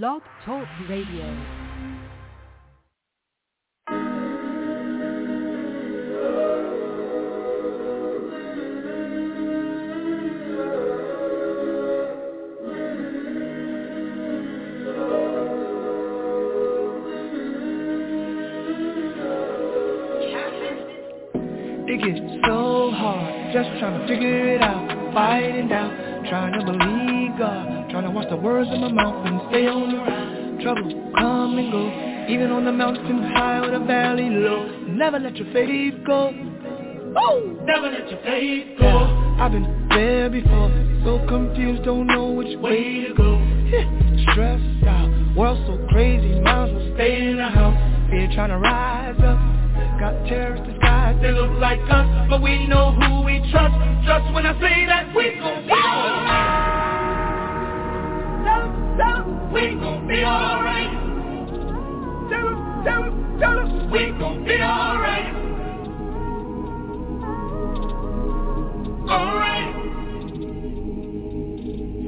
Blog Talk Radio. It gets so hard, just trying to figure it out, fighting down, trying to believe God, trying to watch the words of my mouth and stay on the ride. Trouble come and go, even on the mountain high or the valley low. Never let your faith go. Woo! Never let your faith go. I've been there before, so confused, don't know which way to go. Stressed out, world so crazy, might as well stay in the house. Fear trying to rise up. Got terrorists disguised, they look like us But we know who we trust Trust when I say that we gon' be alright. Tell them, tell them, tell them We gon' be alright. Alright.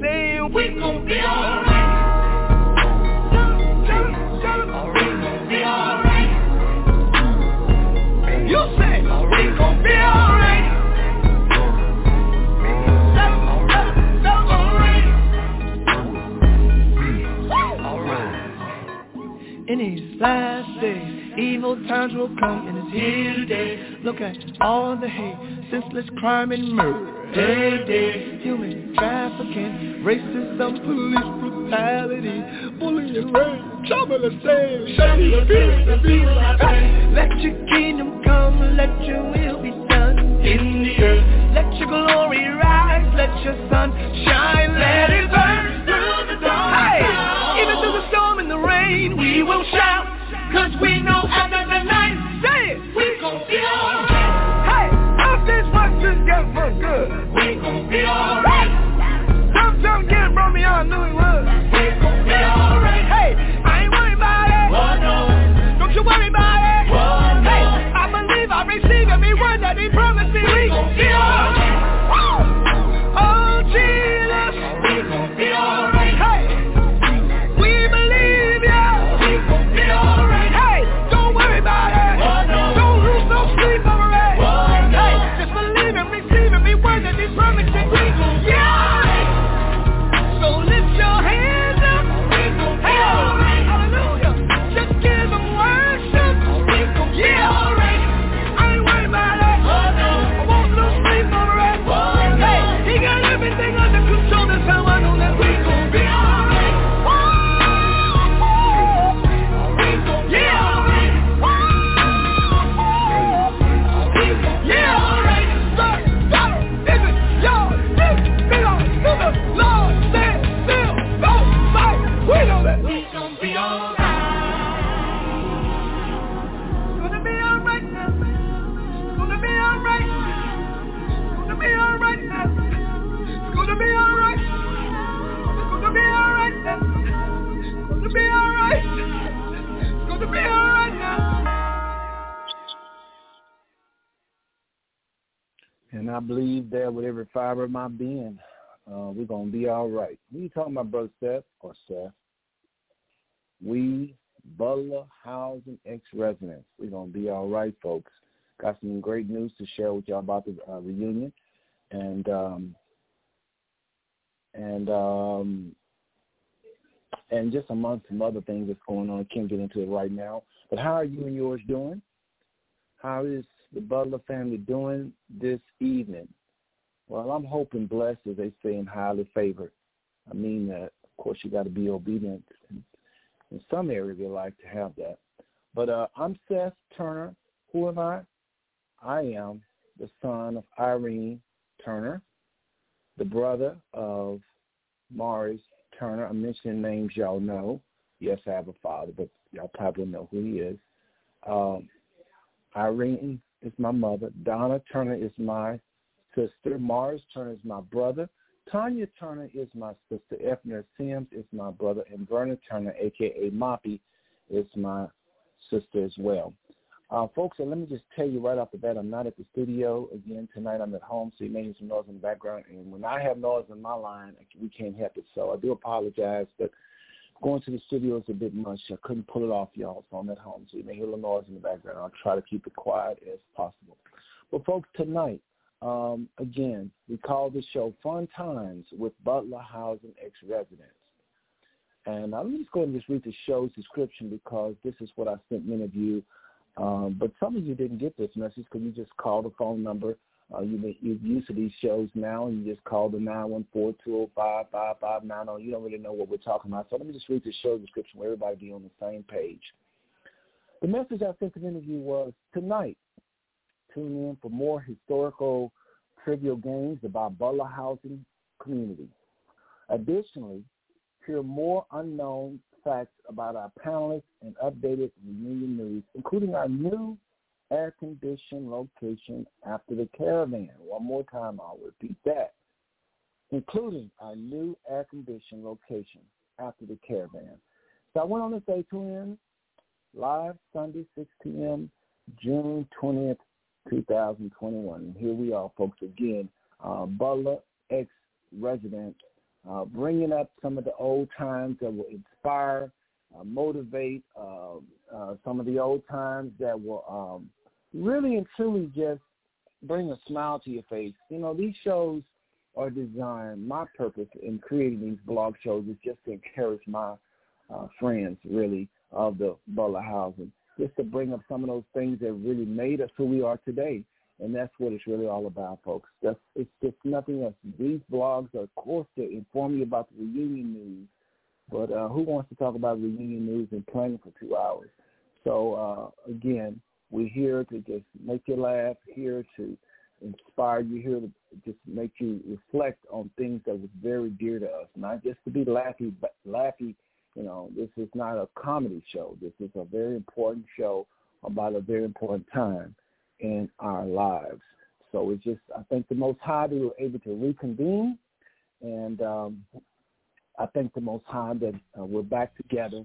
Say we gon' be alright In these last days, evil times will come and it's here today. Look at all the hate, senseless crime and murder. Day, day, human trafficking, racism, police brutality, bullying, rape, trouble and shame, shady spirit and I. Let your kingdom come, let your will be done in the earth. Let your glory rise, let your sun shine, let it burn we will shout, cause we know I believe that with every fiber of my being, uh, we're going to be all right. What are you talking about, Brother Seth or Seth? We, Butler Housing ex-residents, we're going to be all right, folks. Got some great news to share with y'all about the uh, reunion. And, um, and, um, and just among some other things that's going on. I can't get into it right now. But how are you and yours doing? How is the Butler family doing this evening? Well, I'm hoping blessed, as they say, and highly favored. I mean that. Of course, you got to be obedient. And in some areas, they like to have that. But uh, I'm Seth Turner. Who am I? I am the son of Irene Turner, the brother of Morris Turner. I'm mentioning names y'all know. Yes, I have a father, but y'all probably know who he is. Um, Irene is my mother. Donna Turner is my sister. Mars Turner is my brother. Tanya Turner is my sister. Efner Sims is my brother. And Vernon Turner, a.k.a. Moppy, is my sister as well. Uh, folks, let me just tell you right off the bat, I'm not at the studio again tonight. I'm at home, so you may hear some noise in the background. And when I have noise in my line, we can't help it. So I do apologize, but going to the studio is a bit much. I couldn't pull it off, y'all, so I'm at home. So you may hear the noise in the background. I'll try to keep it quiet as possible. But folks, tonight, um, again, we call this show Fun Times with Butler Housing Ex-Residents. And me just go and just read the show's description because this is what I sent many of you. Um, but some of you didn't get this message because you just called the phone number uh, you you're used to these shows now, and you just call the 914-205-5590. You don't really know what we're talking about. So let me just read the show description where everybody be on the same page. The message I sent to the interview was, tonight, tune in for more historical trivial games about Butler housing community. Additionally, hear more unknown facts about our panelists and updated reunion news, including our new air-conditioned location after the caravan. One more time, I'll repeat that, including our new air-conditioned location after the caravan. So I went on to say tune live Sunday, 6 p.m., June 20th, 2021. And here we are, folks, again, uh, Butler ex-resident, uh, bringing up some of the old times that will inspire, uh, motivate, uh, uh, some of the old times that will um, really and truly just bring a smile to your face. You know, these shows are designed, my purpose in creating these blog shows is just to encourage my uh, friends, really, of the Butler housing, just to bring up some of those things that really made us who we are today. And that's what it's really all about, folks. That's, it's just nothing else. These blogs are, of course, to inform you about the reunion news, but uh, who wants to talk about reunion news and planning for two hours? So, uh, again, we're here to just make you laugh, here to inspire you, here to just make you reflect on things that was very dear to us, not just to be laughy, but laughy. You know, this is not a comedy show. This is a very important show about a very important time in our lives. So it's just, I think the Most High we were able to reconvene, and um, I thank the Most High that uh, we're back together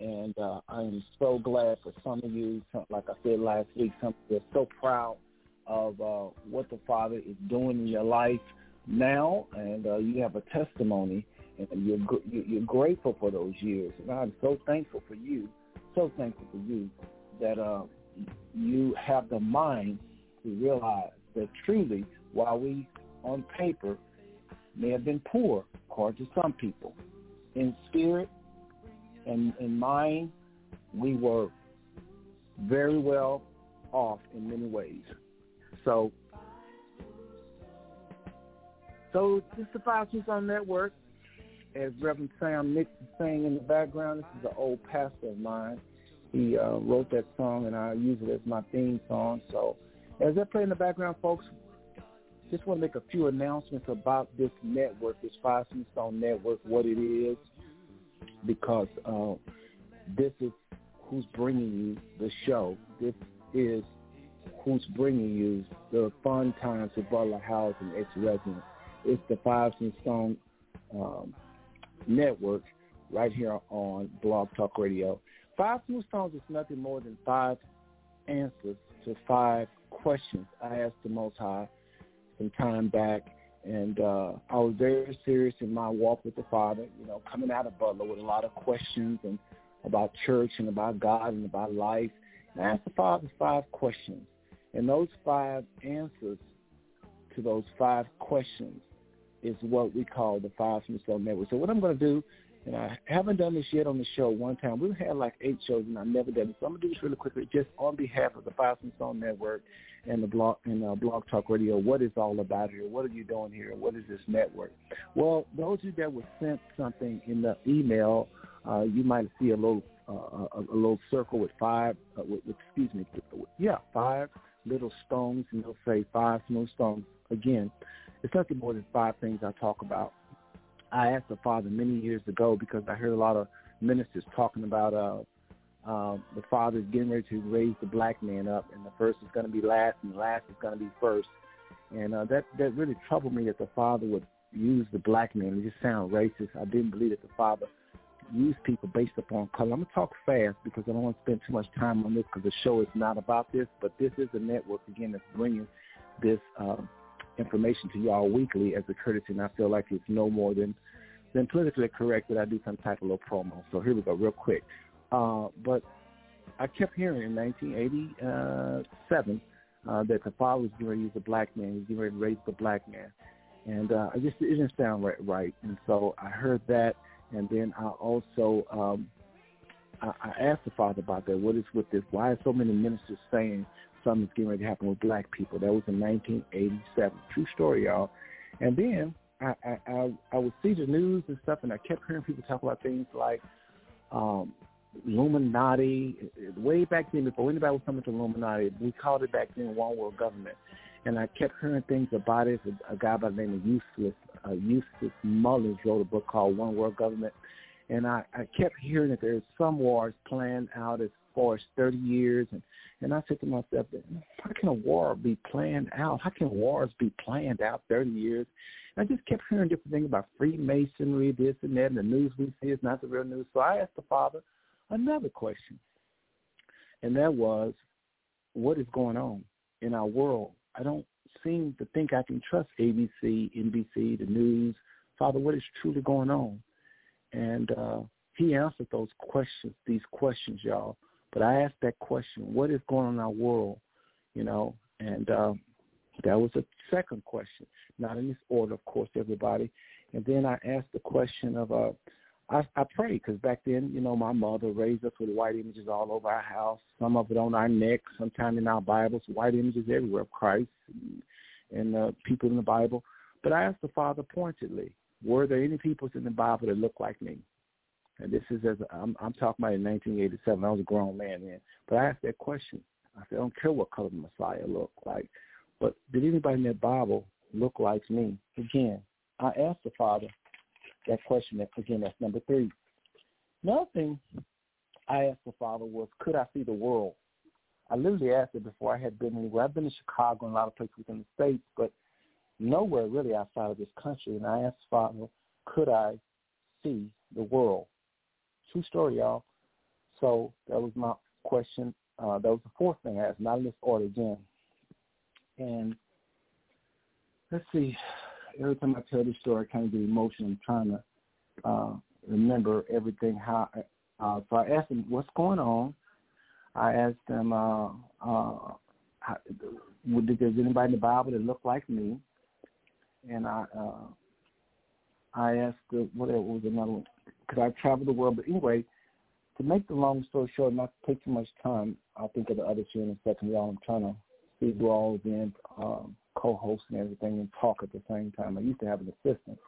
and uh, I am so glad for some of you. Like I said last week, some of you are so proud of uh, what the Father is doing in your life now, and uh, you have a testimony, and you're you're grateful for those years. And I'm so thankful for you, so thankful for you that uh, you have the mind to realize that truly, while we on paper may have been poor, according to some people, in spirit and in mind, we were very well off in many ways. So, so this is the Five Tucson Network. As Reverend Sam Nick is saying in the background, this is an old pastor of mine. He uh, wrote that song, and I use it as my theme song. So, as I play in the background, folks, just want to make a few announcements about this network, this Five Tucson Network, what it is, because uh, this is who's bringing you the show. This is who's bringing you the fun times of Butler House and its residents. It's the Five and Stone um, Network right here on Blog Talk Radio. Five New Stones is nothing more than five answers to five questions I asked the Most High some time back and uh, I was very serious in my walk with the Father, you know, coming out of Butler with a lot of questions and about church and about God and about life. And I asked the Father five questions. And those five answers to those five questions is what we call the Five Smithsonian Network. So what I'm going to do and I haven't done this yet on the show one time. We've had like eight shows, and I've never done it. So I'm going to do this really quickly, just on behalf of the Five Song Network and the blog and uh, Blog Talk Radio. What is all about here? What are you doing here? What is this network? Well, those of you that were sent something in the email, uh, you might see a little uh, a, a little circle with five, uh, with, excuse me, yeah, five little stones, and they'll say five smooth stones. Again, it's nothing more than five things I talk about I asked the Father many years ago because I heard a lot of ministers talking about uh, the Father is getting ready to raise the black man up, and the first is going to be last, and the last is going to be first. And uh, that that really troubled me that the Father would use the black man. It just sound racist. I didn't believe that the Father used people based upon color. I'm going to talk fast because I don't want to spend too much time on this because the show is not about this, but this is a network, again, that's bringing this uh, information to y'all weekly as a courtesy, and I feel like it's no more than then politically correct that I do some type of little promo. So here we go, real quick. Uh, but I kept hearing in 1987 uh, that the father was going to use a black man. He was to raise the black man. And uh, I just it didn't sound right, right. And so I heard that, and then I also um, I, I asked the father about that. What is with this? Why are so many ministers saying something's getting ready to happen with black people? That was in 1987. True story, y'all. And then I, I, I, I would see the news and stuff, and I kept hearing people talk about things like um, Illuminati. Way back then, before anybody was coming to Illuminati, we called it back then one world government. And I kept hearing things about it. A, guy by the name of Eustace, uh, Eustace Mullins wrote a book called One World Government. And I, I kept hearing that there's some wars planned out as far as 30 years. And, and I said to myself, how can a war be planned out? How can wars be planned out 30 years? And I just kept hearing different things about Freemasonry, this and that, and the news we see is not the real news. So I asked the father another question, and that was, what is going on in our world? I don't seem to think I can trust ABC, NBC, the news. Father, what is truly going on? And uh, he answered those questions, these questions, y'all. But I asked that question, what is going on in our world? You know, and uh, that was a second question, not in this order, of course, everybody. And then I asked the question of, uh, I, I pray because back then, you know, my mother raised us with white images all over our house, some of it on our neck, sometimes in our Bibles, white images everywhere of Christ and, and uh, people in the Bible. But I asked the Father pointedly, were there any peoples in the Bible that looked like me? And this is as I'm, I'm talking about in 1987. I was a grown man then, but I asked that question. I said, I don't care what color the Messiah looked like, but did anybody in that Bible look like me? Again, I asked the Father that question. Again, that's number three. Another thing I asked the Father was, could I see the world? I literally asked it before I had been anywhere. I've been to Chicago and a lot of places within the States, but nowhere really outside of this country. And I asked the Father, could I see the world? True story, y'all. So that was my question. Uh, that was the fourth thing I asked, not in this order again. And let's see, every time I tell this story, I kind of get emotional. I'm trying to uh, remember everything. How uh, so I asked him, "What's going on?" I asked him, uh, uh, how, "Would there's anybody in the Bible that looked like me?" And I uh, I asked, uh, what was another one? Could I travel the world? But anyway, to make the long story short, not to take too much time, I'll think of the other two in a second. Y'all, I'm trying to see who all is in. Um, co-host and everything and talk at the same time. I used to have an assistant.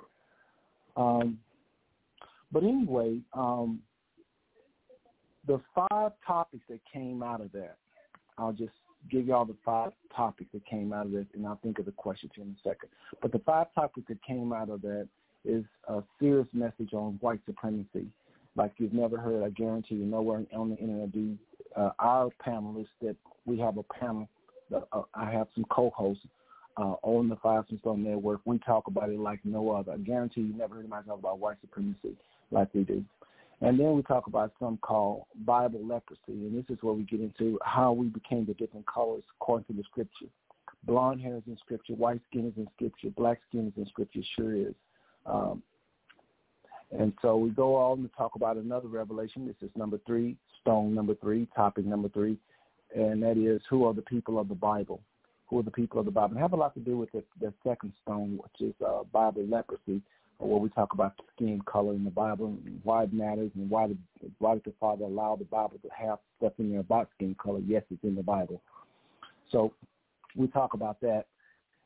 Um, but anyway, um, the five topics that came out of that, I'll just give y'all the five topics that came out of this, and I'll think of the questions in a second. But the five topics that came out of that is a serious message on white supremacy, like you've never heard. I guarantee you, nowhere on the internet do uh, our panelists that we have a panel. Uh, I have some co-hosts uh, on the Five Stone Network. We talk about it like no other. I guarantee you never heard anybody talk about white supremacy like we do. And then we talk about something called Bible leprosy, and this is where we get into how we became the different colors according to the Scripture. Blonde hair is in Scripture, white skin is in Scripture, black skin is in Scripture, sure is. Um, and so we go on to talk about another revelation. This is number three, stone number three, topic number three, and that is who are the people of the Bible who are the people of the Bible. And have a lot to do with the, the second stone, which is uh, Bible leprosy, or where we talk about skin color in the Bible and why it matters and why did, why did the Father allow the Bible to have stuff in there about skin color. Yes, it's in the Bible. So we talk about that.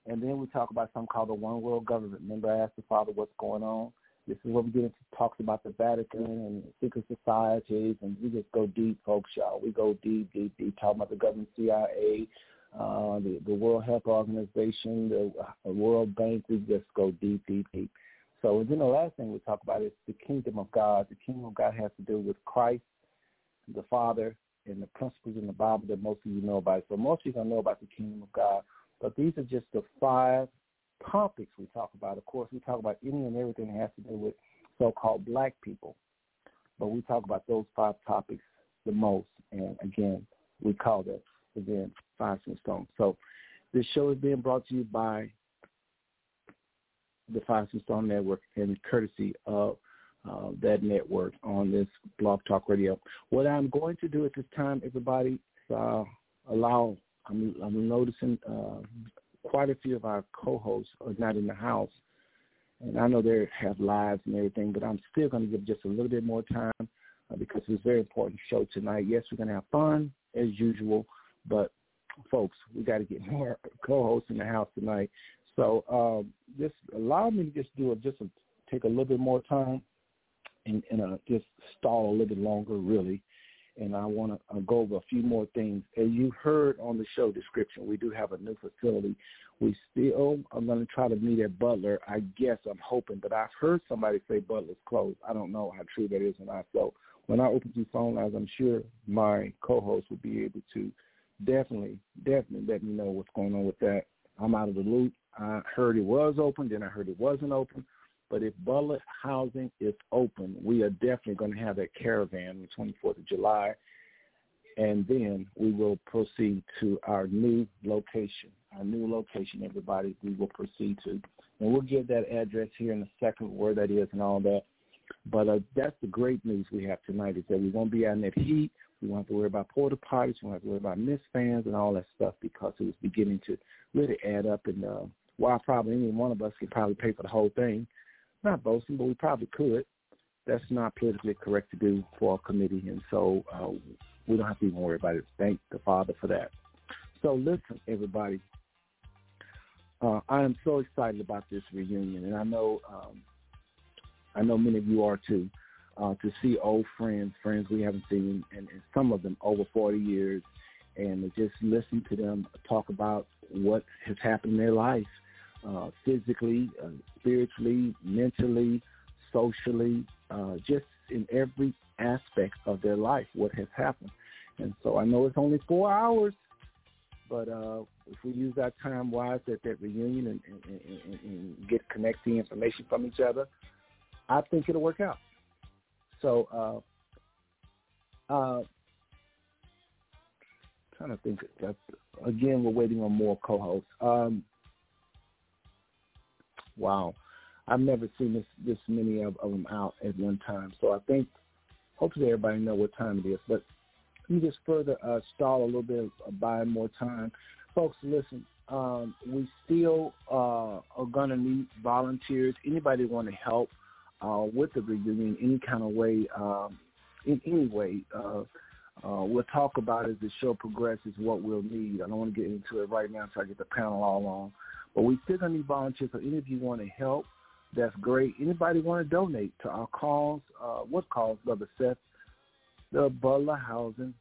And then we talk about something called the one world government. Remember I asked the Father what's going on? This is where we get into talks about the Vatican and secret societies, and we just go deep, folks, y'all. We go deep, deep, deep, talking about the government CIA, uh, the, the World Health Organization, the, the World Bank. We just go deep, deep, deep. So and then the last thing we talk about is the kingdom of God. The kingdom of God has to do with Christ, the Father, and the principles in the Bible that most of you know about. So most of you don't know about the kingdom of God. But these are just the five topics we talk about. Of course, we talk about any and everything that has to do with so-called black people. But we talk about those five topics the most. And again, we call that again, Five Stone. So this show is being brought to you by the Five Stone Network and courtesy of uh, that network on this Blog Talk Radio. What I'm going to do at this time, everybody, uh, allow, I'm, I'm noticing uh, quite a few of our co-hosts are not in the house. And I know they have lives and everything, but I'm still going to give just a little bit more time uh, because it's a very important show tonight. Yes, we're going to have fun as usual, but folks, we got to get more co-hosts in the house tonight. So um, just allow me to just do it, just a, take a little bit more time and, and uh, just stall a little bit longer, really. And I want to uh, go over a few more things. As you heard on the show description, we do have a new facility. We still are going to try to meet at Butler. I guess I'm hoping, but I've heard somebody say Butler's closed. I don't know how true that is or not. So when I open these phone lines, I'm sure my co-host will be able to definitely, definitely let me know what's going on with that. I'm out of the loop. I heard it was open, then I heard it wasn't open. But if Butler Housing is open, we are definitely going to have that caravan on the 24th of July. And then we will proceed to our new location. Our new location, everybody, we will proceed to. And we'll give that address here in a second, where that is and all that. But uh, that's the great news we have tonight is that we won't be out in that heat. We won't have to worry about porta potties. We won't have to worry about mist fans and all that stuff because it was beginning to really add up. And uh, while probably any one of us could probably pay for the whole thing, not boasting, but we probably could. That's not politically correct to do for a committee, and so uh, we don't have to even worry about it. Thank the Father for that. So listen, everybody. Uh, I am so excited about this reunion, and I know um, I know many of you are too. Uh, to see old friends, friends we haven't seen, and, and some of them over 40 years, and just listen to them talk about what has happened in their life, uh, physically, uh, spiritually, mentally, socially, uh, just in every aspect of their life, what has happened. And so I know it's only four hours, but uh, if we use our time wise at that reunion and, and, and, and get connecting information from each other, I think it'll work out. So, uh, uh, trying to think. Again, we're waiting on more co-hosts. Um, wow, I've never seen this this many of, of them out at one time. So I think hopefully everybody know what time it is. But let me just further uh, stall a little bit, buy more time. Folks, listen, um, we still uh, are going to need volunteers. Anybody want to help uh, with the reunion any kind of way, um, in any way. Uh, uh, we'll talk about as the show progresses what we'll need. I don't want to get into it right now until I get the panel all on. But we still going to need volunteers. So any of you want to help, that's great. Anybody want to donate to our cause? Uh, what cause, Brother Seth? The Butler Housing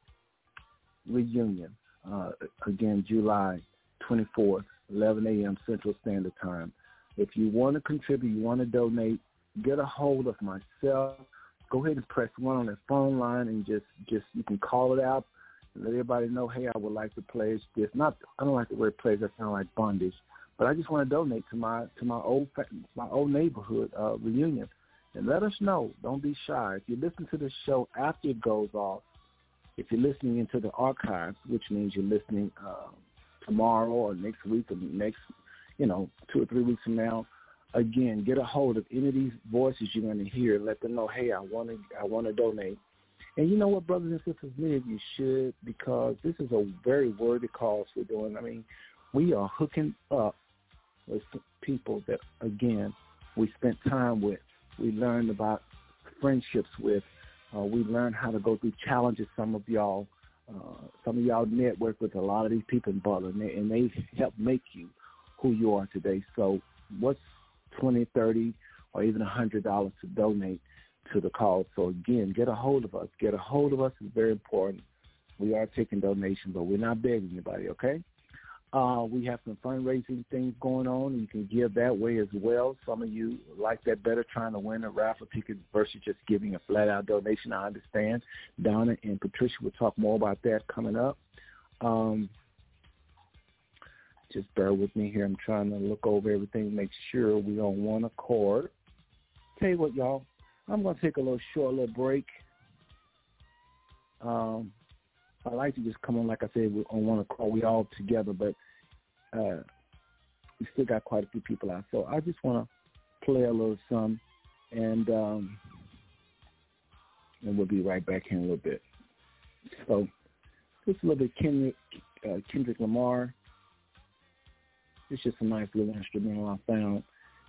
Reunion. Uh, again, July 24th, 11 a.m. Central Standard Time. If you want to contribute, you want to donate, get a hold of myself. Go ahead and press one on that phone line and just, just you can call it out and let everybody know, hey, I would like to pledge this. Not, I don't like the word pledge. That sounds like bondage. But I just want to donate to my to my old my old neighborhood uh, reunion, and let us know. Don't be shy. If you listen to the show after it goes off, if you're listening into the archives, which means you're listening uh, tomorrow or next week or next, you know, two or three weeks from now, again, get a hold of any of these voices you're going to hear. Let them know, hey, I want to I want to donate. And you know what, brothers and sisters, many of you should because this is a very worthy cause we're doing. I mean, we are hooking up with people that, again, we spent time with. We learned about friendships with. Uh, we learned how to go through challenges. Some of y'all, uh, some of y'all network with a lot of these people in Butler, and they, and they help make you who you are today. So what's 20, 30, or even a $100 to donate to the cause? So again, get a hold of us. Get a hold of us is very important. We are taking donations, but we're not begging anybody, okay? Uh, we have some fundraising things going on. You can give that way as well. Some of you like that better, trying to win a raffle ticket versus just giving a flat-out donation. I understand. Donna and Patricia will talk more about that coming up. Um, just bear with me here. I'm trying to look over everything, make sure we're on one accord. Tell you what, y'all, I'm to take a little short little break. Um, I like to just come on, like I said, we on one call. We all together, but uh, we still got quite a few people out. So I just want to play a little some, and um, and we'll be right back in a little bit. So just a little bit Kendrick, uh, Kendrick Lamar. It's just a nice little instrumental I found.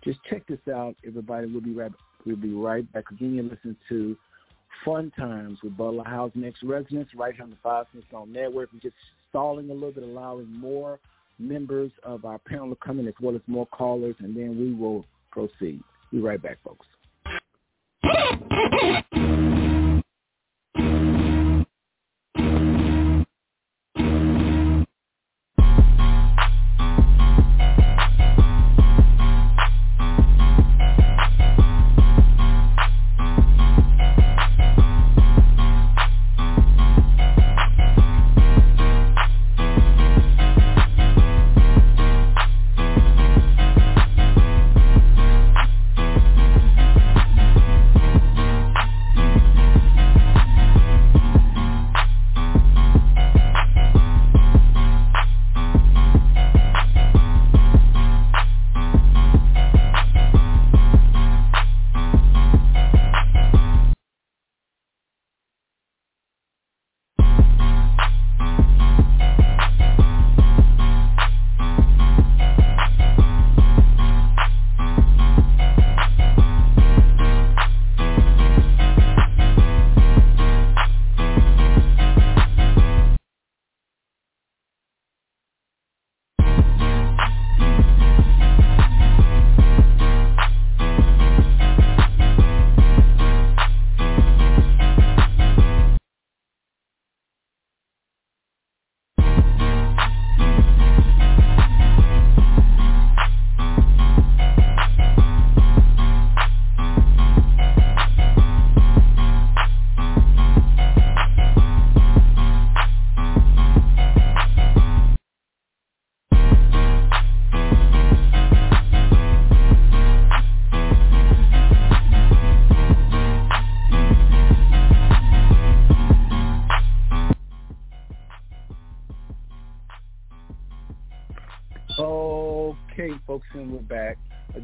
Just check this out, everybody. We'll be right we'll be right back again. You listen to Fun Times with Butler Housing Ex-Residents right here on the Five Cents on Network. We're just stalling a little bit, allowing more members of our panel to come in as well as more callers, and then we will proceed. Be right back, folks.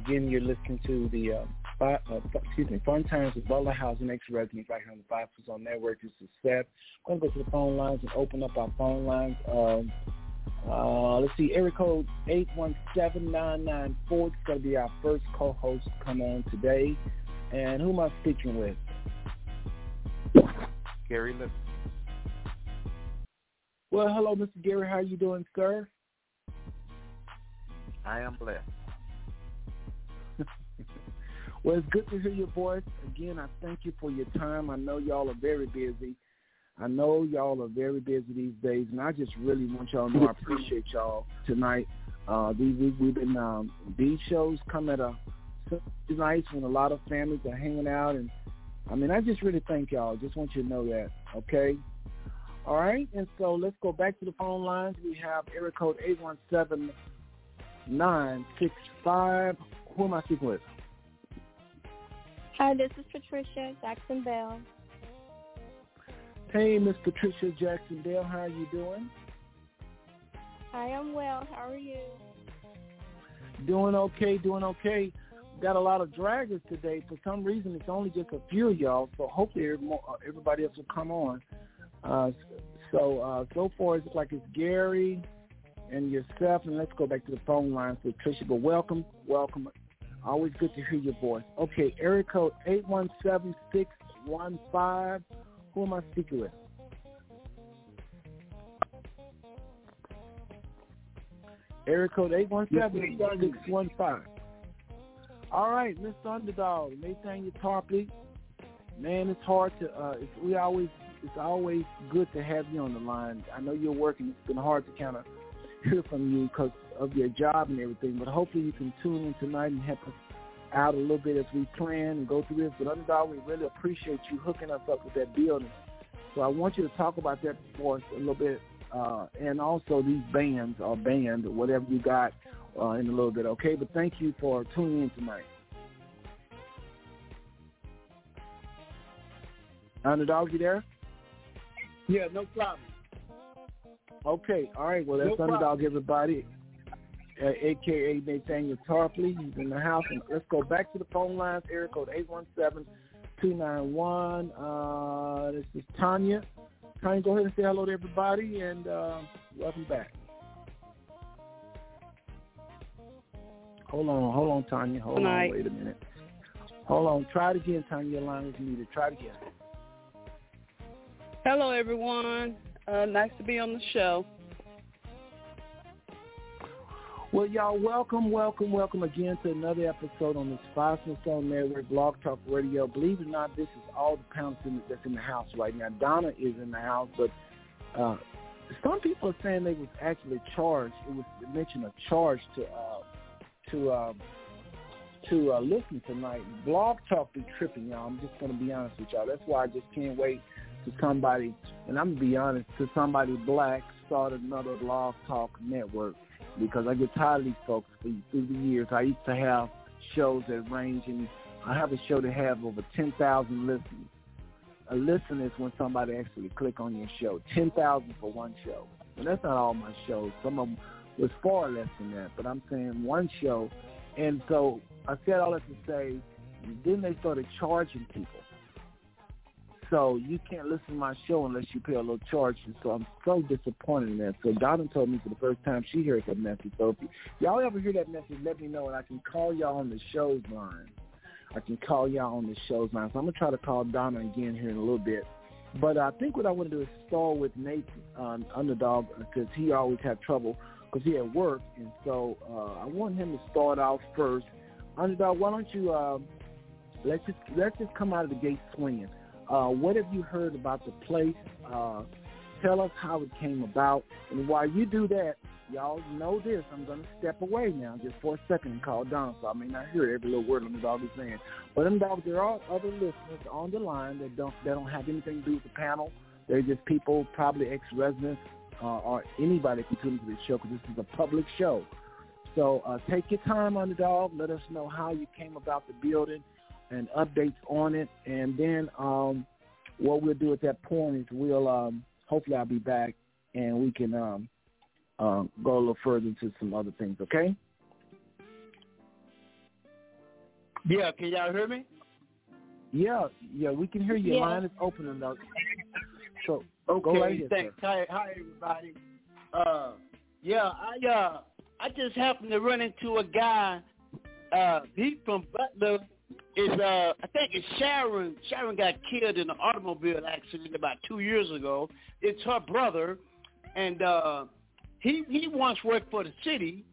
Again, you're listening to the uh, five, uh, excuse me, Fun Times with Butler Housing Ex-Resident right here on the Five on Network. This is Seth. I'm going to go to the phone lines and open up our phone lines. Um, uh, let's see, area code 817994. It's going to be our first co-host to come on today. And who am I speaking with? Gary Lipton. Well, hello, Mr. Gary. How are you doing, sir? I am blessed. Well, it's good to hear your voice. Again, I thank you for your time. I know y'all are very busy. I know y'all are very busy these days, and I just really want y'all to know I appreciate y'all tonight. Uh, these week we've been um, these shows come at a nights when a lot of families are hanging out, and I mean I just really thank y'all. Just want you to know that, okay? All right, and so let's go back to the phone lines. We have area code eight one seven nine six five. Who am I speaking with? Hi, this is Patricia Jackson Bell. Hey, Miss Patricia Jackson Bell, how are you doing? I am well. How are you? Doing okay, doing okay. Got a lot of draggers today. For some reason, it's only just a few of y'all, so hopefully everybody else will come on. Uh, so uh, so far, it's like it's Gary and yourself, and let's go back to the phone line for Patricia. But welcome, welcome Always good to hear your voice. Okay, area code 817-615. Who am I speaking with? Area code 817-615. All right, Mr. Underdog, Nathaniel Tarpley. Man, it's hard to. Uh, it's, we always. It's always good to have you on the line. I know you're working. It's been hard to kind of hear from you because of your job and everything. But hopefully you can tune in tonight and help us out a little bit as we plan and go through this. But Underdog, we really appreciate you hooking us up with that building. So I want you to talk about that for us a little bit, uh, and also these bands or band or whatever you got uh, in a little bit. Okay, but thank you for tuning in tonight. Underdog, you there? Yeah, no problem. Okay, all right. Well, that's no Underdog, everybody. uh, a.k.a. Nathaniel Tarpley. He's in the house. And let's go back to the phone lines. Area code 817-291. Uh, this is Tanya. Tanya, go ahead and say hello to everybody, and uh, welcome back. Hold on, hold on, Tanya. Hold on, wait a minute. Hold on. Try it again, Tanya. Your line is muted. Try it again. Hello, everyone. Uh, nice to be on the show. Well, y'all, welcome, welcome, welcome again to another episode on this Five Stone Network Blog Talk Radio. Believe it or not, this is all the pounds in that's in the house right now. Donna is in the house, but uh, some people are saying they was actually charged. It was mentioned a charge to uh, to uh, to uh, listen tonight. Blog Talk be tripping, y'all. I'm just going to be honest with y'all. That's why I just can't wait to somebody, and I'm to be honest, to somebody black start another Blog Talk network because I get tired of these folks through the years. I used to have shows that range, and I have a show that have over 10,000 listeners. A listen is when somebody actually click on your show. 10,000 for one show. And that's not all my shows. Some of them was far less than that. But I'm saying one show. And so I said all that to say, then they started charging people. So you can't listen to my show unless you pay a little charge. And so I'm so disappointed in that. So Donna told me for the first time she heard that message. So if y'all ever hear that message, let me know and I can call y'all on the show's line. I can call y'all on the show's line. So I'm going to try to call Donna again here in a little bit. But I think what I want to do is start with Nathan, um, Underdog, because he always had trouble because he had work. And so uh, I want him to start off first. Underdog, why don't you uh, let's just let's just come out of the gate swinging. Uh, what have you heard about the place? Uh, tell us how it came about. And while you do that, y'all know this. I'm going to step away now just for a second and call Don, so I may not hear every little word the dog is saying. But them dogs, there are other listeners on the line that don't that don't have anything to do with the panel. They're just people, probably ex-residents uh, or anybody can tune into this show because this is a public show. So uh, take your time, underdog. Let us know how you came about the building and updates on it. And then um, what we'll do at that point is we'll um, hopefully I'll be back and we can um, um, go a little further into some other things. Okay? Yeah. Can y'all hear me? Yeah. Yeah. We can hear you. Yeah. Line is open, underdog. So okay. go right ahead, Thanks. Hi, hi, everybody. Uh, yeah, I uh, I just happened to run into a guy. Uh, he's from Butler is uh I think it's Sharon. Sharon got killed in an automobile accident about two years ago. It's her brother, and uh he he once worked for the city,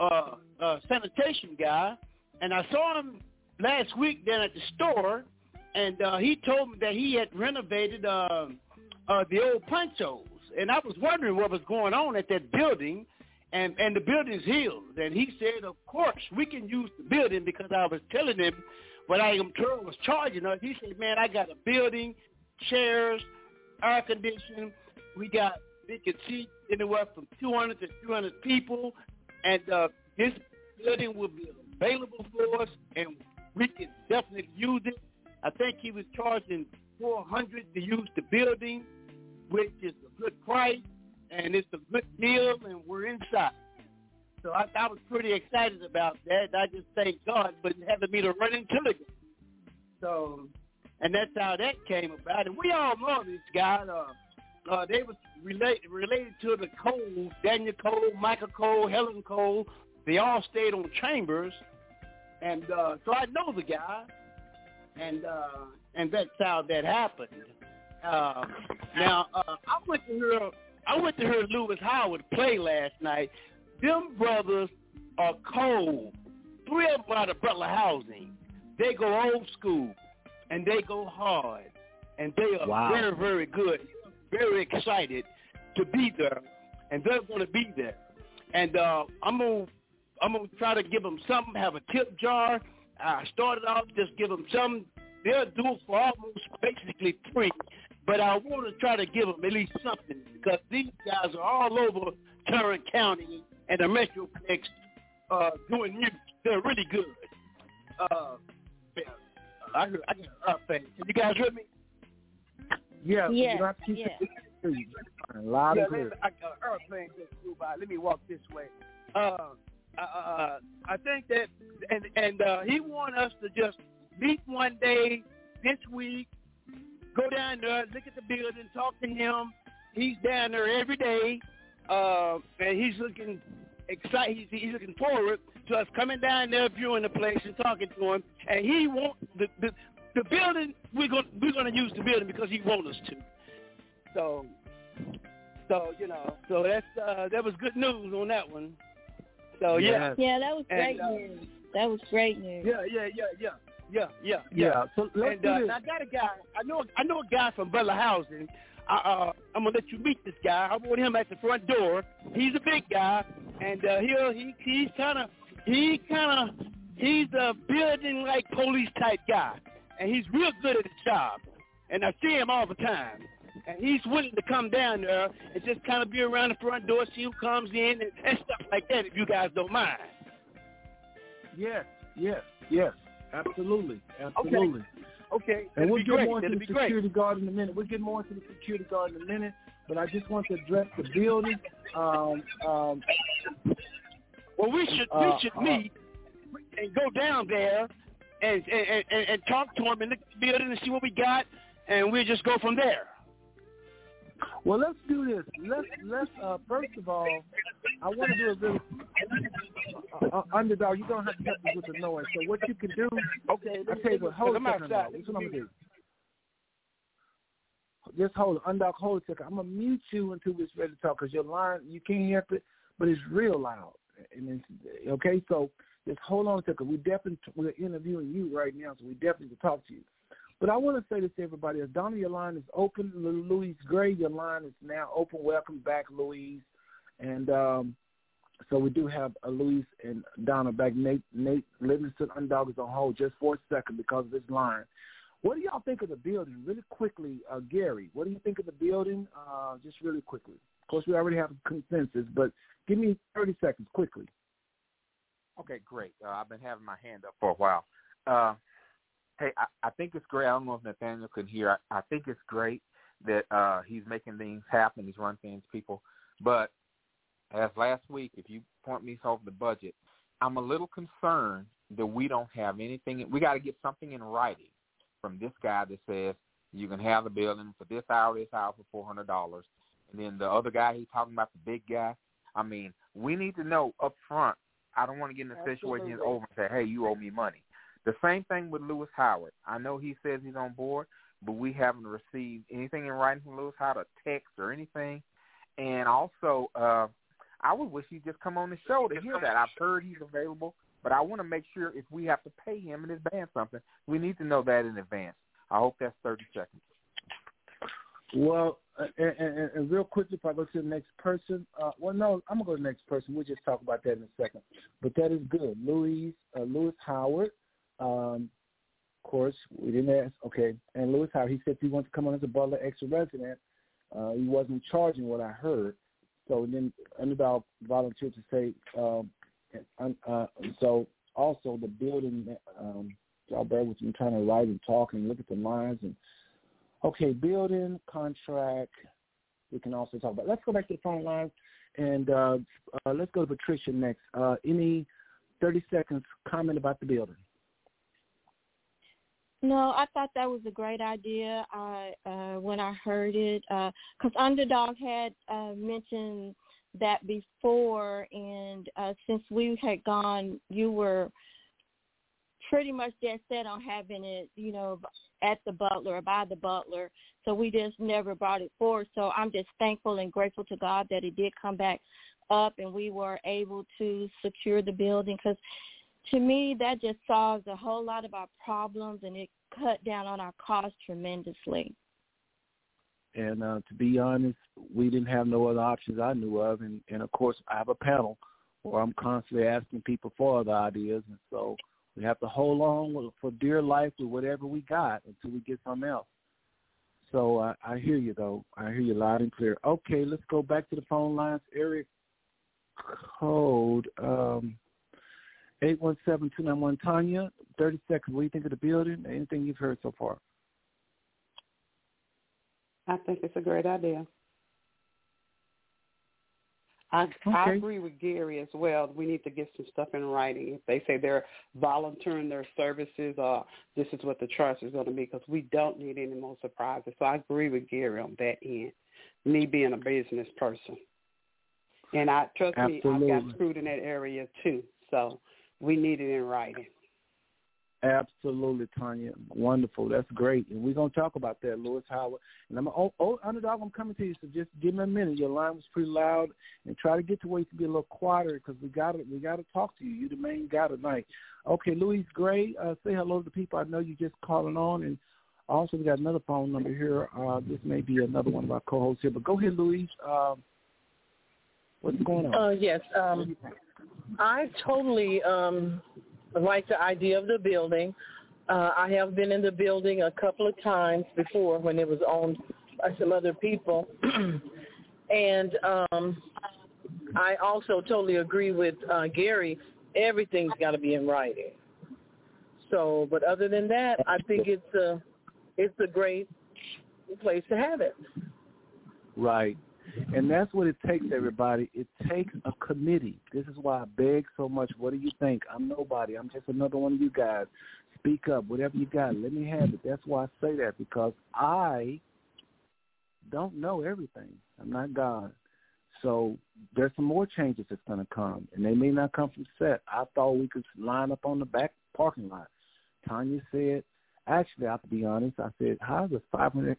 uh, uh sanitation guy, and I saw him last week down at the store, and uh he told me that he had renovated uh, uh the old Panchos, and I was wondering what was going on at that building and and the building's healed. And he said, of course, we can use the building because I was telling him what I am told was charging us. He said, man, I got a building, chairs, air conditioning. We got we can seat anywhere from 200 to 300 people, and uh, this building will be available for us, and we can definitely use it. I think he was charging 400 to use the building, which is a good price and it's a good deal, and we're inside. So I, I was pretty excited about that. I just thank God for having me to run into it. So, and that's how that came about. And we all know this guy. Uh, uh, they was related related to the Cole, Daniel Cole, Michael Cole, Helen Cole. They all stayed on Chambers, and uh, so I know the guy, and uh, and that's how that happened. Uh, now uh, I went to hear I went to hear Lewis Howard play last night. Them brothers are cold. Three of them out of Butler Housing. They go old school and they go hard. And they are wow. very, very good. Very excited to be there. And they're going to be there. And uh, I'm going to I'm gonna try to give them something, have a tip jar. I started off just give them some. They'll do it for almost basically free. But I want to try to give them at least something because these guys are all over Tarrant County and the Metroplex uh, doing music. They're really good. Uh, yeah, I heard, I got uh, fan. Can you guys hear me? Yeah. Yeah, you don't have to keep yeah. it loud yeah, and clear. let, I got airplane just flew by. Let me walk this way. Uh, uh, I think that, and and uh, he want us to just meet one day this week, go down there, look at the building, talk to him. He's down there every day, uh, and he's looking excited. He's, he's looking forward to us coming down there, viewing the place, and talking to him. And he want the the, the building. We're going we're going to use the building because he wants us to. So, so you know, so that's uh, that was good news on that one. So yeah, yeah, that was great And, uh, news. That was great news. yeah, yeah, yeah, yeah, yeah, yeah, Yeah. So let's and uh, this. I got a guy. I know. I know a guy from Butler Housing. I, uh, I'm gonna let you meet this guy. I want him at the front door. He's a big guy, and uh, he'll he he's kind of he kind of he's a building like police type guy, and he's real good at his job. And I see him all the time. And he's willing to come down there and just kind of be around the front door, see who comes in, and, and stuff like that. If you guys don't mind. Yes, yes, yes. Absolutely, absolutely. Okay. And that'd we'll get great. more into That'd the be great. security guard in a minute. We'll get more into the security guard in a minute. But I just want to address the building. Um, um, Well, we should Uh, we should uh, meet and go down there and and, and and talk to him in the building and see what we got, and we'll just go from there. Well, let's do this. Let's let's uh, first of all, I want to do a really uh, uh, underdog. You don't have to help me with the noise. So what you can do? Okay. I tell you what. Hold a I'm second. Underdog. This is what I'm gonna do. Just hold, underdog. Hold a second. I'm gonna mute you until it's ready to talk because your line you can't hear it, but it's real loud. And it's, okay, so just hold on a second. We definitely we're interviewing you right now, so we definitely can talk to you. But I want to say this to everybody: as Donna, your line is open. Louise Gray, your line is now open. Welcome back, Louise. And um, so we do have uh, Louise and Donna back. Nate, Nate Livingston, Underdog is on hold just for a second because of this line. What do y'all think of the building? Really quickly, uh, Gary, what do you think of the building? Uh, just really quickly. Of course, we already have a consensus, but give me 30 seconds quickly. Okay, great. Uh, I've been having my hand up for a while. Uh, hey, I, I think it's great. I don't know if Nathaniel could hear. I, I think it's great that uh, he's making things happen. He's running things, people. But as last week, if you point me over the budget, I'm a little concerned that we don't have anything. We got to get something in writing from this guy that says you can have the building for this hour, this hour for four hundred dollars, and then the other guy he's talking about the big guy. I mean, we need to know up front. I don't want to get in a situation over and say, "Hey, you owe me money." The same thing with Lewis Howard. I know he says he's on board, but we haven't received anything in writing from Lewis Howard, a text or anything. And also, uh, I would wish he'd just come on the show to hear that. I've heard he's available, but I want to make sure if we have to pay him and his band something, we need to know that in advance. I hope that's 30 seconds. Well, uh, and, and, and real quickly, if I go to the next person, uh, well, no, I'm gonna go to the next person. We'll just talk about that in a second. But that is good, Louis uh, Lewis Howard. Um, of course, we didn't ask. Okay, and Lewis Howard, he said he wanted to come on as a Butler extra resident. Uh, he wasn't charging what I heard, so then Underdog volunteered to say. Um, uh, so also the building. Um, y'all bear with me. Trying to write and talk and look at the lines and Okay, building contract. We can also talk about. Let's go back to the phone lines, and uh, uh, let's go to Patricia next. Uh, any thirty seconds comment about the building? No, I thought that was a great idea. I uh, when I heard it, because Underdog had uh, mentioned that before, and uh, since we had gone, you were pretty much dead set on having it, you know, at the Butler or by the Butler. So we just never brought it forward. So I'm just thankful and grateful to God that it did come back up and we were able to secure the building because to me that just solves a whole lot of our problems and it cut down on our costs tremendously. And uh, to be honest, we didn't have no other options I knew of, and, and of course I have a panel where I'm constantly asking people for other ideas, and so we have to hold on for dear life with whatever we got until we get something else. So uh, I hear you though. I hear you loud and clear. Okay, let's go back to the phone lines. Eric code um, eight one seven two nine one. Tanya, thirty seconds. What do you think of the building? Anything you've heard so far? I think it's a great idea. I, okay. I agree with Gary as well. We need to get some stuff in writing. If they say they're volunteering their services, uh, this is what the trust is going to be, because we don't need any more surprises. So I agree with Gary on that end. Me being a business person, and I trust Absolutely. me, I got screwed in that area too. So we need it in writing. Absolutely, Tanya. Wonderful. That's great. And we're going to talk about that, Lewis Howard. And I'm oh, oh, underdog. I'm coming to you, so just give me a minute. Your line was pretty loud, and try to get to where you can be a little quieter because we got to we got to talk to you. You're the main guy tonight. Okay, Louis Gray. Uh, say hello to the people. I know you're just calling on, and also we got another phone number here. Uh, this may be another one of our co-hosts here, but go ahead, Louis. Uh, what's going on? Uh, yes, um, I totally. Um, like the idea of the building. Uh, I have been in the building a couple of times before when it was owned by some other people. and um, I also totally agree with uh, Gary. Everything's got to be in writing. So, but other than that, I think it's a it's a great place to have it. Right. And that's what it takes, everybody. It takes a committee. This is why I beg so much. What do you think? I'm nobody. I'm just another one of you guys. Speak up. Whatever you got, let me have it. That's why I say that because I don't know everything. I'm not God. So there's some more changes that's going to come, and they may not come from set. I thought we could line up on the back parking lot. Tanya said, actually, I have to be honest, I said, how's a 500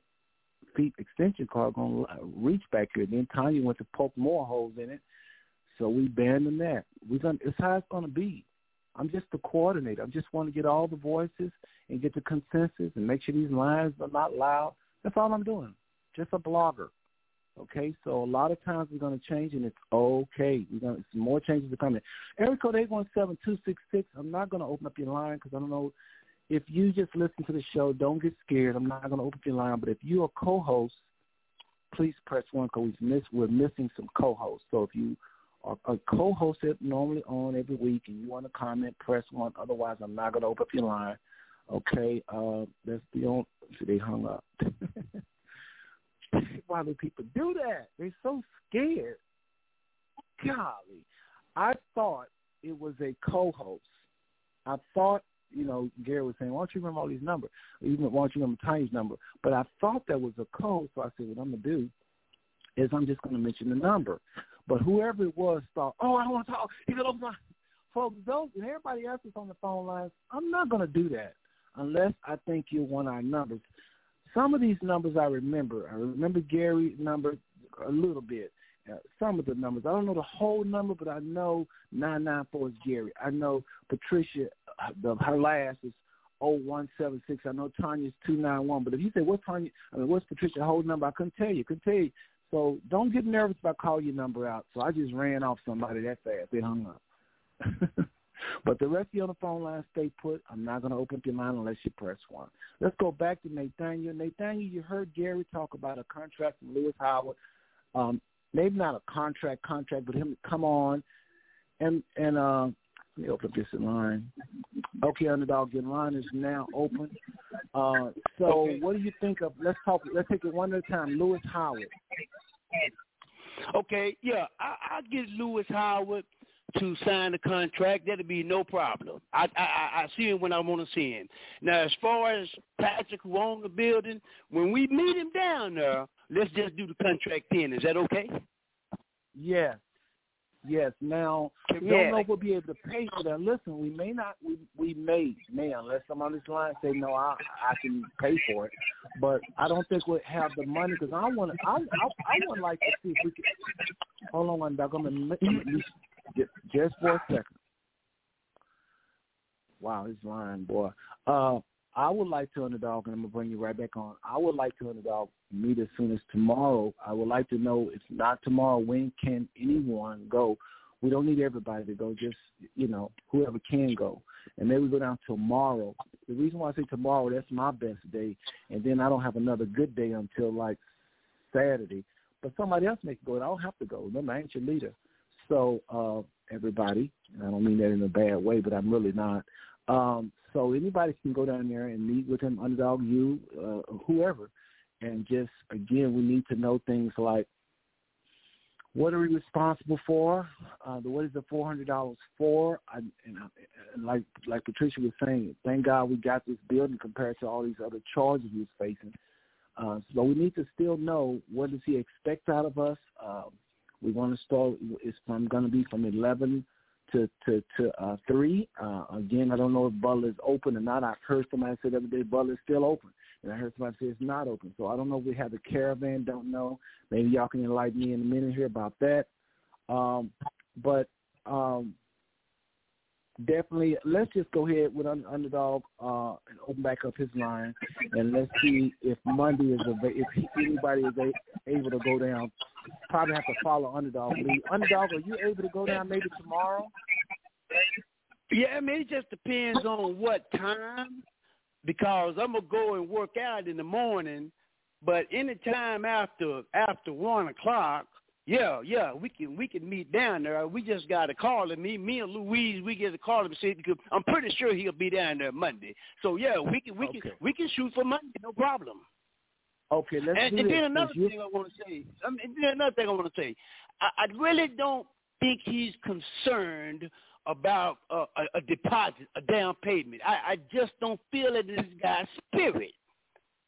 feet extension cord going to reach back here. Then Tanya went to poke more holes in it, so we abandoned that. We're gonna. It's how it's going to be. I'm just the coordinator. I just want to get all the voices and get the consensus and make sure these lines are not loud. That's all I'm doing. Just a blogger. Okay, so a lot of times we're going to change, and it's okay. We're going to some more changes are coming. Area code eight one seven two six six. I'm not going to open up your line because I don't know if you just listen to the show, don't get scared. I'm not going to open your line, but if you're a co-host, please press one because we're missing some co-hosts. So if you are a co-host that normally on every week and you want to comment, press one. Otherwise, I'm not going to open up your line. Okay, uh, that's the only. See, they hung up. Why do people do that? They're so scared. Golly, I thought it was a co-host. I thought you know, Gary was saying, why don't you remember all these numbers? Even why don't you remember Tiny's number? But I thought that was a code, so I said, what I'm going to do is I'm just going to mention the number. But whoever it was thought, oh, I don't want to talk. He's going to Folks, those and everybody else is on the phone lines, I'm not going to do that unless I think one of our numbers. Some of these numbers I remember. I remember Gary's number a little bit. Uh, some of the numbers. I don't know the whole number, but I know 994 is Gary. I know Patricia the her last is oh one seven six. I know Tanya's two nine one. But if you say what's Tanya, I mean what's Patricia's whole number, I couldn't tell you. Couldn't tell you. So don't get nervous about calling your number out. So I just ran off somebody that fast. They hung up. but the rest of you on the phone line, stay put. I'm not going to open up your line unless you press one. Let's go back to Nathaniel. Nathaniel, you heard Gary talk about a contract from Lewis Howard. Um, maybe not a contract contract, but him come on and and uh, let me open up this line. Okay, underdog, your line is now open. Uh, so, okay. what do you think of? Let's talk. Let's take it one at a time. Lewis Howard. Okay, yeah, I, I get Lewis Howard to sign the contract. That'll be no problem. I I, I see him when I want to see him. Now, as far as Patrick who owns the building, when we meet him down there, let's just do the contract then. Is that okay? Yes, Yes. Now, if yeah. don't know if we'll be able to pay for that. Listen, we may not. We we may, may unless some on this line say no, I I can pay for it. But I don't think we'll have the money because I want to. I I, I would like to see if we can. Hold on one second. I'm gonna just, for a second. Wow, this line, boy. Uh, I would like to underdog, and I'm gonna bring you right back on. I would like to underdog meet as soon as tomorrow. I would like to know if not tomorrow, when can anyone go? We don't need everybody to go, just you know whoever can go, and maybe go down tomorrow. The reason why I say tomorrow, that's my best day, and then I don't have another good day until like Saturday. But somebody else may go, and I don't have to go. Remember, I ain't your leader. So uh, everybody, I don't mean that in a bad way, but I'm really not. Um, so anybody can go down there and meet with him, underdog you, uh, whoever, and just again, we need to know things like what are we responsible for? Uh, what is the four hundred dollars for? I, and, and like like Patricia was saying, thank God we got this building compared to all these other charges he was facing. Uh, so we need to still know what does he expect out of us. Uh, we want to start. It's from going to be from eleven to to to uh, three. Uh, again, I don't know if Butler is open or not. I've heard somebody say the other day Butler is still open, and I heard somebody say it's not open. So I don't know if we have the caravan. Don't know. Maybe y'all can enlighten me in a minute here about that. Um, but um, definitely, let's just go ahead with underdog uh, and open back up his line, and let's see if Monday is av- if anybody is a- able to go down. Probably have to follow underdog. Lead. Underdog, are you able to go down maybe tomorrow? Yeah, I mean it just depends on what time, because I'm gonna go and work out in the morning, but any time after after one o'clock, yeah, yeah, we can we can meet down there. We just got to call him. Me, me and Louise, we get to call him and say because I'm pretty sure he'll be down there Monday. So yeah, we can we Okay. can we can shoot for Monday, no problem. Okay, let's And, do and then another you- thing I want to say. I mean, then another thing I want to say. I, I really don't think he's concerned about uh, a, a deposit, a down payment. I, I just don't feel it in this guy's spirit.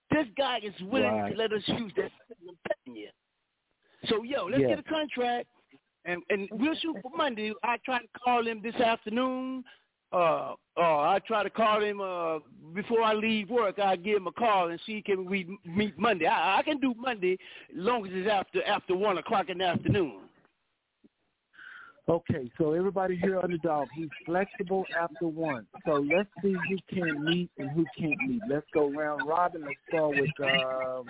This guy is willing Right. to let us use that. I'm telling you. So yo, let's Yeah. get a contract, and and we'll shoot for Monday. I try to call him this afternoon. Uh, uh, I try to call him uh before I leave work. I give him a call and see can we meet Monday. I, I can do Monday as long as it's after after one o'clock in the afternoon. Okay, so everybody here underdog, he's flexible after one. So let's see who can meet and who can't meet. Let's go round robin. Let's start with um,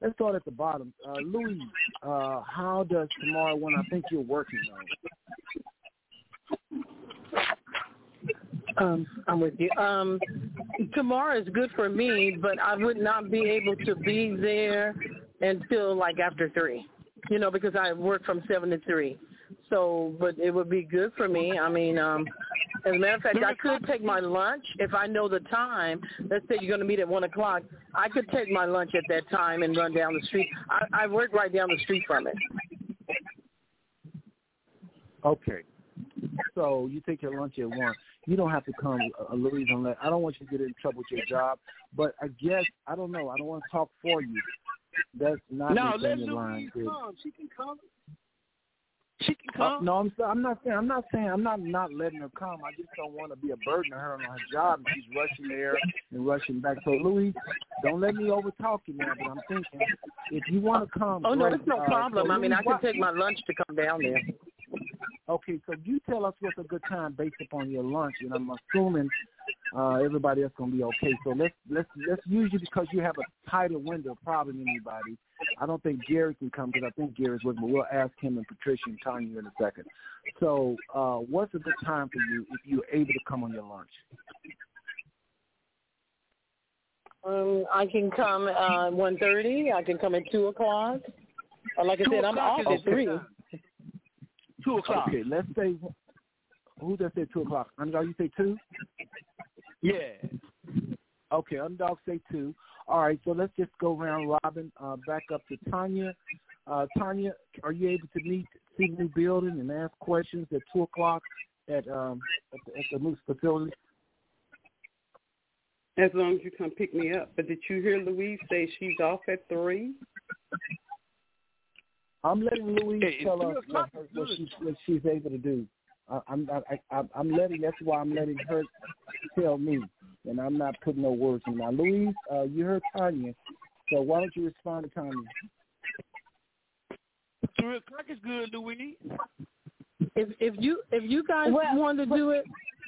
let's start at the bottom. Uh, Louis, uh, how does tomorrow when I think you're working on? Um, I'm with you. Um, tomorrow is good for me, but I would not be able to be there until like after three. You know, because I work from seven to three. So, but it would be good for me. I mean, um, as a matter of fact, I could take my lunch if I know the time. Let's say you're going to meet at one o'clock. I could take my lunch at that time and run down the street. I, I work right down the street from it. Okay, so you take your lunch at one. You don't have to come, uh, Louise, unless I don't want you to get in trouble with your job. But I guess I don't know. I don't want to talk for you. That's not No, within let your line. Louise Good. come. She can come. She can Uh, no, I'm I'm not saying I'm not saying I'm not not letting her come. I just don't want to be a burden to her on her job. And she's rushing there and rushing back. So Louis, don't let me overtalk you now. But I'm thinking if you want to come, Oh no, great. it's no Uh, problem. so I mean, Louise, I can what- take my lunch to come down there. Okay, so you tell us what's a good time based upon your lunch, and I'm assuming uh, everybody else gonna be okay. So let's let's let's use you because you have a tighter window probably than anybody. I don't think Gary can come because I think Gary's with me. We'll ask him and Patricia and Tanya in a second. So uh, what's a good time for you if you're able to come on your lunch? Um, I can come uh one thirty. I can come at two o'clock. Or like I said, I'm off at three. time. Two o'clock. Okay, let's say who just said two o'clock? Underdog, you say two? Yeah. Okay, underdog say two. All right, so let's just go around robin. Uh, back up to Tanya. Uh, Tanya, are you able to meet, see the new building and ask questions at two o'clock at um at the, at the new facility? As long as you come pick me up. But did you hear Louise say she's off at three? I'm letting Louise Hey, tell us what, her, what good. she's what she's able to do. I, I'm I, I, I'm letting. That's why I'm letting her tell me, and I'm not putting no words in. Now, Louise, uh, you heard Tanya, so why don't you respond to Tanya? Three o'clock is good, Louise. If if you if you guys Well, want to do it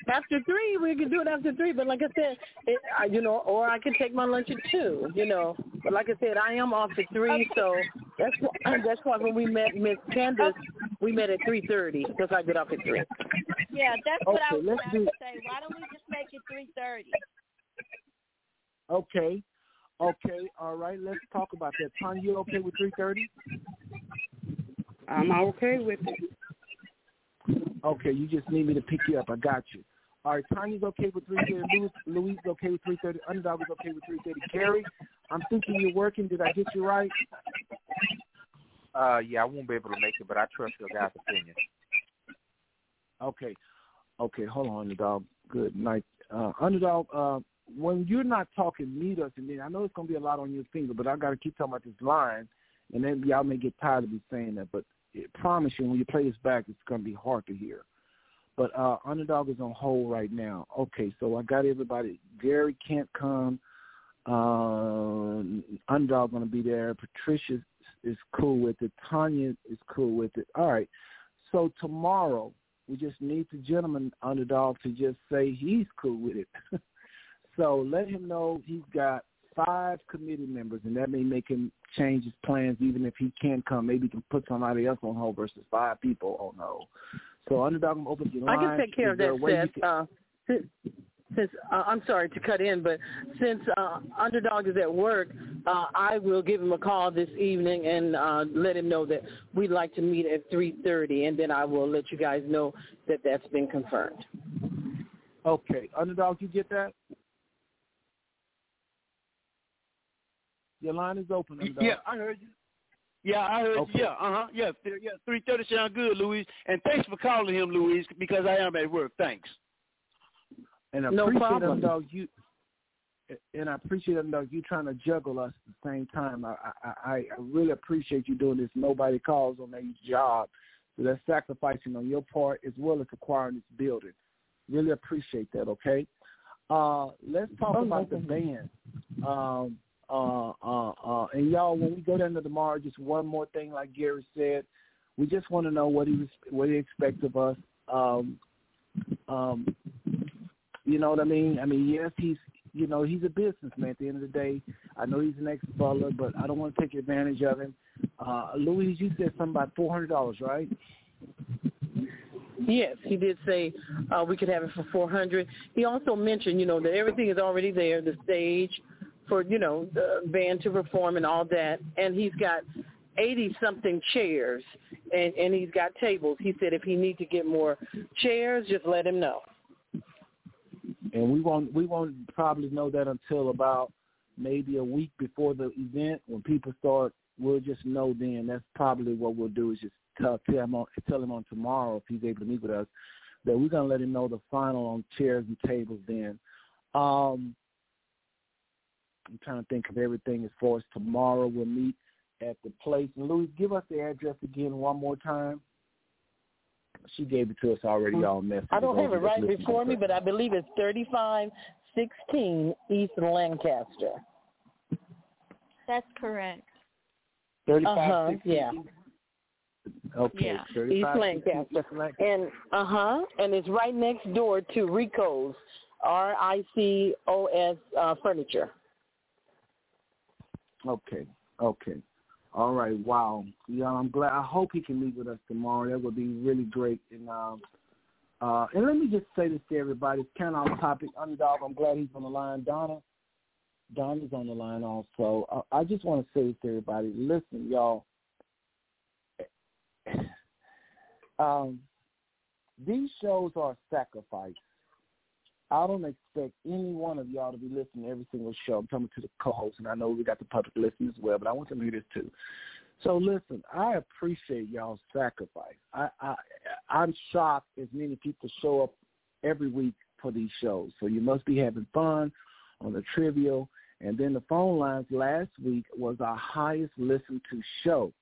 after three, we can do it after three. But like I said, it, I, you know, or I can take my lunch at two. You know, but like I said, I am off at three, so that's why, that's why when we met Miss Candace, we met at three thirty because I get off at three. Yeah, that's what I was let's trying do- to say. Why don't we just make it three thirty? Okay, okay, all right. Let's talk about that. Tanya, you okay with three thirty? I'm okay with it. Okay, you just need me to pick you up. I got you. All right, Tanya's okay with three thirty. Louis, Louise is okay with three thirty. Underdog is okay with three thirty. Gary, I'm thinking you're working. Did I get you right? Uh, yeah, I won't be able to make it, but I trust your guys' opinion. Okay, okay, hold on, underdog. Good night, uh, underdog. Uh, when you're not talking, meet us, and then I know it's gonna be a lot on your finger, but I got to keep talking about this line, and then y'all may get tired of me saying that, but I promise you, when you play this back, it's gonna be hard to hear. But uh, underdog is on hold right now. Okay, so I got everybody. Gary can't come. Uh, underdog gonna be there. Patricia is cool with it. Tanya is cool with it. All right. So tomorrow we just need the gentleman underdog to just say he's cool with it. so let him know he's got five committee members, and that may make him change his plans even if he can't come. Maybe he can put somebody else on hold versus five people on hold. So underdog, I'm open your line. I can take care Is of that, a Seth. can- Uh, since, since uh, I'm sorry to cut in, but since uh, Underdog is at work, uh, I will give him a call this evening and uh, let him know that we'd like to meet at 3:30, and then I will let you guys know that that's been confirmed. Okay, underdog, you get that? Your line is open, underdog. Yeah, I heard you. Yeah, I heard Okay. Yeah, uh huh. Yeah, th- yeah. Three thirty sound good, Louise. And thanks for calling him, Louise, because I am at work. Thanks. And I No appreciate problem. underdog you. And I appreciate underdog you trying to juggle us at the same time. I, I I I really appreciate you doing this. Nobody calls on their job, so that's sacrificing on your part as well as acquiring this building. Really appreciate that. Okay. Uh, let's talk Oh, about the no. band. Um, uh, uh, uh, and y'all, when we go down to tomorrow, just one more thing, like Gary said, we just want to know what he what he expects of us. Um, um, you know what I mean? I mean, yes, he's, you know, he's a businessman. At the end of the day, I know he's an ex-butler, but I don't want to take advantage of him. Uh, Louise, you said something about four hundred dollars, right? Yes, he did say uh, we could have it for 400. He also mentioned, you know, that everything is already there, the stage for, you know, the band to perform and all that. And he's got 80 something chairs and, and he's got tables. He said if he needs to get more chairs, just let him know. and we won't we won't probably know that until about maybe a week before the event when people start we'll just know then that's probably what we'll do is just tell, tell him on tell him on tomorrow if he's able to meet with us that we're gonna let him know the final on chairs and tables then um i'm trying to think of everything as far as tomorrow we'll meet at the place and louis give us the address again one more time she gave it to us already y'all message I don't have it right before me, but I believe it's 3516 East Lancaster. That's correct. Thirty-five. Uh-huh, yeah. Okay. Yeah. East Lancaster. East Lancaster. And uh huh, and it's right next door to Rico's, R I C O S uh, Furniture. Okay. Okay. All right. Wow. Yeah, I'm glad. I hope he can meet with us tomorrow. That would be really great. And um, uh, and let me just say this to everybody. It's kind of off topic. Underdog. I'm glad he's on the line. Donna. Donna's on the line also. I, I just want to say this to everybody. Listen, y'all. Um, these shows are a sacrifice. I don't expect any one of y'all to be listening to every single show. I'm talking to the co-host, and I know we got the public listening as well, but I want them to hear this too. So listen, I appreciate y'all's sacrifice. I, I I'm shocked as many people show up every week for these shows. So you must be having fun on the trivial. And then the phone lines last week was our highest listened to show.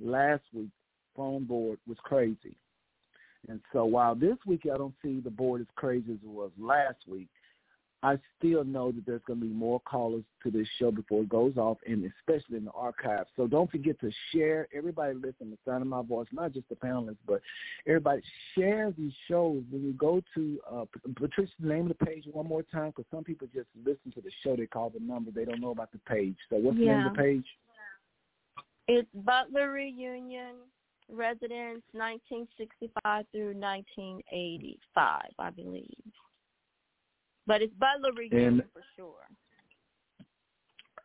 Last week, phone board was crazy. And so while this week I don't see the board as crazy as it was last week, I still know that there's going to be more callers to this show before it goes off, and especially in the archive. So don't forget to share. Everybody listen to sound of my voice, not just the panelists, but everybody share these shows. When you go to uh, Patricia, name of the page one more time, because some people just listen to the show. They call the number. They don't know about the page. So what's the name of the page? It's Butler Reunion Residence 1965 through 1985, I believe. But it's Butler And- for sure.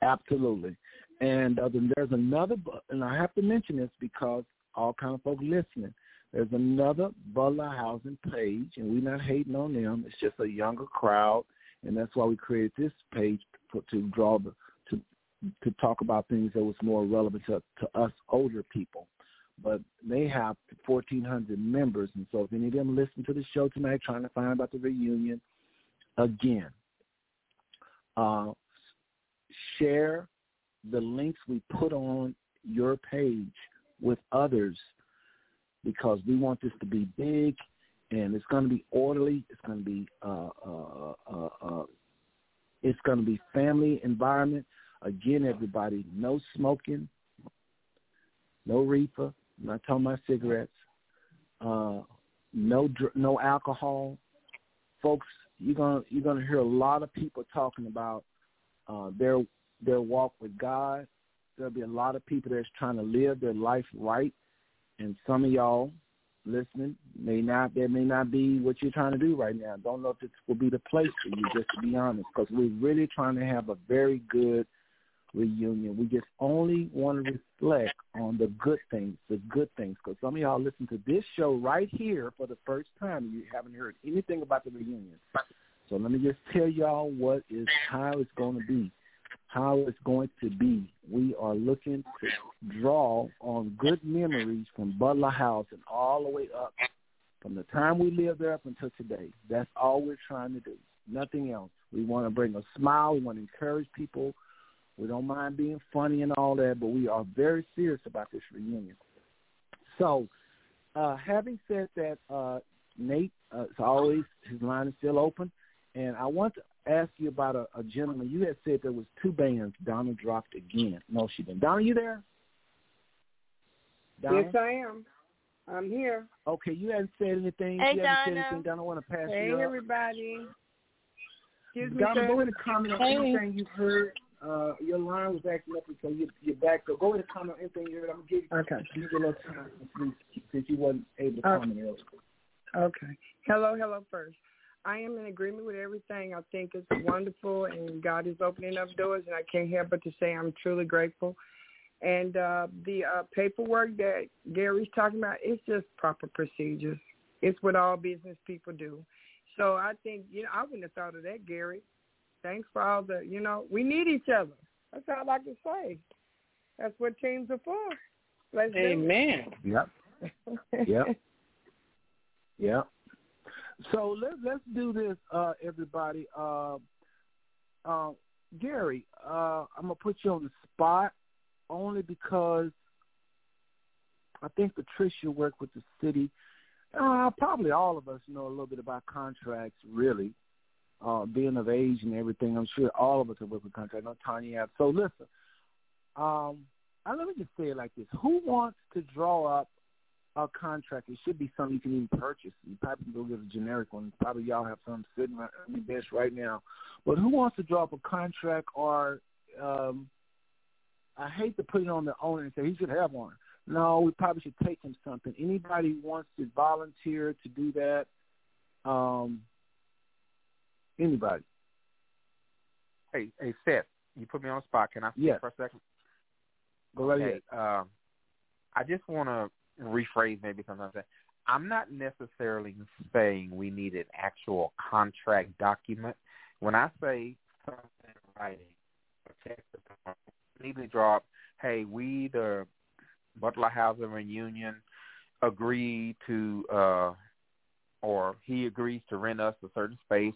Absolutely. And uh, then there's another, and I have to mention this because all kind of folks listening. There's another Butler Housing page, and we're not hating on them. It's just a younger crowd, and that's why we created this page for, to draw the to to talk about things that was more relevant to, to us older people. But they have 1,400 members, and so if any of them listen to the show tonight, trying to find about the reunion, again, uh, share the links we put on your page with others because we want this to be big and it's going to be orderly. It's going to be uh, uh, uh, uh, it's going to be family environment. Again, everybody, no smoking, no reefer. Not talking about cigarettes. Uh, no no alcohol, folks. You're gonna you're gonna hear a lot of people talking about uh, their their walk with God. There'll be a lot of people that's trying to live their life right, and some of y'all listening may not that may not be what you're trying to do right now. Don't know if this will be the place for you, just to be honest, because we're really trying to have a very good reunion. We just only want to reflect on the good things, the good things, because some of y'all listen to this show right here for the first time. You haven't heard anything about the reunion. So let me just tell y'all what is how it's going to be how it's going to be. We are looking to draw on good memories from Butler House and all the way up from the time we lived there up until today. That's all we're trying to do. Nothing else. We want to bring a smile. We want to encourage people. We don't mind being funny and all that, but we are very serious about this reunion. So, uh, having said that, uh, Nate, uh, as always, his line is still open. And I want to ask you about a, a gentleman. You had said there was two bands. Donna dropped again. No, she didn't. Donna, you there? Donna? Yes, I am. I'm here. Okay, you haven't said anything. Hey, you Donna. haven't said anything. Donna, I want to pass hey, you Hey, everybody. Excuse Donna, me, go ahead and comment on hey. anything you've heard. Uh, your line was acting up, so you, you're back. So go ahead and comment on anything you heard. I'm going to give, okay. give you a little time since, since you wasn't able to comment earlier. Okay. Hello, hello first. I am in agreement with everything. I think it's wonderful, and God is opening up doors, and I can't help but to say I'm truly grateful. And uh, the uh, paperwork that Gary's talking about, it's just proper procedures. It's what all business people do. So I think, you know, I wouldn't have thought of that, Gary. Thanks for all the, you know, we need each other. That's all I can say. That's what teams are for. Let's Amen. Yep. yep. Yep. So let's let's do this, uh, everybody. Uh, uh, Gary, uh, I'm gonna put you on the spot only because I think Patricia worked with the city. Uh, probably all of us know a little bit about contracts, really. Uh, being of age and everything, I'm sure all of us have worked with contracts. No, Tanya have. So listen, um, uh, let me just say it like this: Who wants to draw up a contract. It should be something you can even purchase. You probably can go get a generic one. Probably y'all have some sitting on your desk right now. But who wants to draw up a contract or um I hate to put it on the owner and say he should have one. No, we probably should take him something. Anybody wants to volunteer to do that? Um anybody. Hey, hey Seth, you put me on the spot. Can I speak yes. for a second? Go right okay, ahead. Um, I just want to rephrase maybe something I'm not necessarily saying we need an actual contract document. When I say something in writing, a text need to drop, hey, we the Butler Housing Reunion agree to uh or he agrees to rent us a certain space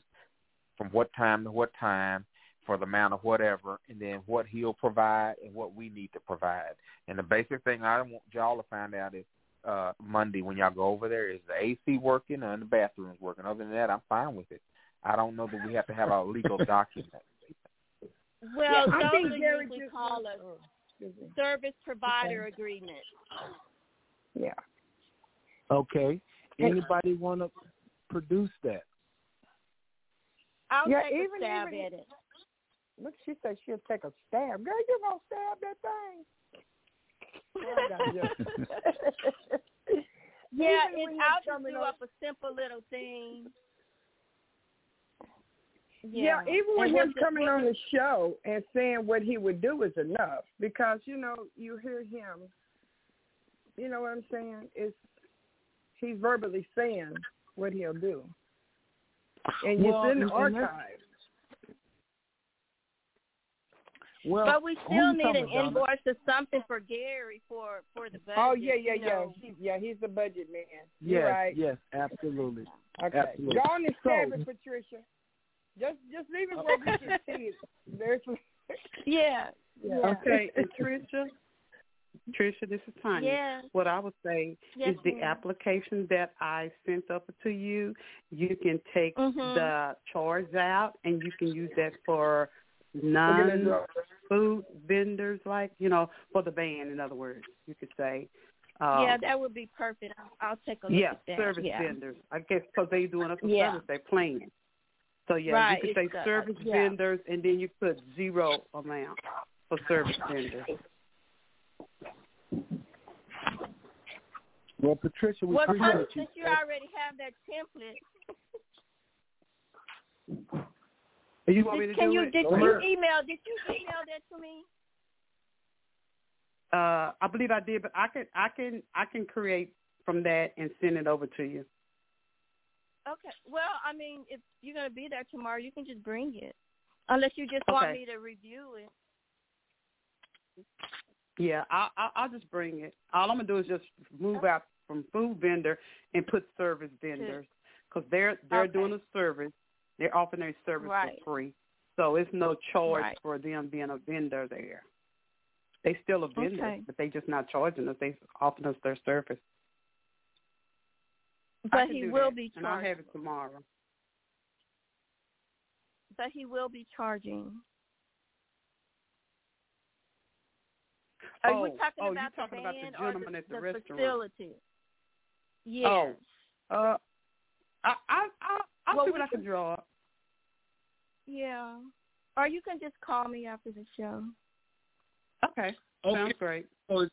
from what time to what time for the amount of whatever, and then what he'll provide and what we need to provide. And the basic thing I want y'all to find out is uh Monday when y'all go over there is the AC working and the bathrooms working. Other than that, I'm fine with it. I don't know that we have to have a legal document. Well, yeah, I think Gary we call a service provider okay. agreement. Yeah. Okay. Anybody want to produce that? I'll yeah, take even, a stab even, at it. Look, she said she'll take a stab. Girl, you're gonna stab that thing? yeah, it's, I'll just do up a simple little thing. Yeah, yeah even when and him coming on the show and saying what he would do is enough because you know you hear him. You know what I'm saying? It's he's verbally saying what he'll do, and well, it's in the and, archive. Well, but we still need an invoice or something for Gary for for the oh, budget. Oh yeah, yeah, you yeah. know. He, yeah, he's the budget man. Yes, right. yes, absolutely. Okay. absolutely. Go on and stab So- it, Patricia. Just just leave it where we can see it. There's Yeah. Yeah. Okay, and Tricia, Tricia, this is Tanya. Yeah. What I would say Yes, is the ma'am. application that I sent up to you, you can take Mhm. the charge out and you can use that for non-food vendors, like, you know, for the band, in other words, you could say. Um, yeah, that would be perfect. I'll, I'll take a look yeah, at that. service yeah. Service vendors. I guess because they're doing it for Yeah. service, they're playing. So yeah, Right, you could say it's, service yeah. vendors, and then you put zero amount for service vendors. Well, Patricia, we Well, appreciate Tanya, you. since you already have that template, Are You want me to can do you it? did Go you ahead. email did you email that to me? Uh, I believe I did, but I can I can I can create from that and send it over to you. Okay. Well, I mean, if you're gonna be there tomorrow, you can just bring it, unless you just want me to review it. Yeah, I, I I'll just bring it. All I'm gonna do is just move out from food vendor and put service vendors because they're they're Okay. doing a service. They're offering their service Right. for free, so it's no charge Right. for them being a vendor there. They still a vendor, Okay. but they just not charging us. They offering us their service. But he will that, be and I'll have it tomorrow. But he will be charging. Are oh, we talking oh, about you talking the about the band or gentleman the, at the, the restaurant? facility? Yes. Oh, uh, I I I I'll Well, see what I can can- draw up. Yeah. Or you can just call me after the show. Okay, Okay. sounds great. So as,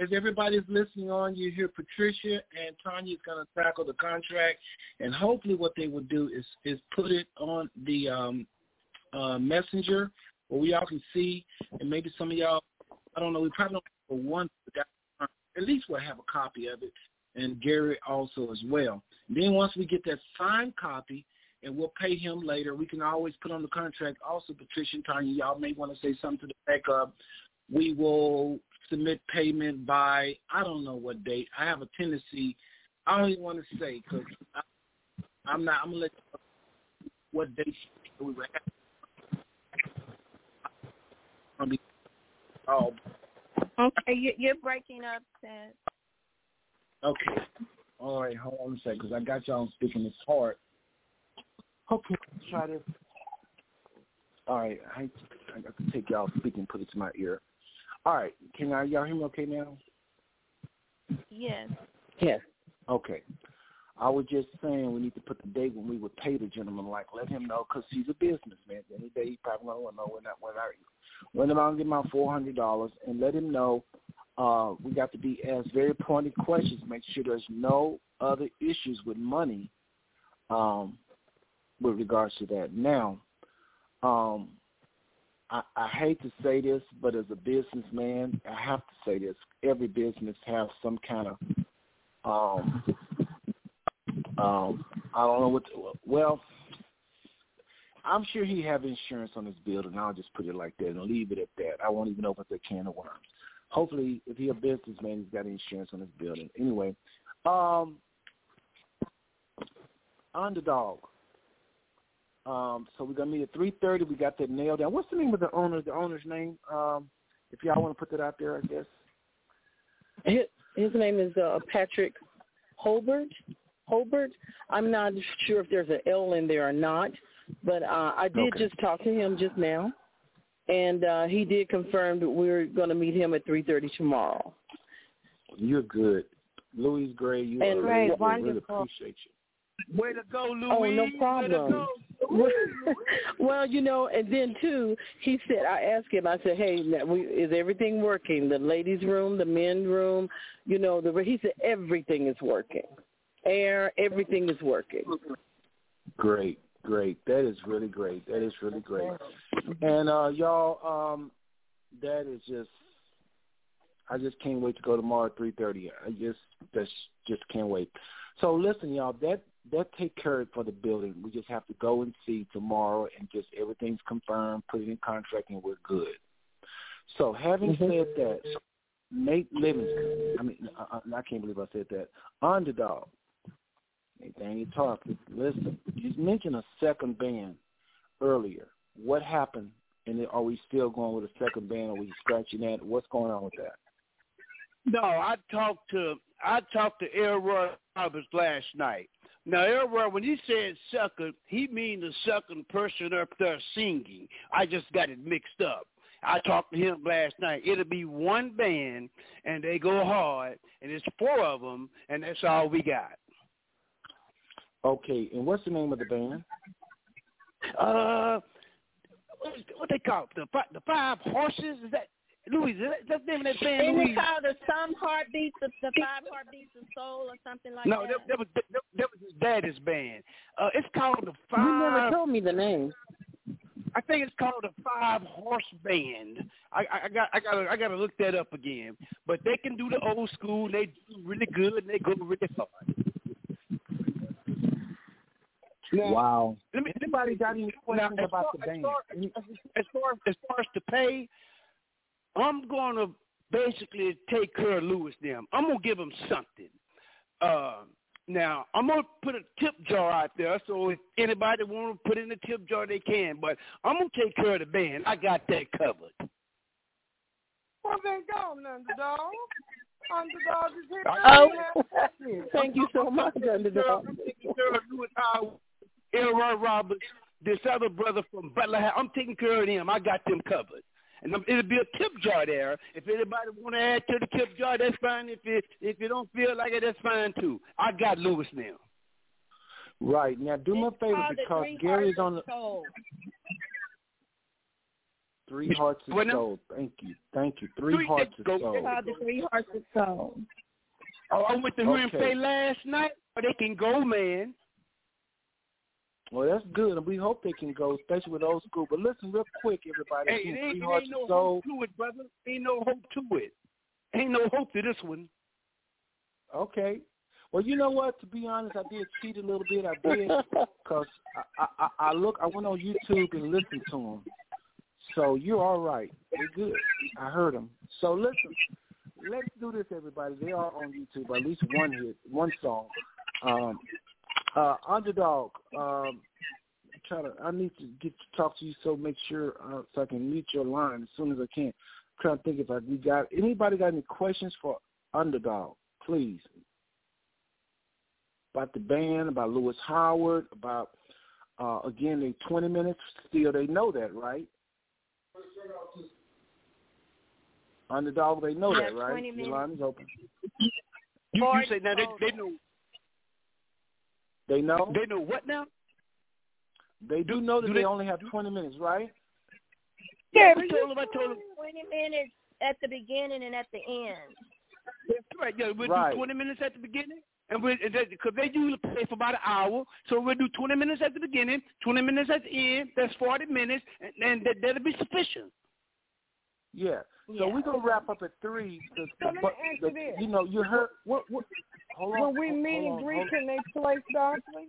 as everybody's listening on, you hear Patricia and Tanya's going to tackle the contract, and hopefully what they will do is is put it on the um, uh, messenger where we all can see, and maybe some of y'all, I don't know, we probably don't have one, but at least we'll have a copy of it, and Gary also as well. And then once we get that signed copy, and we'll pay him later. We can always put on the contract. Also, Patricia and Tanya, y'all may want to say something to the back of. We will submit payment by I don't know what date. I have a tendency. I don't even want to say because I'm not. I'm gonna let you know what date we will have. I'll oh Okay, you, you're breaking up, Ted. Okay. All right, hold on a second, because I got y'all speaking this hard. Okay, let's try this. All right, I, I got to take y'all speaking put it to my ear. All right, can I, y'all hear me okay now? Yes. Yes. Okay. I was just saying we need to put the date when we would pay the gentleman. Like, let him know because he's a businessman. Any day he probably to know when that when I when am I'm gonna get my four hundred dollars and let him know. Uh, we got to be asked very pointed questions. Make sure there's no other issues with money, um, with regards to that. Now, um, I, I hate to say this, but as a businessman, I have to say this. Every business has some kind of um, um, I don't know what. To, well, I'm sure he have insurance on his building. I'll just put it like that and leave it at that. I won't even open the can of worms. Hopefully, if he a businessman, he's got insurance on his building. Anyway, um, underdog. Um, so we're gonna meet at three thirty. We got that nailed down. What's the name of the owner? The owner's name? Um, if y'all want to put that out there, I guess. His, his name is uh, Patrick Holbert. Holbert. I'm not sure if there's an L in there or not, but uh, I did Okay. just talk to him just now, and uh, he did confirm that we're going to meet him at 3:30 tomorrow. You're good, Louise Gray. You And- are Great, really, really appreciate you. way to go, Louise. Oh, no problem. well, you know, and then too, he said, I asked him, I said, hey, is everything working? The ladies' room, the men's room, you know, the he said everything is working. Air, everything is working. Great, great. That is really great. That is really great. And uh y'all, um, that is just I just can't wait to go tomorrow at three thirty. I just just just can't wait. So listen, y'all, that that take care of for the building. We just have to go and see tomorrow and just everything's confirmed, put it in contract and we're good. So having Mhm. said that, Nate Livingston, I mean, I, I can't believe I said that. Underdog, Nathaniel Tarpley, listen, you mentioned a second band earlier. What happened? And are we still going with a second band? Are we scratching that? What's going on with that? No, I talked to I talked to Elroy Roberts last night. Now, Elroy, when he said sucker, he means the second person up there singing. I just got it mixed up. I talked to him last night. It'll be one band, and they go hard, and it's four of them, and that's all we got. Okay, and what's the name of the band? Uh, what, is, what they call it? The fi- the five horses? Is that Louis? Is that, that's the name of that band? Isn't Louis? it called the Some Heartbeats of the Five Heartbeats of Soul or something like no, that? that, that was that, that was his daddy's band. Uh, it's called the Five. You never told me the name. I think it's called the Five Horse Band. I, I, I got I got I got to look that up again. But they can do the old school. They do really good. and They go really hard. Now, Wow. Let me, Anybody got any questions as about far- the as band? far- as far as far as the pay, I'm going to basically take care of Lewis. Them. I'm gonna give him something. Uh, now I'm gonna put a tip jar out there, so if anybody want to put in the tip jar, they can. But I'm gonna take care of the band. I got that covered. Well, then go, underdog. Underdog is here. Oh, thank you so much, underdog. I'm taking care of Lewis Howard, Elroy Roberts, this other brother from Butler. I'm taking care of them. I got them covered. And it'll be a tip jar there. If anybody want to add to the tip jar, that's fine. If it, if you don't feel like it, that's fine too. I got Lewis now. Right. Now do me a favor because Three Gary's on the of Three Hearts of What? Soul. Thank you. Thank you. Three Three- Hearts of go- It's Soul. called the Three Hearts of Soul. Oh, I went to hear him Okay. play last night. Or they can go, man. Well, that's good, and we hope they can go, especially with old school. But listen, real quick, everybody. Hey, it ain't, it ain't no Soul. hope to it, brother. Ain't no hope to it. Ain't no hope to this one. Okay. Well, you know what? To be honest, I did cheat a little bit. I did because I, I, I look. I went on YouTube and listened to them. So you're all right. They're good. I heard them. So listen, let's do this, everybody. They are on YouTube. At least one hit, one song. Um, uh, underdog. Um, try to. I need to get to talk to you. So make sure uh, so I can meet your line as soon as I can. I'm trying to think if I we got anybody got any questions for underdog, please. About the band, about Lewis Howard, about uh again they twenty minutes still they know that, right? Underdog, they know Yeah, that, right? 20 Your minutes. line is open. You, you say now they, they know They know? they know what now? They do know that do they, they- only have twenty minutes, right? Yeah, I told them. I told them 20 minutes at the beginning and at the end. That's right. Yeah, we'll Right. do 20 minutes at the beginning, and we because they usually play for about an hour, so we'll do 20 minutes at the beginning, 20 minutes at the end. That's 40 minutes, and, and that, that'll be sufficient. Yeah. So Yeah. we're gonna wrap up at three. The, So let me but ask the, you this. you know, you heard what what hold on. When we meet hold and on, greet, hold- can they play softly?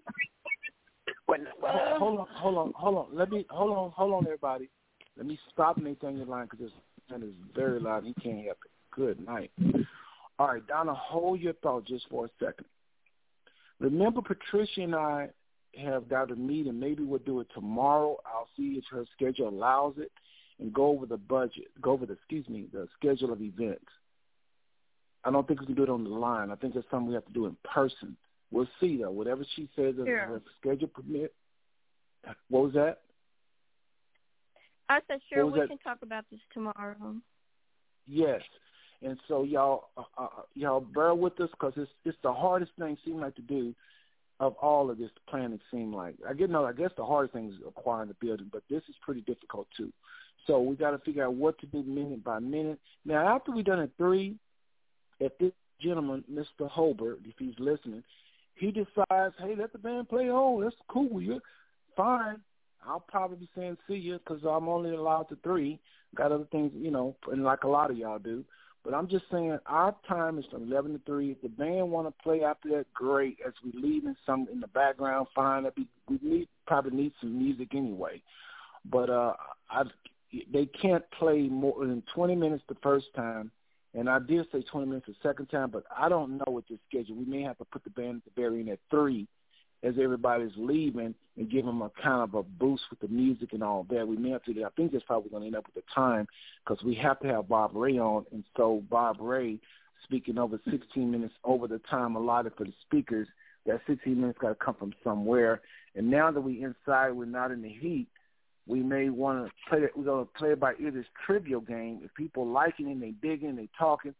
Uh, hold hold on, hold on, hold on. Let me hold on, hold on, everybody. Let me stop Nathaniel line because this man is very loud. He can't help it. Good night. All right, Donna, hold your thought just for a second. Remember, Patricia and I have got a meeting. Maybe we'll do it tomorrow. I'll see if her schedule allows it, and go over the budget. Go over the excuse me, the schedule of events. I don't think we can do it on the line. I think it's something we have to do in person. We'll see though. Whatever she says, Yeah. her schedule permit. What was that? I said, sure, we that? can talk about this tomorrow. Yes. And so y'all, uh, uh, y'all bear with us because it's it's the hardest thing seem like to do of all of this planning. Seem like I get no. I guess the hardest thing is acquiring the building, but this is pretty difficult too. So we got to figure out what to do minute by minute. Now, after we done it three, if this gentleman, Mr. Holbert, if he's listening, he decides, hey, let the band play on. That's cool. with You fine. I'll probably be saying see you because I'm only allowed to three. Got other things, you know, and like a lot of y'all do. But I'm just saying our time is from 11 to 3. If the band want to play after that, great. As we leaving some in the background, fine. That'd be, we need probably need some music anyway. But uh, I they can't play more than 20 minutes the first time, and I did say 20 minutes the second time, but I don't know with this schedule. We may have to put the band at the very end at three, as everybody's leaving, and give them a kind of a boost with the music and all that. We may have to. do that. I think that's probably going to end up with the time because we have to have Bob Ray on, and so Bob Ray speaking over 16 minutes over the time allotted for the speakers. That 16 minutes got to come from somewhere. And now that we're inside, we're not in the heat we may want to play it. We're going to play by ear this trivial game. If people liking it, they digging, they talking.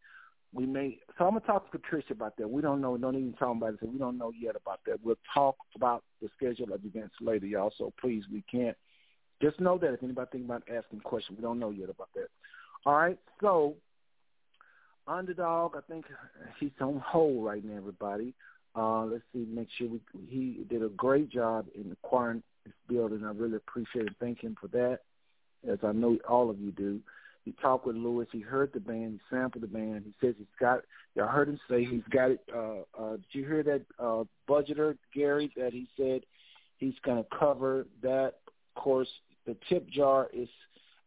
We may. So I'm gonna talk to Patricia about that. We don't know. Don't even talk about it. So we don't know yet about that. We'll talk about the schedule of events later, y'all. So please, we can't. Just know that if anybody think about asking questions, we don't know yet about that. All right. So underdog, I think he's on hold right now. Everybody. Uh, let's see. Make sure we. He did a great job in acquiring this building. I really appreciate and thank him for that, as I know all of you do. He talked with Lewis. He heard the band. He sampled the band. He says he's got. Y'all heard him say he's got it. Uh, uh, did you hear that uh, budgeter Gary that he said he's going to cover that? Of course, the tip jar is.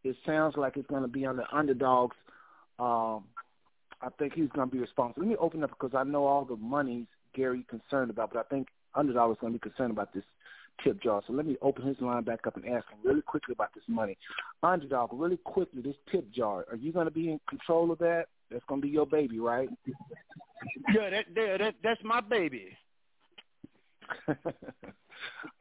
It sounds like it's going to be on the underdogs. Um, I think he's going to be responsible. Let me open up because I know all the monies Gary concerned about, but I think underdog is going to be concerned about this tip jar. So let me open his line back up and ask him really quickly about this money. Underdog, really quickly, this tip jar, are you going to be in control of that? That's going to be your baby, right? Yeah, that, that, that that's my baby.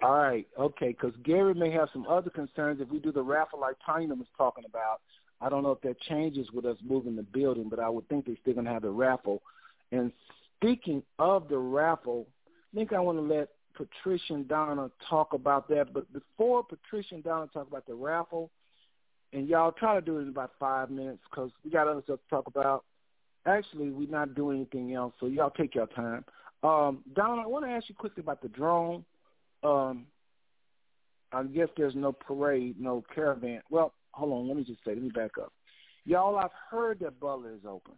All right, okay, because Gary may have some other concerns if we do the raffle like Tanya was talking about. I don't know if that changes with us moving the building, but I would think they're still going to have the raffle. And speaking of the raffle, I think I want to let Patricia and Donna talk about that. But before Patricia and Donna talk about the raffle, and y'all try to do it in about five minutes because we got other stuff to talk about. Actually, we're not doing anything else, so y'all take your time. Um, Donna, I want to ask you quickly about the drone. Um, I guess there's no parade, no caravan. Well, hold on. Let me just say. Let me back up. Y'all, I've heard that Butler is open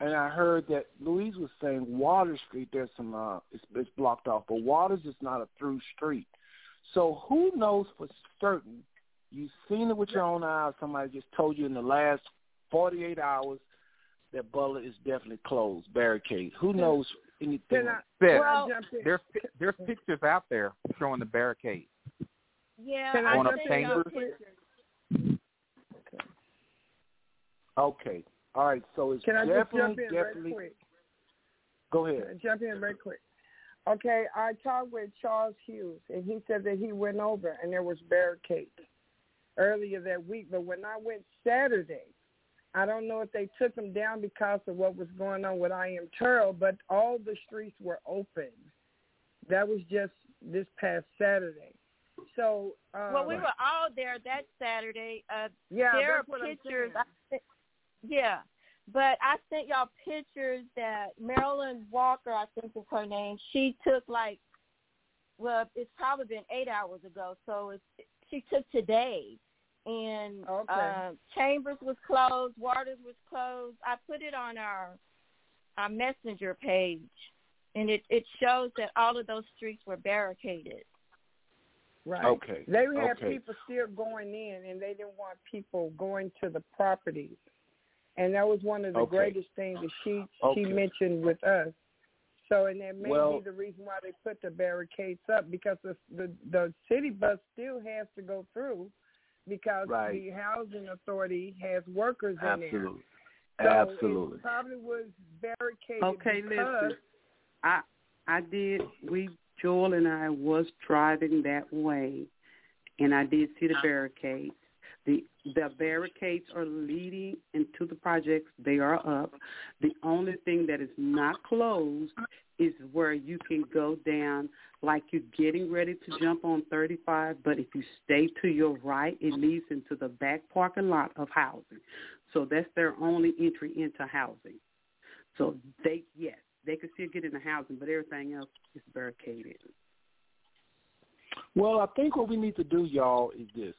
and I heard that Louise was saying Water Street. There's some uh, it's, it's blocked off, but Waters is not a through street. So who knows for certain? You've seen it with your own eyes. Somebody just told you in the last 48 hours that Butler is definitely closed, barricade. Who knows anything? I, well, there's there's pictures out there showing the barricade. Yeah, on I a chamber. Okay. All right, so it's Can I definitely, just jump in definitely. right quick? Go ahead. Jump in right quick. Okay, I talked with Charles Hughes, and he said that he went over and there was barricades earlier that week. But when I went Saturday, I don't know if they took them down because of what was going on with I Am Turl, but all the streets were open. That was just this past Saturday. So uh, well, we were all there that Saturday. Uh, yeah, there that's are what pictures. I'm saying. Yeah, but I sent y'all pictures that Marilyn Walker, I think is her name. She took like, well, it's probably been eight hours ago. So it's she took today, and Okay. uh, Chambers was closed, Waters was closed. I put it on our our messenger page, and it it shows that all of those streets were barricaded. Right. Okay. They had okay. people still going in, and they didn't want people going to the properties. And that was one of the Okay. greatest things that she Okay. she mentioned with us. So, and that may Well- be the reason why they put the barricades up because the the, the city bus still has to go through because Right. the housing authority has workers in there. Absolutely. So Absolutely. It probably was barricaded Okay, because listen. I I did. We Joel and I was driving that way, and I did see the barricades. The the barricades are leading into the projects. They are up. The only thing that is not closed is where you can go down like you're getting ready to jump on 35, but if you stay to your right, it leads into the back parking lot of housing. So that's their only entry into housing. So they, yes, they can still get into housing, but everything else is barricaded. Well, I think what we need to do, y'all, is this.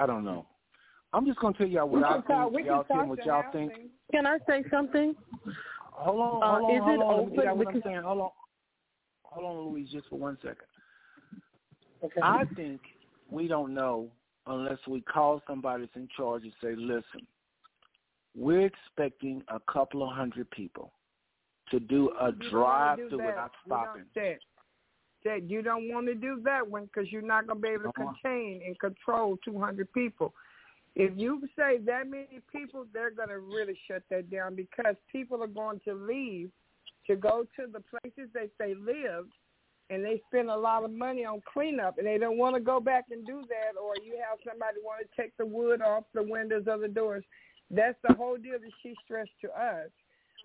I don't know. I'm just gonna tell y'all what I can talk, think. we Y'all can tell talk me what y'all think. Can I say something? Hold on, Uh, hold on, is hold it on. Let me get open out what I'm saying. Hold on. hold on, Louise, just for one second. Okay. I think we don't know unless we call somebody that's in charge and say, listen, we're expecting a couple of hundred people to do a You drive don't wanna do through that. without You don't- stopping. Said, said you don't want to do that one because you're not going to be able to Uh-huh. contain and control 200 people. If you say that many people, they're going to really shut that down because people are going to leave to go to the places that they lived and they spend a lot of money on cleanup and they don't want to go back and do that or you have somebody want to take the wood off the windows of the doors. That's the whole deal that she stressed to us.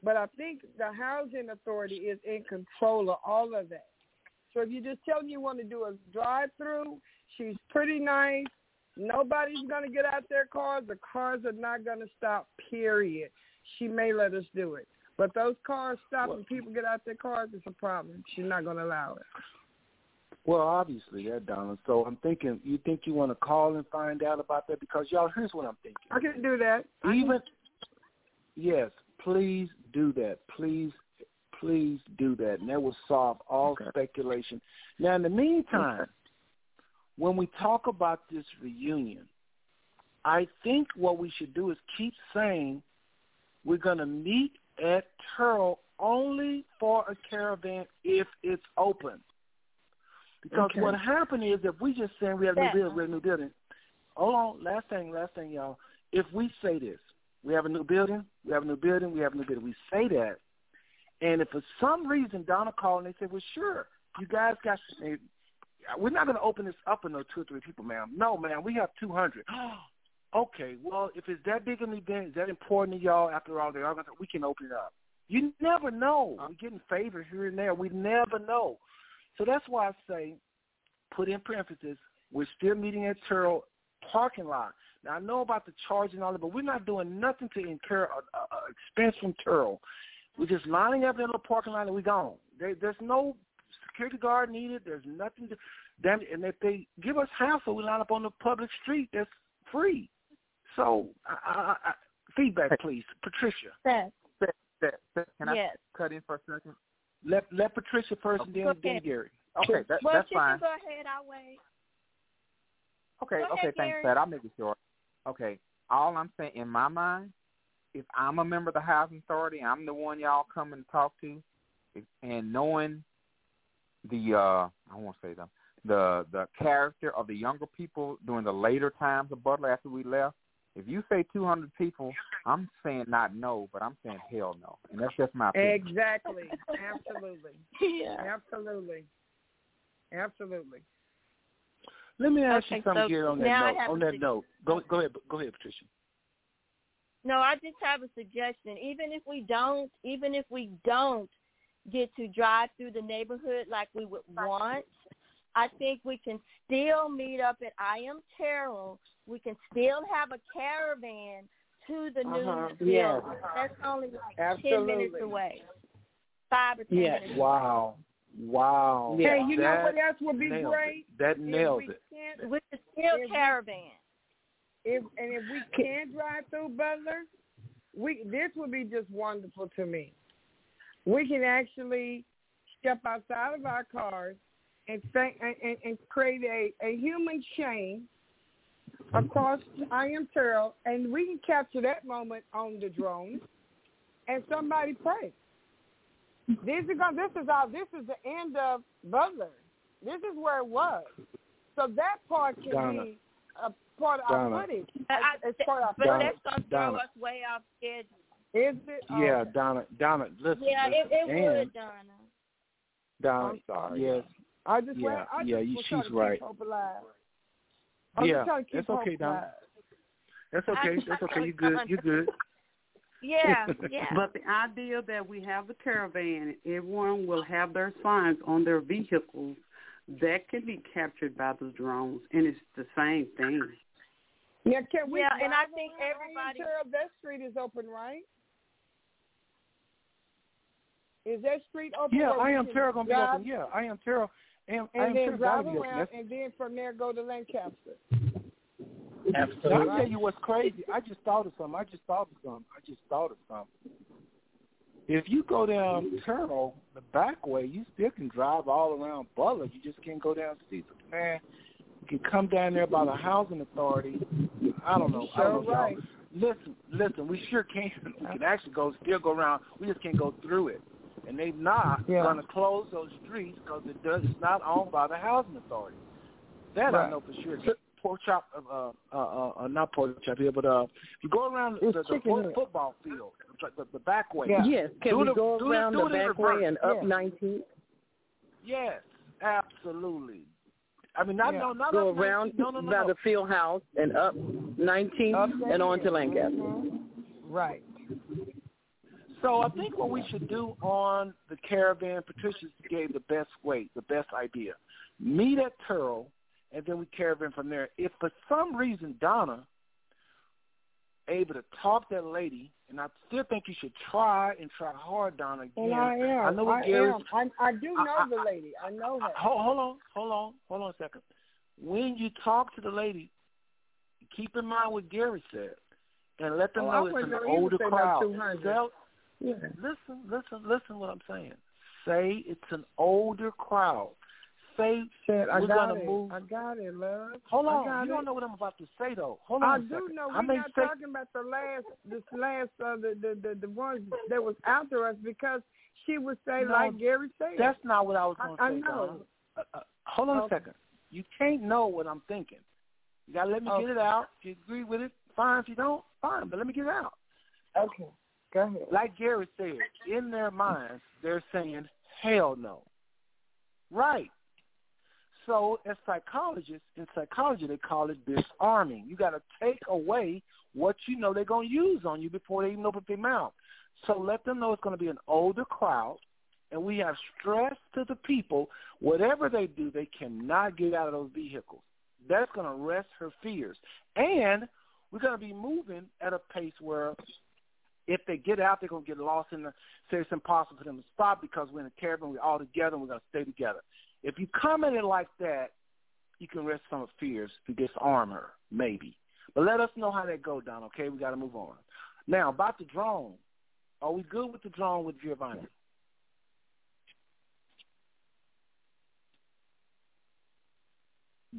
But I think the housing authority is in control of all of that. So if you just tell you want to do a drive through, she's pretty nice. Nobody's gonna get out their cars. The cars are not gonna stop, period. She may let us do it. But those cars stop and people get out their cars, it's a problem. She's not gonna allow it. Well, obviously, yeah, Donna. So I'm thinking, you think you want to call and find out about that? Because y'all, here's what I'm thinking. I can do that. I can- Even, yes, please do that. Please, please do that, and that will solve all Okay. speculation. Now, in the meantime, when we talk about this reunion, I think what we should do is keep saying we're going to meet at Turl only for a caravan if it's open. Because Okay. what happened is if we just say we have a new building, we have a new building. Hold on, last thing, last thing, y'all. If we say this, we have a new building, we have a new building, we have a new building. We say that, and if for some reason Donna called and they said, "Well, sure, you guys got," eh, we're not going to open this up for no two or three people, ma'am. No, ma'am, we have two hundred. okay, well, if it's that big of an event, is that important to y'all? After all, they are all going to, we can open it up. You never know. We're getting favors here and there. We never know. So that's why I say, put in parentheses, we're still meeting at Turl parking lot. Now I know about the charge and all that, but we're not doing nothing to incur a, a, a expense from Turl. We're just lining up in the parking lot and we gone. There, there's no security guard needed. There's nothing to them. And if they give us half, so we line up on the public street, that's free. So I, I, I, feedback, please, Patricia. Seth, Seth, Seth, Seth, can I cut in for a second? Let let Patricia first, and then, then. Gary. Okay, that, well, that's fine. can go ahead. I'll wait. Okay, Go okay, ahead, thanks, Gary. Pat. I'll make it short. Okay, all I'm saying in my mind, if I'm a member of the housing authority, I'm the one y'all come and talk to, if, and knowing the uh I won't say them the the character of the younger people during the later times of Butler after we left. If you say 200 people, I'm saying not no, but I'm saying hell no, and that's just my opinion. Exactly. Absolutely. Yeah. Absolutely. Absolutely. Let me ask you something, so Gary, on that now I note. On that sug- note, go go ahead, go ahead, Patricia. No, I just have a suggestion. Even if we don't, even if we don't get to drive through the neighborhood like we would want, I think we can still meet up at I.M. Terrell. We can still have a caravan to the new Uh-huh. building. Yes. That's only like ten minutes away. Five or ten Yes. minutes. Wow, wow. Hey, you know what else would be great? It. That If nailed we it. can't- With the steel caravan. If and if we can drive through Butler, we this would be just wonderful to me. We can actually step outside of our cars and think and, and, create a, a human chain across I.M. Terrell, and we can capture that moment on the drone, and somebody pray. This is going, this is our this is the end of Butler. This is where it was. So that part can Donna. be a part of Donna. our footage. I, It's part of but Donna, that's gonna throw Donna. us way off schedule. Is it? Oh, Yeah, okay. Donna, Donna, listen, Yeah, it, listen. it and would, Donna. Donna, I'm sorry. yes, I just Yeah, went, I yeah, just you- she's right. Keep hope alive. I'm yeah, just trying to keep that's okay, Donna. That's okay, that's okay. You good, you good. Yeah, yeah. But the idea that we have the caravan, everyone will have their signs on their vehicles that can be captured by the drones, and it's the same thing. Yeah, can we? Yeah, and I think around everybody- I.M. Terrell? that street is open, right? Is that street open? Yeah, I am can Terrell gonna be open. Yeah, I.M. Terrell. And, And then Terrell drive gonna be open. around, That's- and then from there go to Lancaster. Now, Absolutely. I'll tell you what's crazy. I just thought of something. I just thought of something. I just thought of something. If you go down Turtle, the back way, you still can drive all around Butler. You just can't go down Cecil. Man, you can come down there by the housing authority. I don't know. I don't know. right. Listen, listen. We sure can. We can actually go still go around. We just can't go through it. And they've not Yeah. going to close those streets because it does. It's not owned by the housing authority. That I know for sure. Pork chop, uh, uh, uh, uh, not pork chop here, but uh, you go around the, It's the, head. football field, the, the back way. Yeah. Yes. Can Do we the- go do it- around do the back reverse. way and up Yeah. 19th? Yes, absolutely. I mean, not Yeah. no, not Go up around 19, no, no, no, by no. the field house and up 19th Up and on to there. Lancaster. Right. So I think what we should do on the caravan, Patricia gave the best way, the best idea. Meet at Turl, and then we caravan from there. If for some reason Donna able to talk that lady, and I still think you should try and try hard, Donna. Again, And I am. I know what I Gary's- am. I, I do know I- the lady. I know her. Hold, hold on, hold on, hold on a second. When you talk to the lady, keep in mind what Gary said, and let them Oh, know it's an. Older crowd. 200. Tell- Yeah. listen, listen, listen. What I'm saying. Say it's an older crowd. Say Said, I we're got gonna it. move. I got it, love. Hold on, you it. don't know what I'm about to say though. Hold on I do second. know. We're not say, talking about the last, this last, uh, the, the the the ones that was after us because she would say No, like Gary said. That's not what I was going to I, I know. Uh, uh, hold on a second. You can't know what I'm thinking. You gotta let me Okay. get it out. If you agree with it, fine. If you don't, fine. But let me get it out. Okay. Go ahead. Like Gary said, in their minds, they're saying, hell no. Right. So as psychologists, in psychology, they call it disarming. You got to take away what you know they're going to use on you before they even open their mouth. So let them know it's going to be an older crowd, and we have stressed to the people, whatever they do, they cannot get out of those vehicles. That's going to rest her fears. And we're going to be moving at a pace where if they get out, they're to get lost in the, say it's impossible for them to stop because we're in a caravan, we're all together, and we're to stay together. If you come at it like that, you can rest some fears to disarm her, maybe. But let us know how that go down, okay? We got to move on. Now, about the drone. Are we good with the drone with Giovanni?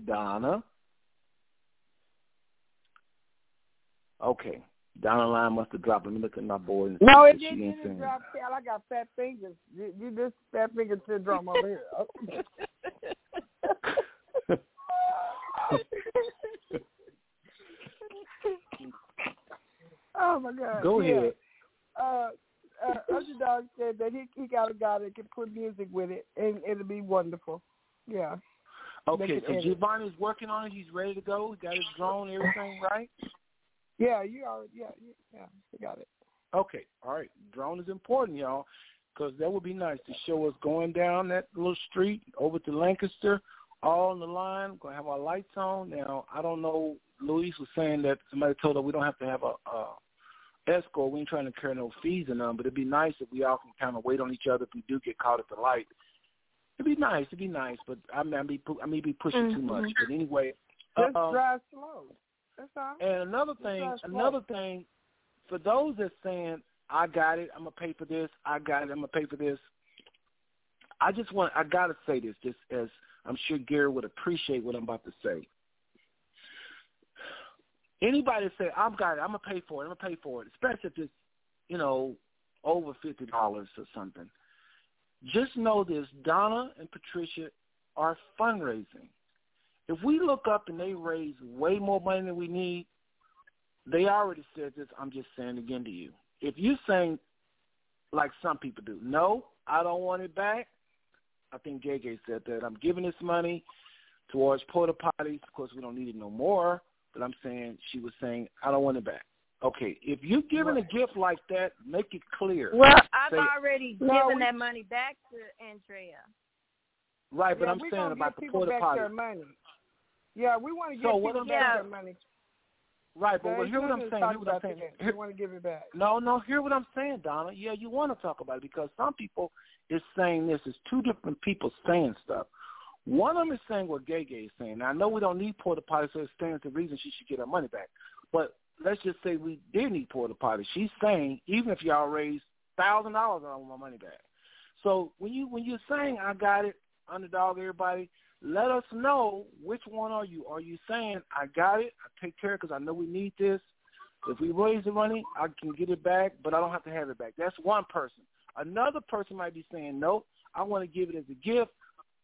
Donna? Okay. Donna line must have dropped. Let me look at my board. No, it didn't, didn't drop tail. I got fat fingers. You, you this fat finger syndrome over here. oh my God. Go yeah. ahead. Uh, uh, Underdog said that he he got a guy that can put music with it, and it'll be wonderful. Yeah. Okay, so. Giovanni's working on it. He's ready to go. He got his drone, everything right? Yeah, you already, yeah, yeah, you got it. Okay, all right. Drone is important, y'all, because that would be nice to show us going down that little street over to Lancaster, all on the line. We're gonna have our lights on. Now, I don't know. Luis was saying that somebody told her we don't have to have a, a escort. We ain't trying to carry no fees or nothing, but it'd be nice if we all can kind of wait on each other if we do get caught at the light. It'd be nice. It'd be nice, but I may be I may be pushing too much. But anyway, Just uh, drive slow. And another thing, another thing, for those that saying, I got it, I'm gonna pay for this, I got it, I'm gonna pay for this. I just want, I gotta say this, just as I'm sure Gary would appreciate what I'm about to say. Anybody say, I've got it, I'm gonna pay for it, I'm gonna pay for it, especially if it's, you know, over fifty dollars or something. Just know this: Donna and Patricia are fundraising. If we look up and they raise way more money than we need, they already said this. I'm just saying again to you. If you're saying, like some people do, no, I don't want it back. I think Gege said that. I'm giving this money towards porta potties. Of course, we don't need it no more. But I'm saying she was saying I don't want it back. Okay, if you're giving a gift like that, make it clear. Well, I've Say- already No, given we- that money back to Andrea. Right, but yeah, I'm we saying gonna about give the people porta back potty. Yeah, we want to give So people back their money. Right, but well, hear what I'm saying. Hear what I'm saying. Hear- We want to give it back. No, no, hear what I'm saying, Donna. Yeah, you want to talk about it because some people is saying this. It's two different people saying stuff. One of them is saying what Gay Gay is saying. Now, I know we don't need porta potty, so it stands to reason she should get her money back. But let's just say we did need porta potty. She's saying even if y'all raise thousand dollars, I want my money back. So when you when you're saying I got it, underdog, everybody, let us know which one are you. Are you saying I got it, I take care because I know we need this. If we raise the money, I can get it back, but I don't have to have it back. That's one person. Another person might be saying, no, I want to give it as a gift.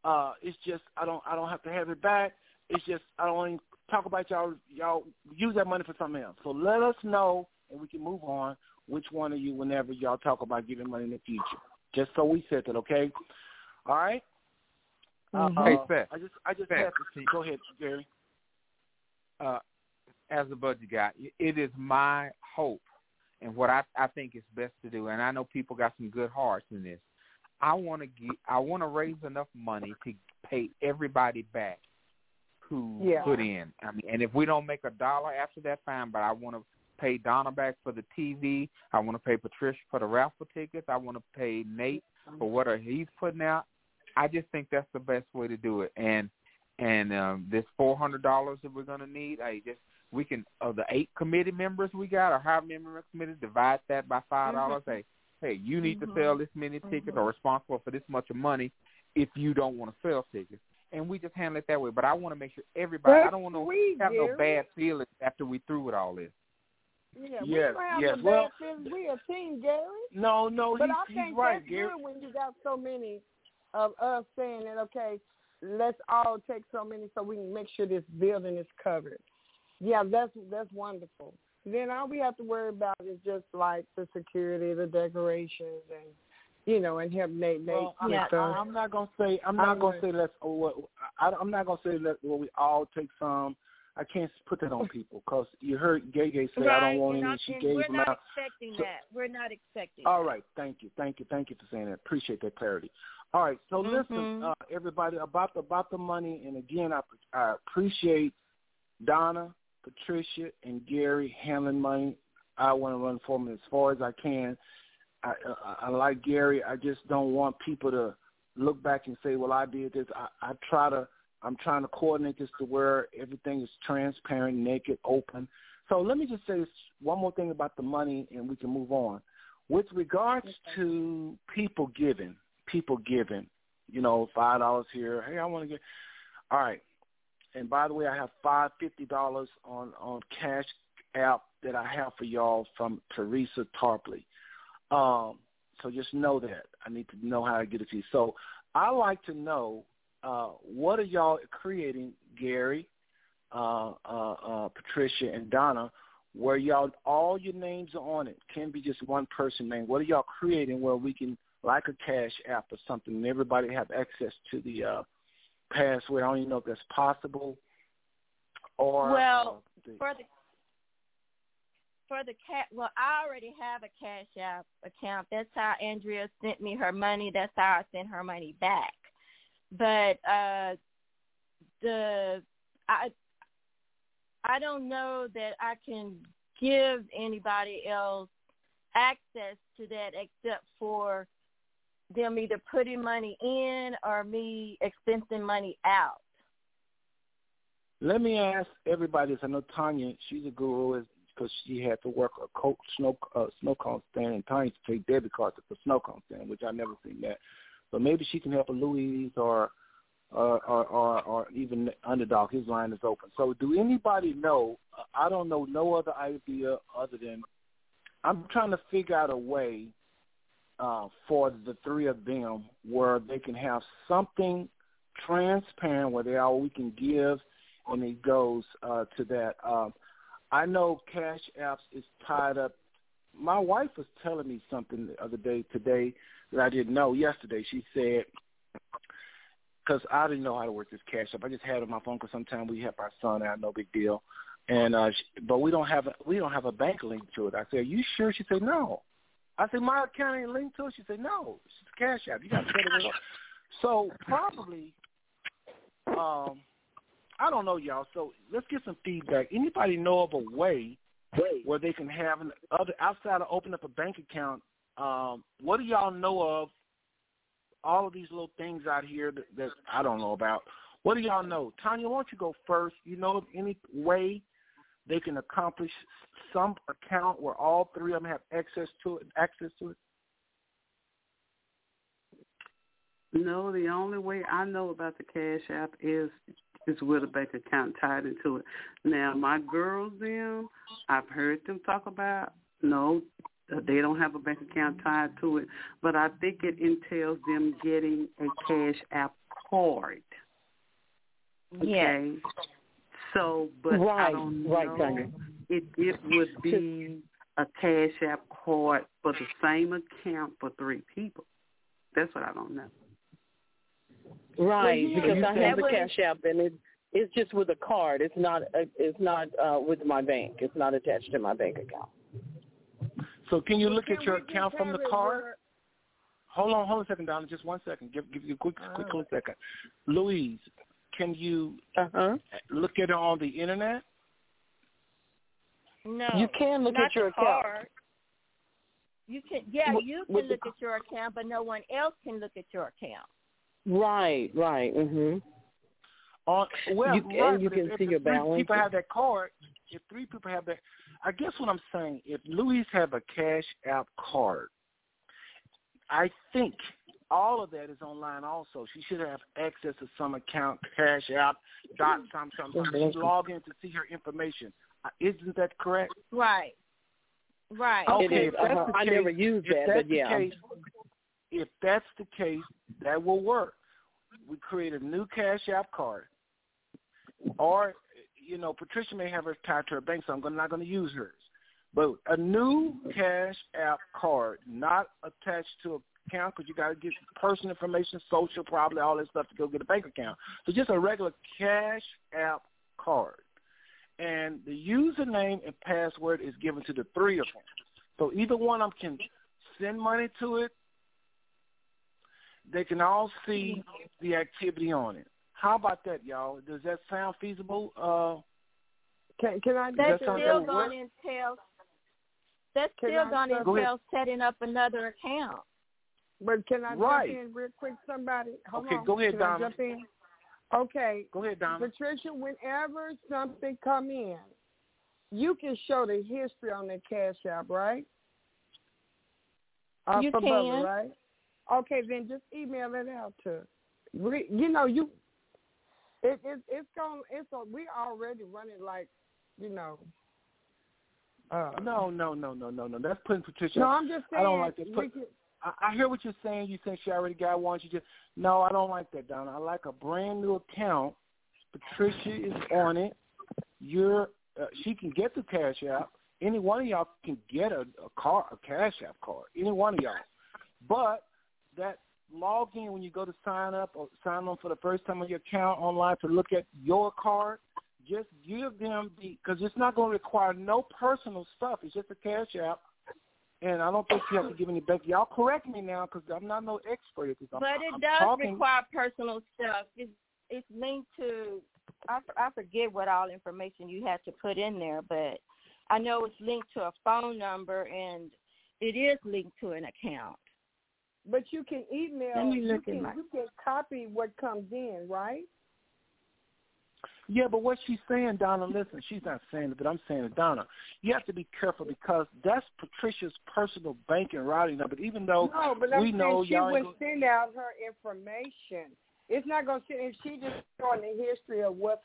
Uh, it's just I don't I don't have to have it back. It's just I don't to talk about y'all y'all use that money for something else. So let us know and we can move on. Which one of you, whenever y'all talk about giving money in the future, just so we said that, okay? All right. Mm-hmm. Uh, hey, Seth. I just I just Seth, have to go ahead, Gary. Uh, as a budget guy, it is my hope and what I I think is best to do, and I know people got some good hearts in this. I want to get I want to raise enough money to pay everybody back who yeah. put in. I mean, and if we don't make a dollar after that, fine. But I want to pay Donna back for the TV. I want to pay Patricia for the raffle tickets. I want to pay Nate for what he's putting out. I just think that's the best way to do it. And and um, this four hundred dollars that we're gonna need, I just we can of the eight committee members we got or however many members committee divide that by five dollars. Mm-hmm. Hey, hey, you need mm-hmm. to sell this many tickets mm-hmm. or responsible for this much of money if you don't want to sell tickets. And we just handle it that way. But I want to make sure everybody. That's I don't want to sweet, have Gary. no bad feelings after we through with all this. Yeah, Yes, we yes. Well- bad. We a team, Gary. No, no, But he's, I he's think right, that's Gary. good when you got so many of us saying that. Okay, let's all take so many so we can make sure this building is covered. Yeah, that's that's wonderful. Then all we have to worry about is just like the security, the decorations, and you know, and help Nate Nate Well, I, with Yeah. the. I, I'm not gonna say I'm not I'm gonna gonna- say let's. oh, what I, I'm not gonna say let well we all take some. I can't put that on people because you heard Gay Gay say I don't want and any. I- She and gave we're them not out. expecting So- that. We're not expecting. All right, that. thank you, thank you, thank you for saying that. Appreciate that clarity. All right, so listen, Mhm. uh, everybody about the about the money, and again, I I appreciate Donna, Patricia, and Gary handling money. I want to run for them as far as I can. I, I I like Gary. I just don't want people to look back and say, "Well, I did this." I, I try to. I'm trying to coordinate this to where everything is transparent, naked, open. So let me just say this, one more thing about the money, and we can move on. With regards to people giving, people giving, you know, five dollars here. Hey, I want to get. All right. And by the way, I have five fifty dollars on on Cash App that I have for y'all from Teresa Tarpley. Um, so just know that I need to know how to get it to you. So I like to know uh, what are y'all creating, Gary, uh, uh, uh, Patricia, and Donna, where y'all all your names are on it. Can be just one person name. What are y'all creating where we can like a cash app or something, and everybody have access to the uh, password? I don't even know if that's possible. Or Well, uh, the, for the for the cat well i already have a cash app account that's how andrea sent me her money that's how i sent her money back but uh the i i don't know that i can give anybody else access to that except for them either putting money in or me expensing money out Let me ask everybody. I know Tanya. She's a guru because she had to work a coat snow uh, snow cone stand, and Tanya to take debit cards at the snow cone stand, which I've never seen that. But maybe she can help Louise or or, or, or even underdog. His line is open. So, do anybody know? I don't know no other idea other than I'm trying to figure out a way uh, for the three of them where they can have something transparent where they all we can give and it goes uh, to that. Um, I know Cash Apps is tied up. My wife was telling me something the other day today that I didn't know yesterday. She said, because I didn't know how to work this Cash App. I just had it on my phone because sometimes we help our son out, no big deal. And uh, she, but we don't have a, we don't have a bank link to it. I said, Are you sure? She said, No. I said, My account ain't linked to it. She said, No, it's Cash App. You got to set it up. So probably, um, I don't know, y'all. So let's get some feedback. Anybody know of a way where they can have an other outside of open up a bank account? Um, what do y'all know of? All of these little things out here that, that I don't know about. What do y'all know? Tanya, why don't you go first? You know of any way they can accomplish some account where all three of them have access to it, access to it? No, the only way I know about the Cash App is is with a bank account tied into it. Now, my girls, them, I've heard them talk about. No, they don't have a bank account tied to it, but I think it entails them getting a Cash App card. Okay. Yes. So, but Right, I don't right, know. Tanya. It it would be a Cash App card for the same account for three people. That's what I don't know. Right, yeah, because I have the Cash App and it it's just with a card. It's not uh, it's not uh with my bank. It's not attached to my bank account. So can you look Can at your account from the card? where- Hold on, hold on a second, Donna. Just one second. Give give you a quick quick quick second. Louise, can you Uh huh. look at it on the internet? No. You can look at your account. card. You can, yeah, With- you with can the look at your account, but no one else can look at your account. Right, right. Mhm. On well, You- right, and you but can if, see if your three balance. people have that card, if three people have that, I guess what I'm saying, if Louis have a Cash App card, I think all of that is online. Also, she should have access to some account, Cash App, dot some some. some. She log in to see her information. Uh, Isn't that correct? Right. Right. Okay, It is. if that's Uh-huh. the I case- never used that, but yeah. case, if that's the case, that will work. We create a new Cash App card, or you know, Patricia may have her tied to her bank, so I'm not going to use hers. But a new Cash App card, not attached to an account, because you got to get personal information, social, probably all that stuff to go get a bank account. So just a regular Cash App card, and the username and password is given to the three of them. So either one of them can send money to it. They can all see the activity on it. How about that, y'all? Does that sound feasible? Uh, Can can I That's that still going to entail. That's Can still going to start- Go entail setting up another account. But can I Right. jump in real quick, somebody? Hold Okay, on. go ahead, can Donna. jump in? Okay, go ahead, Donna. Patricia. Whenever something come in, you can show the history on the Cash App, right? Uh, You for Bubba, can. right? Okay, then just email it out to. We, you know, you. It, it it's going. It's a, we already running like, you know. Uh, No, no, no, no, no, no. That's putting Patricia. no, I'm just saying. I don't like to we put- can- I, I hear what you're saying. You think she already got one. She just no. I don't like that, Donna. I like a brand new account. Patricia is on it. You're. Uh, she can get the cash app. Any one of y'all can get a, a car, a cash app card. Any one of y'all. But that login when you go to sign up or sign on for the first time on your account online to look at your card, just give them the because it's not going to require no personal stuff. It's just a cash app, and I don't think you have to give any back. Y'all correct me now because I'm not no expert at this. I'm, But it I'm does talking, require personal stuff. It's, it's linked to. I, I forget what all information you had to put in there, but I know it's linked to a phone number and it is linked to an account. But you can email. Let me you look at can, my- You can copy what comes in, right? Yeah, but what she's saying, Donna, listen, she's not saying it, but I'm saying it, Donna. You have to be careful because that's Patricia's personal banking routing number. Even though No, but I'm we know she would send out her information. It's not going to send. If she just showing the history of what,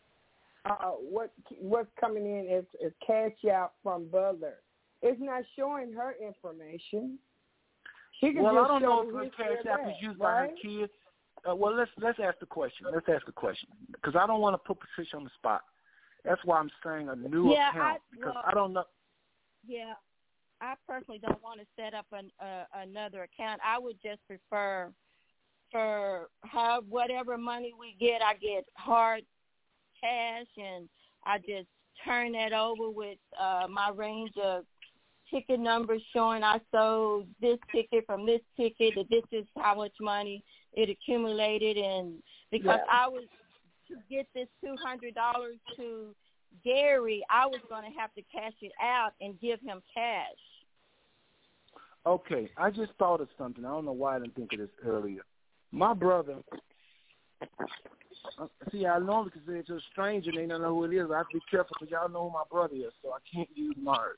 uh, what what's coming in as, as cash out from Butler, it's not showing her information. She can well, just I don't show know the if her cash app is used by her kids. Uh, well, let's let's ask the question. Let's ask the question because I don't want to put Patricia on the spot. That's why I'm saying a new Yeah, account I- because well- I don't know. Yeah, I personally don't want to set up an, uh, another account. I would just prefer for how whatever money we get, I get hard cash, and I just turn that over with uh, my range of ticket numbers showing I sold this ticket from this ticket, that this is how much money it accumulated, and because Yeah. I was to get this two hundred dollars to Gary, I was going to have to cash it out and give him cash. Okay, I just thought of something. I don't know why I didn't think of this earlier. My brother. uh, See, I normally consider it to a stranger and they don't know who it is. I have to be careful because y'all know who my brother is, so I can't use Mars.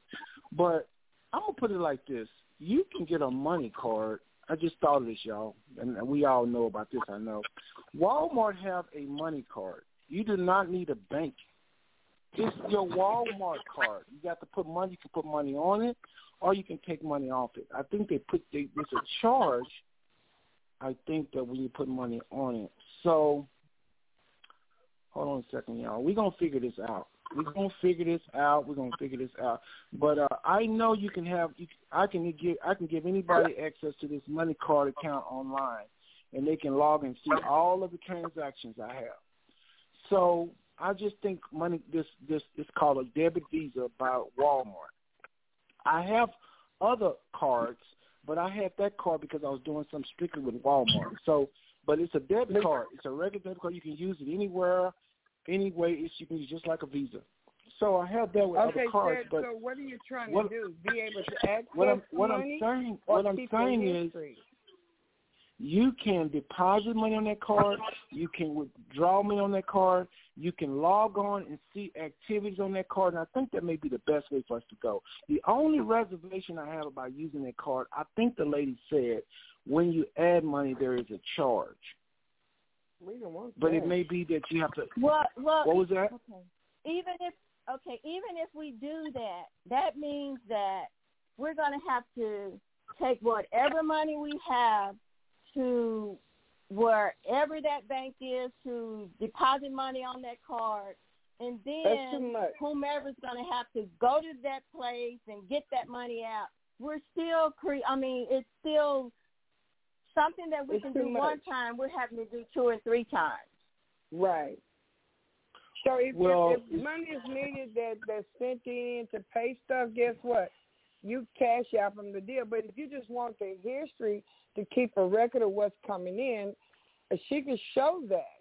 But I'm gonna put it like this: you can get a money card. I just thought of this, y'all, and we all know about this. I know. Walmart have a money card. You do not need a bank. It's your Walmart card. You got to put money. You can put money on it, or you can take money off it. I think they put they, there's a charge. I think that when you put money on it. So, hold on a second, y'all. We're gonna figure this out. We're gonna figure this out. We're gonna figure this out. But uh, I know you can have. You, I can give. I can give anybody access to this money card account online, and they can log in and see all of the transactions I have. So I just think money. This this is called a debit Visa by Walmart. I have other cards, but I had that card because I was doing some strictly with Walmart. So, but it's a debit card. It's a regular debit card. You can use it anywhere any way it's you can use just like a visa. So I have that with okay, other cards. so, but so what are you trying what, to do? Be able to access what I'm what money I'm saying what I'm saying is you can deposit money on that card, you can withdraw money on that card, you can log on and see activities on that card, and I think that may be the best way for us to go. The only reservation I have about using that card, I think the lady said, when you add money, there is a charge. We don't want But it may be that you have to. Well, well, What was that? Okay. Even if okay, even if we do that, that means that we're going to have to take whatever money we have to wherever that bank is to deposit money on that card, and then whomever's going to have to go to that place and get that money out. We're still cre- I mean, it's still something that we It's can too do one time. We're having to do two and three times. Right. So if, Well, if, if money is needed that that's sent in to pay stuff, guess what? You cash out from the deal. But if you just want the history to keep a record of what's coming in, uh, she can show that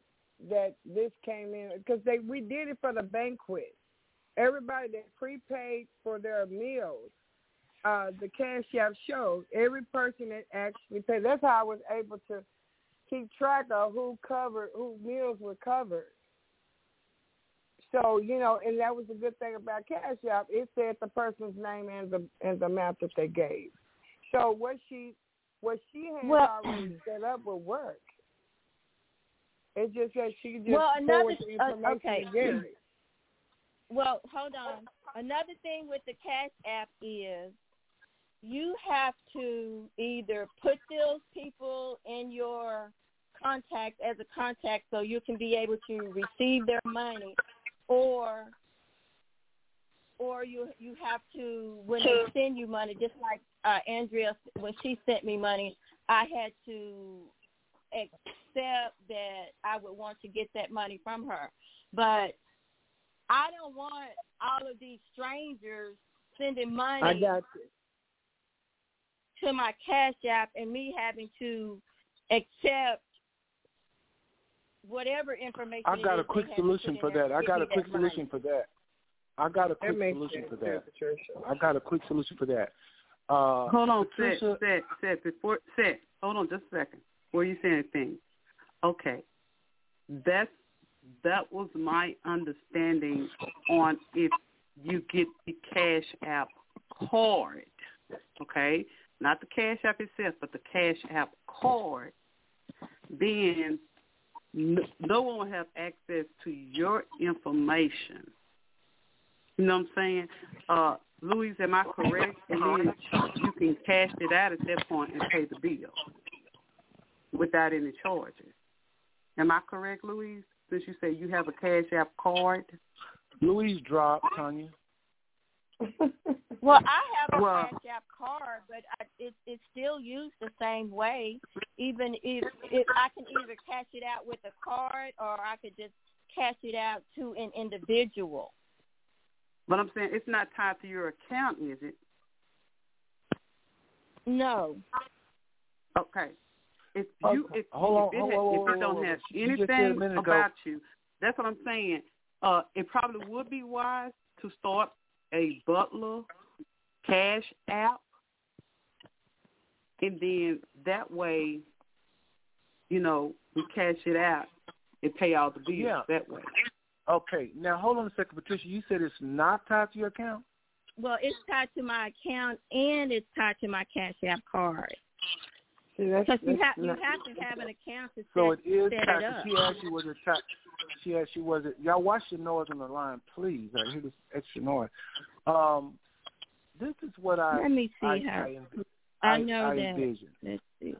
that this came in because they we did it for the banquet. Everybody that prepaid for their meals, uh, the cash app showed every person that actually paid. That's how I was able to keep track of who covered, who meals were covered. So you know, and that was the good thing about Cash App. It said the person's name and the and the amount that they gave. So what she what she had Well- already set up would work. It's just that she just Well, another- the uh, okay. to Gary. Well, hold on. Another thing with the Cash App is you have to either put those people in your contact as a contact so you can be able to receive their money or or you you have to when they send you money just like uh Andrea when she sent me money I had to accept that I would want to get that money from her but I don't want all of these strangers sending money I got you. To my cash app and me having to accept whatever information I it got a quick solution for that. I to got a quick solution for that. I got a quick solution for that. Patricia. I got a quick solution for that. Uh, Hold on, Patricia, set, set, set. Before set, hold on just a second. Before you say anything, okay. That's that was my understanding on if you get the Cash App card, okay, not the Cash App itself, but the Cash App card. Then no, no one will have access to your information. You know what I'm saying? Uh, Louise, am I correct? And then you can cash it out at that point and pay the bill without any charges. Am I correct, Louise? Since you say you have a Cash App card. Louise dropped, Tanya. Well, I have a Well- Cash App card, but I, it, it's still used the same way. Even if, if I can either cash it out with a card or I could just cash it out to an individual. But I'm saying it's not tied to your account, is it? No. Okay. If you Okay. if, Hold if on, it, whoa, whoa, ha- if whoa, it don't whoa, whoa. have You just said a anything minute ago- about you, that's what I'm saying. Uh, it probably would be wise to start a Butler Cash app, and then that way, you know, we cash it out and pay all the bills Yeah. that way. Okay, now hold on a second, Patricia. You said it's not tied to your account. Well, it's tied to my account and it's tied to my Cash App card. Because you have you have to have an account to set, so it is set tax. it up. She actually was a tax. She actually was it. Y'all watch the noise on the line, please. I hear this extra noise. Um, this is what I Let me see I, how. I, I I know I that. envision. Let's see.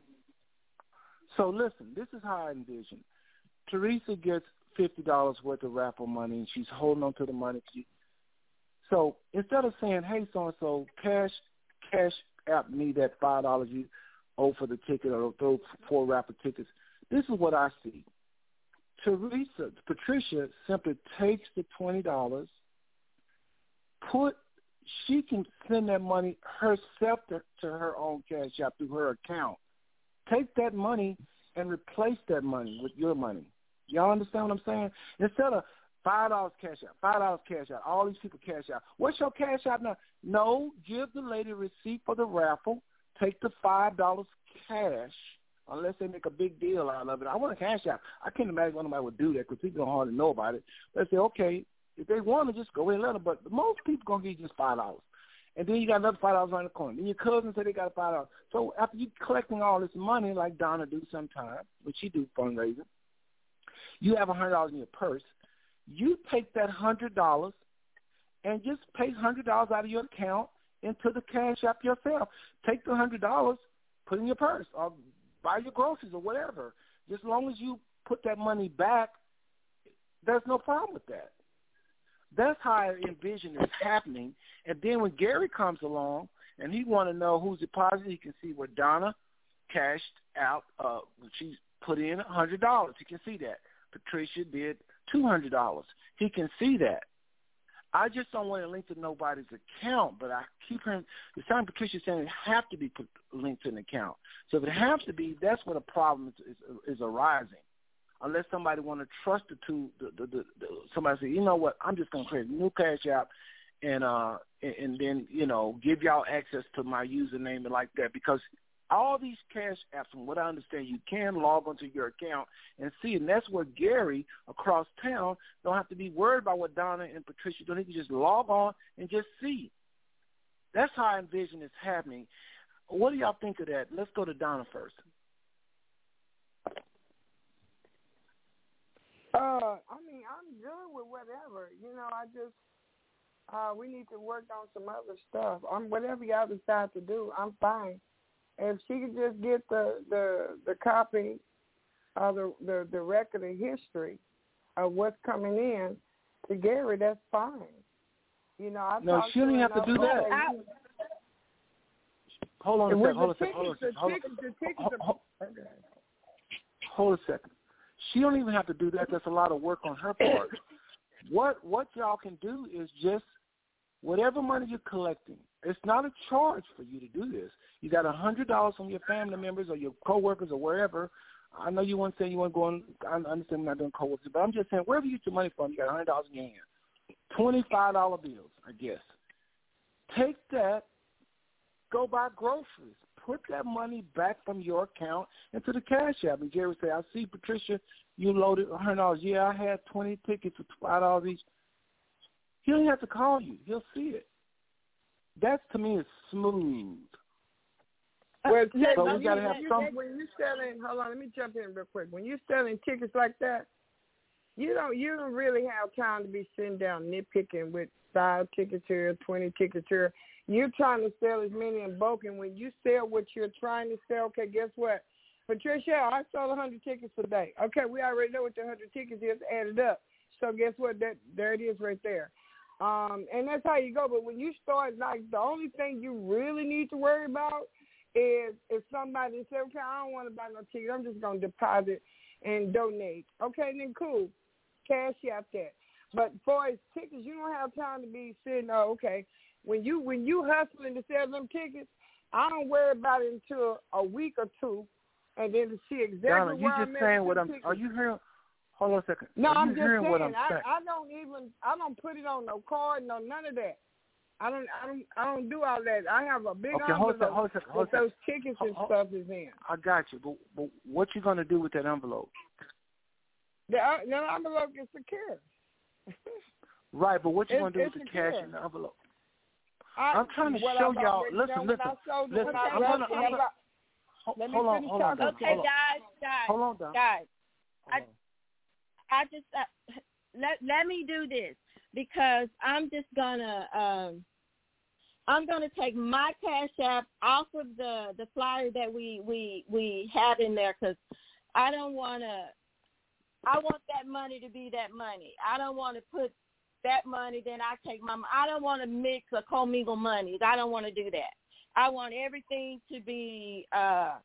So listen, this is how I envision. Teresa gets fifty dollars worth of raffle money, and she's holding on to the money. She, so instead of saying, "Hey, so and so, cash, cash app me that five dollars you owe for the ticket, or those four raffle tickets," this is what I see. Teresa, Patricia simply takes the twenty dollars, put she can send that money herself to, to her own cash app through her account. Take that money and replace that money with your money. Y'all understand what I'm saying? Instead of five dollars cash out, five dollars cash out, all these people cash out. What's your cash out now? No, give the lady receipt for the raffle. Take the five dollars cash, unless they make a big deal out of it. I want a cash out. I can't imagine anybody would do that because people don't hardly know about it. They say, okay, if they want to, just go and let them. But most people gonna give you just five dollars. And then you got another five dollars on the corner. Then your cousin said they got five dollars. So after you collecting all this money, like Donna do sometimes, when she do fundraising, you have a hundred dollars in your purse. You take that hundred dollars and just pay hundred dollars out of your account into the cash app yourself. Take the hundred dollars, put it in your purse, or buy your groceries or whatever. Just as long as you put that money back, there's no problem with that. That's how I envision this happening. And then when Gary comes along and he want to know who's deposited, he can see where Donna cashed out. Uh, she put in a hundred dollars. He can see that. Patricia did two hundred dollars. He can see that. I just don't want to link to nobody's account, but I keep hearing the time Patricia's saying it have to be put, linked to an account. So if it has to be, that's when a problem is, is, is arising unless somebody want to trust the two, the, the, the, the somebody say, you know what, I'm just gonna create a new cash app, and uh, and, and then you know give y'all access to my username and like that because all these cash apps, from what I understand, you can log onto your account and see, and that's where Gary across town don't have to be worried about what Donna and Patricia do. He can just log on and just see. That's how I envision this happening. What do y'all think of that? Let's go to Donna first. Uh, I mean, I'm good with whatever. You know, I just uh we need to work on some other stuff. Um, whatever y'all decide to do, I'm fine. If she could just get the the the copy of the the, the record of history of what's coming in to Gary, that's fine. You know, I No, she don't even have to do that. I- Hold on a second. Hold the a second. Hold a tickets. Hold, tickets, hold, are- hold, okay. hold a second. She don't even have to do that. That's a lot of work on her part. what what y'all can do is just whatever money you're collecting. It's not a charge for you to do this. You got a hundred dollars from your family members or your coworkers or wherever. I know you want to say you want to go on. I understand you're not doing coworkers, but I'm just saying wherever you get your money from, you got a hundred dollars in your hand, twenty five dollar bills, I guess. Take that, go buy groceries. Put that money back from your account into the cash app. And Jerry say, I see Patricia, you loaded a hundred dollars. Yeah, I had twenty tickets for five dollars each. He don't have to call you. He'll see it. That to me is smooth. Well, So check, we gotta have some- when you're selling, hold on, let me jump in real quick. When you're selling tickets like that, you don't you don't really have time to be sitting down nitpicking with five tickets here, twenty tickets here. You're trying to sell as many in bulk, and when you sell what you're trying to sell, okay, guess what? Patricia, I sold a hundred tickets today. Okay, we already know what the hundred tickets is added up. So guess what? That there it is right there. Um, and that's how you go. But when you start, like the only thing you really need to worry about is if somebody says, okay, I don't want to buy no ticket, I'm just going to deposit and donate. Okay, then cool. Cash out that. But for as tickets, you don't have time to be sitting, oh, okay. When you when you hustling to sell them tickets, I don't worry about it until a week or two, and then to see exactly Donna, you just saying what I'm. tickets. Are you hearing? Hold on a second. No, I'm just saying. what I'm saying? I, I don't even I don't put it on no card, no none of that. I don't I don't I don't do all that. I have a big Okay, hold a envelope Hold a second. Hold with a second. those tickets and Hold- stuff is in. I got you, but, but what you gonna do with that envelope? The, uh, the envelope is secure. Right, but what you It's- gonna do it's with the cash in the envelope? I, I'm trying to show I've y'all. already Listen, listen, when I sold it, listen. I I'm gonna, I'm gonna, let me hold on, hold on. Okay, hold on. guys, guys, Hold on, Don. guys. Hold I just uh, let let me do this because I'm just gonna um I'm gonna take my cash app off of the the flyer that we we we have in there because I don't want to. I want that money to be that money. I don't want to put that money. Then I take my. I don't want to mix or commingle monies. I don't want to do that. I want everything to be uh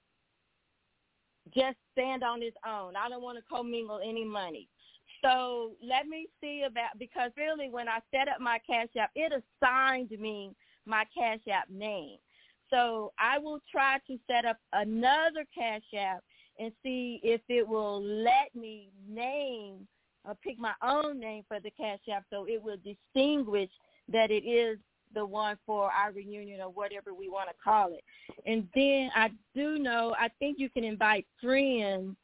just stand on its own. I don't want to commingle any money. So let me see about because really when I set up my cash app, it assigned me my cash app name. So I will try to set up another cash app and see if it will let me name or pick my own name for the cash app so it will distinguish that it is the one for our reunion or whatever we want to call it. And then I do know, I think you can invite friends.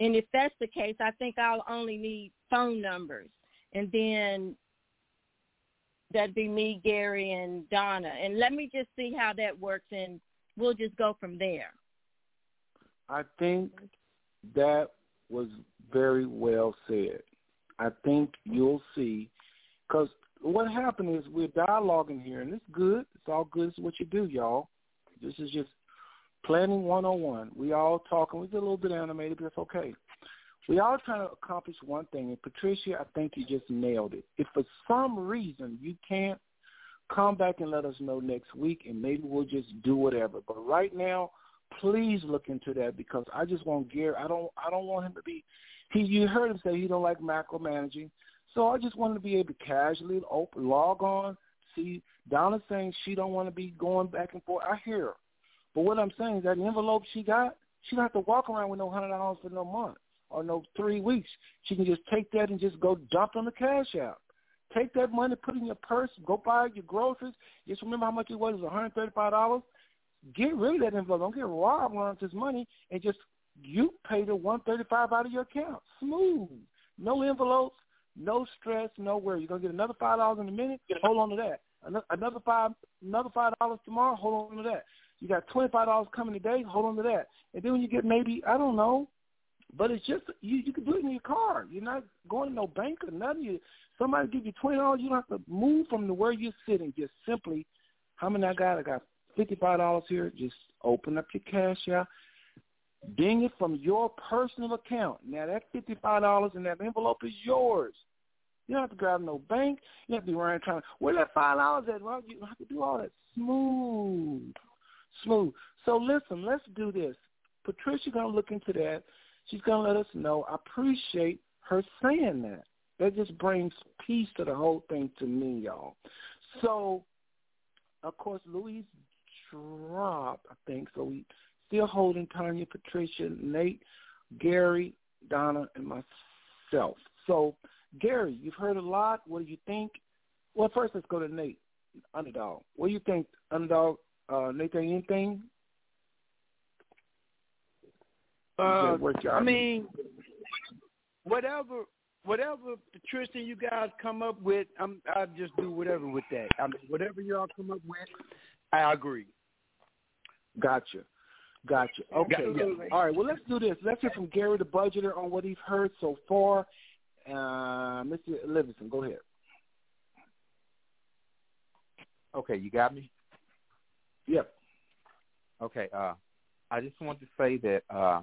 And if that's the case, I think I'll only need phone numbers. And then that'd be me, Gary, and Donna. And let me just see how that works, and we'll just go from there. I think that was very well said. I think you'll see, because what happened is we're dialoguing here, and it's good. It's all good. It's what you do, y'all. This is just planning 101. We all talk, and We get a little bit animated, but it's okay. We all trying to accomplish one thing, and Patricia, I think you just nailed it. If for some reason you can't come back and let us know next week, and maybe we'll just do whatever. But right now, please look into that because I just want Gary. I don't. I don't want him to be. He. You heard him say he don't like macromanaging. So I just wanted to be able to casually open, log on, see Donna saying she don't want to be going back and forth. I hear her. But what I'm saying is that envelope she got, she don't have to walk around with no hundred dollars for no month or no three weeks. She can just take that and just go dump on the cash out. Take that money, put it in your purse, go buy your groceries. Just remember how much it was, it was $135. Get rid of that envelope. Don't get robbed on this money and just you pay the 135 out of your account. Smooth. No envelopes, no stress, no worry. You're gonna get another five dollars in a minute. Hold on to that. Another five, another five dollars tomorrow. Hold on to that. You got twenty five dollars coming today. Hold on to that. And then when you get maybe I don't know, but it's just you. You can do it in your car. You're not going to no bank or nothing. You, somebody give you twenty dollars. You don't have to move from the where you're sitting. Just simply, how many I got? I got fifty five dollars here. Just open up your cash out. Ding it from your personal account. Now that fifty five dollars in that envelope is yours. You don't have to grab no bank. You have to be running trying. Where that five dollars at? Well, you have to do all that smooth, smooth. So listen, let's do this. Patricia gonna look into that. She's gonna let us know. I appreciate her saying that. That just brings peace to the whole thing to me, y'all. So, of course, Louise dropped. I think so. We still holding Tanya, Patricia, Nate, Gary, Donna, and myself. So Gary, you've heard a lot. What do you think? Well, first let's go to Nate, underdog. What do you think, underdog? Uh, Nate, anything? Uh, I mean, whatever, whatever Patricia you guys come up with, I'm, I'll just do whatever with that. I mean, whatever y'all come up with, I agree. Gotcha. Gotcha. Okay. Absolutely. All right. Well, let's do this. Let's hear from Gary, the budgeter, on what he's heard so far. Uh, Mr. Livingston, go ahead. Okay, you got me. Yep. Okay. Uh, I just want to say that uh,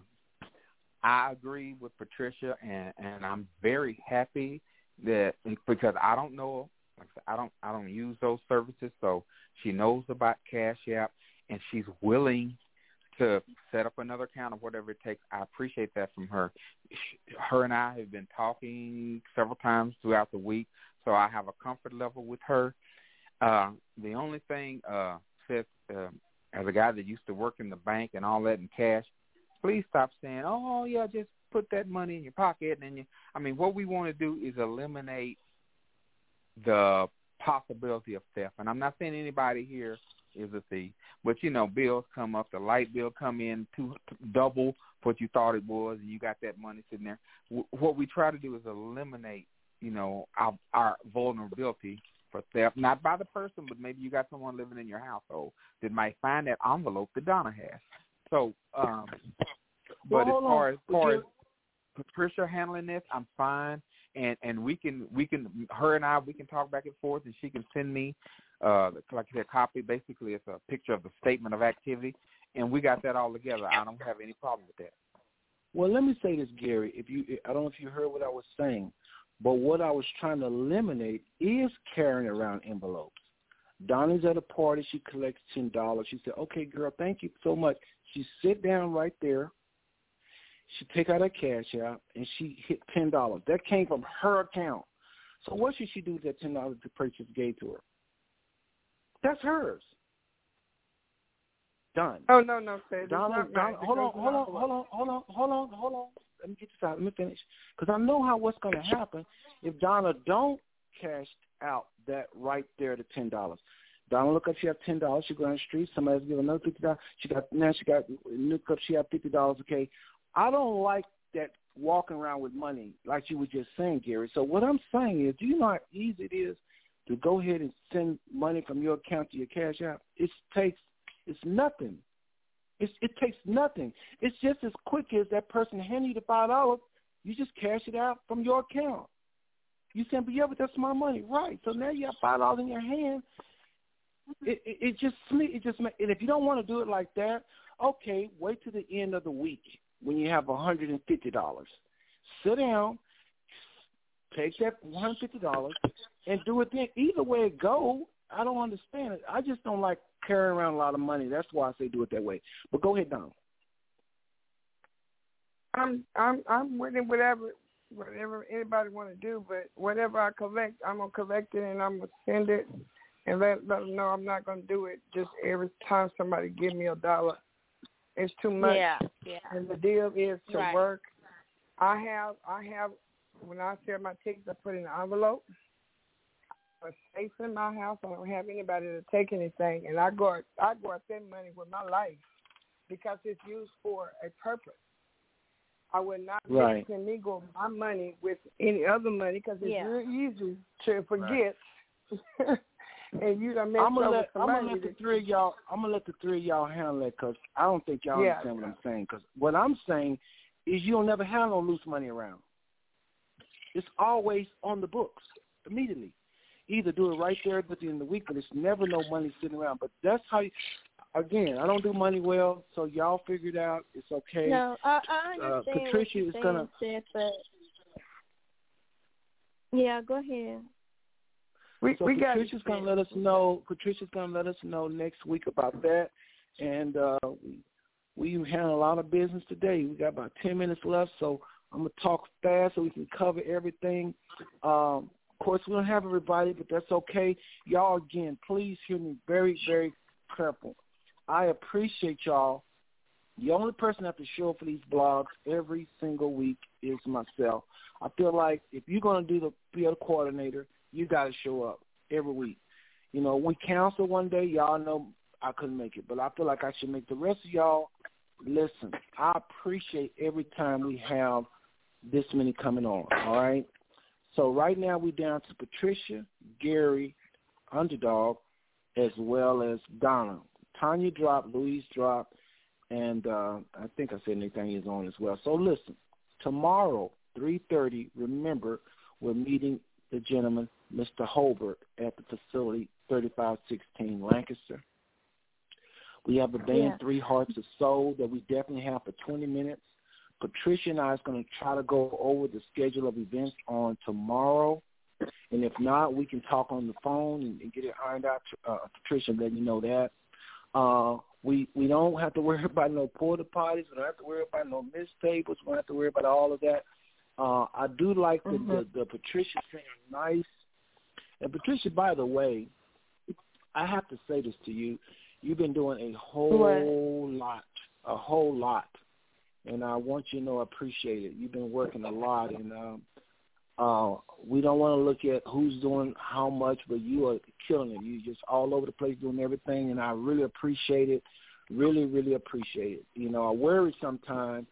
I agree with Patricia, and and I'm very happy that because I don't know, like I, said, I don't I don't use those services, so she knows about Cash App, and she's willing to set up another account or whatever it takes. I appreciate that from her. Her and I have been talking several times throughout the week, so I have a comfort level with her. Uh, the only thing, uh, Seth, uh, as a guy that used to work in the bank and all that in cash, please stop saying, "Oh yeah, just put that money in your pocket." And you, I mean, what we want to do is eliminate the possibility of theft. And I'm not saying anybody here is a thief. But you know, bills come up. The light bill come in to double what you thought it was, and you got that money sitting there. W- what we try to do is eliminate, you know, our, our vulnerability for theft, not by the person, but maybe you got someone living in your household that might find that envelope that Donna has. So, um, Well, but as hold far on. as far as Patricia handling this, I'm fine, and and we can we can her and I we can talk back and forth, and she can send me uh like I said, copy. Basically, it's a picture of the statement of activity, and we got that all together. I don't have any problem with that. Well, let me say this, Gary. If you, I don't know if you heard what I was saying, but what I was trying to eliminate is carrying around envelopes. Donnie's at a party. She collects ten dollars. She said, "Okay, girl, thank you so much." She sit down right there. She take out her cash out and she hit ten dollars. That came from her account. So what should she do with that ten dollars the purchase gave to her? That's hers. Done. Oh no, no, sir. Donna, Donna, right. hold on, hold on, hold on, hold on, hold on, hold on. Let me get this out. Let me finish. Because I know how what's going to happen if Donna don't cash out that right there, the ten dollars. Donna look up, she have ten dollars. She go down the street. Somebody's give another fifty dollars. She got now she got look up. She have fifty dollars. Okay, I don't like that walking around with money like you were just saying, Gary. So what I'm saying is, do you know how easy it is to go ahead and send money from your account to your cash app? It takes it's nothing. It's, it takes nothing. It's just as quick as that person handing you the five dollars. You just cash it out from your account. You say, but yeah, but that's my money, right? So now you have five dollars in your hand. Mm-hmm. It, it, it just it just and if you don't want to do it like that, okay, wait to the end of the week when you have a hundred and fifty dollars. Sit down, take that one hundred fifty dollars, and do it then. Either way it go, I don't understand it. I just don't like carrying around a lot of money. That's why I say do it that way. But go ahead, Don. I'm I'm I'm with it, whatever whatever anybody want to do, but whatever I collect, I'm gonna collect it and I'm gonna send it and let let them know I'm not gonna do it. Just every time somebody give me a dollar, it's too much. Yeah, yeah. And the deal is to Right. work. I have I have when I sell my tickets, I put in an envelope. A safe in my house. I don't have anybody to take anything, and I go I go out spend money with my life because it's used for a purpose. I would not Right. mix and my money with any other money because it's Yeah. real easy to forget. and you done messed I'm gonna up let I'm gonna let the three of y'all I'm gonna let the three of y'all handle that because I don't think y'all Yeah. understand what I'm saying. Because what I'm saying is you don't never have no loose money around. It's always on the books immediately. Either do it right there at the end of the week, but it's never no money sitting around. But that's how. You, again, I don't do money well, so y'all figure it out. It's okay. No, I, I Uh, understand what Patricia you're is gonna- Sid, but yeah, go ahead. We, So we got Patricia's gonna let us know. Patricia's gonna let us know next week about that, and uh, we we handle a lot of business today. We got about ten minutes left, so I'm gonna talk fast so we can cover everything. Um, of course, we don't have everybody, but that's okay. Y'all, again, please hear me very, very careful. I appreciate y'all. The only person that have to show for these blogs every single week is myself. I feel like if you're going to do the be a coordinator, you got to show up every week. You know, we cancel one day, y'all know I couldn't make it, but I feel like I should make the rest of y'all listen. I appreciate every time we have this many coming on. All right. So right now we're down to Patricia, Gary, Underdog, as well as Donna. Tanya dropped, Louise dropped, and uh, I think I said Nathaniel is on as well. So listen, tomorrow, 3.30, remember, we're meeting the gentleman, Mr. Holbert, at the facility 3516 Lancaster. We have a band, Yeah. Three Hearts of Soul, that we definitely have for 20 minutes. Patricia and I is going to try to go over the schedule of events on tomorrow. And if not, we can talk on the phone and, and get it ironed out. To, Uh, Patricia, let you know that. Uh, we we don't have to worry about no porta potties. We don't have to worry about no missed tables. We don't have to worry about all of that. Uh, I do like the, Mhm. the, the Patricia saying nice. And Patricia, by the way, I have to say this to you. You've been doing a whole lot, a whole lot. And I want you to know I appreciate it. You've been working a lot, and um, uh, we don't want to look at who's doing how much, but you are killing it. You're just all over the place doing everything, and I really appreciate it. Really, really appreciate it. You know, I worry sometimes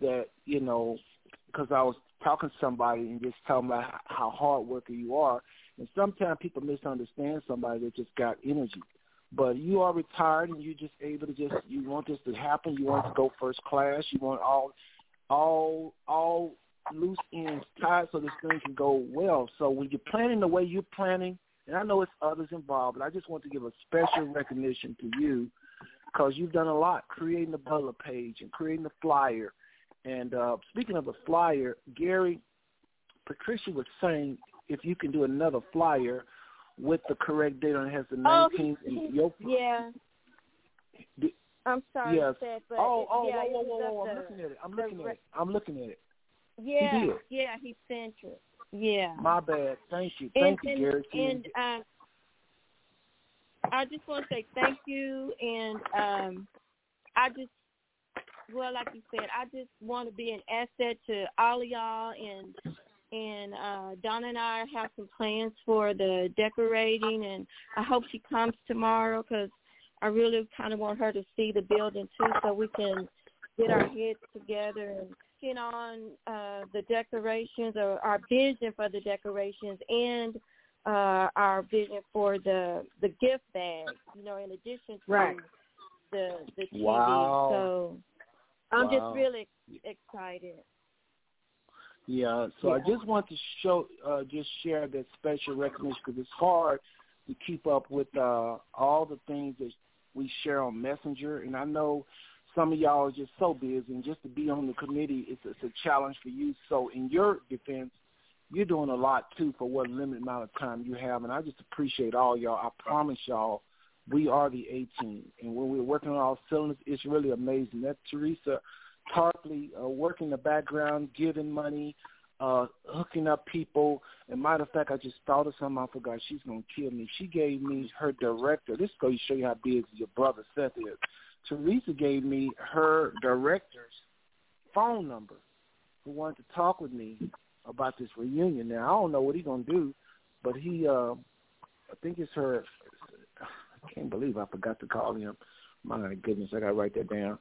that you know because I was talking to somebody and just telling about how hard worker you are, and sometimes people misunderstand somebody that just got energy. But you are retired and you're just able to just you want this to happen. You want to go first class. You want all all all loose ends tied so this thing can go well. So when you're planning the way you're planning, and I know it's others involved, but I just want to give a special recognition to you because you've done a lot creating the Butler page and creating the flyer. And uh, speaking of the flyer, Gary, Patricia was saying if you can do another flyer with the correct date on it has the 19th. Oh, he, your, yeah. The, I'm sorry, yes. Seth, but oh, oh, yeah, whoa, whoa, whoa, whoa! I'm the, looking at it. I'm looking at it. I'm looking at it. Yeah, he yeah, he sent it. Yeah. My bad. Thank you. Thank and, you, Gary. And, and uh, I just want to say thank you, and um, I just, well, like you said, I just want to be an asset to all of y'all, and and uh, Donna and I have some plans for the decorating, and I hope she comes tomorrow because I really kind of want her to see the building too, so we can get our heads together and get on uh, the decorations or our vision for the decorations and uh, our vision for the the gift bag. You know, in addition to right. the the TV. Wow. So I'm wow. just really excited. Yeah, so yeah. I just want to show, uh, just share that special recognition because it's hard to keep up with uh, all the things that we share on Messenger, and I know some of y'all are just so busy, and just to be on the committee, it's, it's a challenge for you. So in your defense, you're doing a lot too for what limited amount of time you have, and I just appreciate all y'all. I promise y'all, we are the A team, and when we're working on all cylinders, it's really amazing. That Teresa Tarpley uh, working the background, giving money, uh, hooking up people. And matter of fact, I just thought of something I forgot. She's gonna kill me. She gave me her director. This goes to show you how big your brother Seth is. Teresa gave me her director's phone number who wanted to talk with me about this reunion. Now I don't know what he's gonna do, but he uh I think it's her I can't believe I forgot to call him. My goodness, I gotta write that down.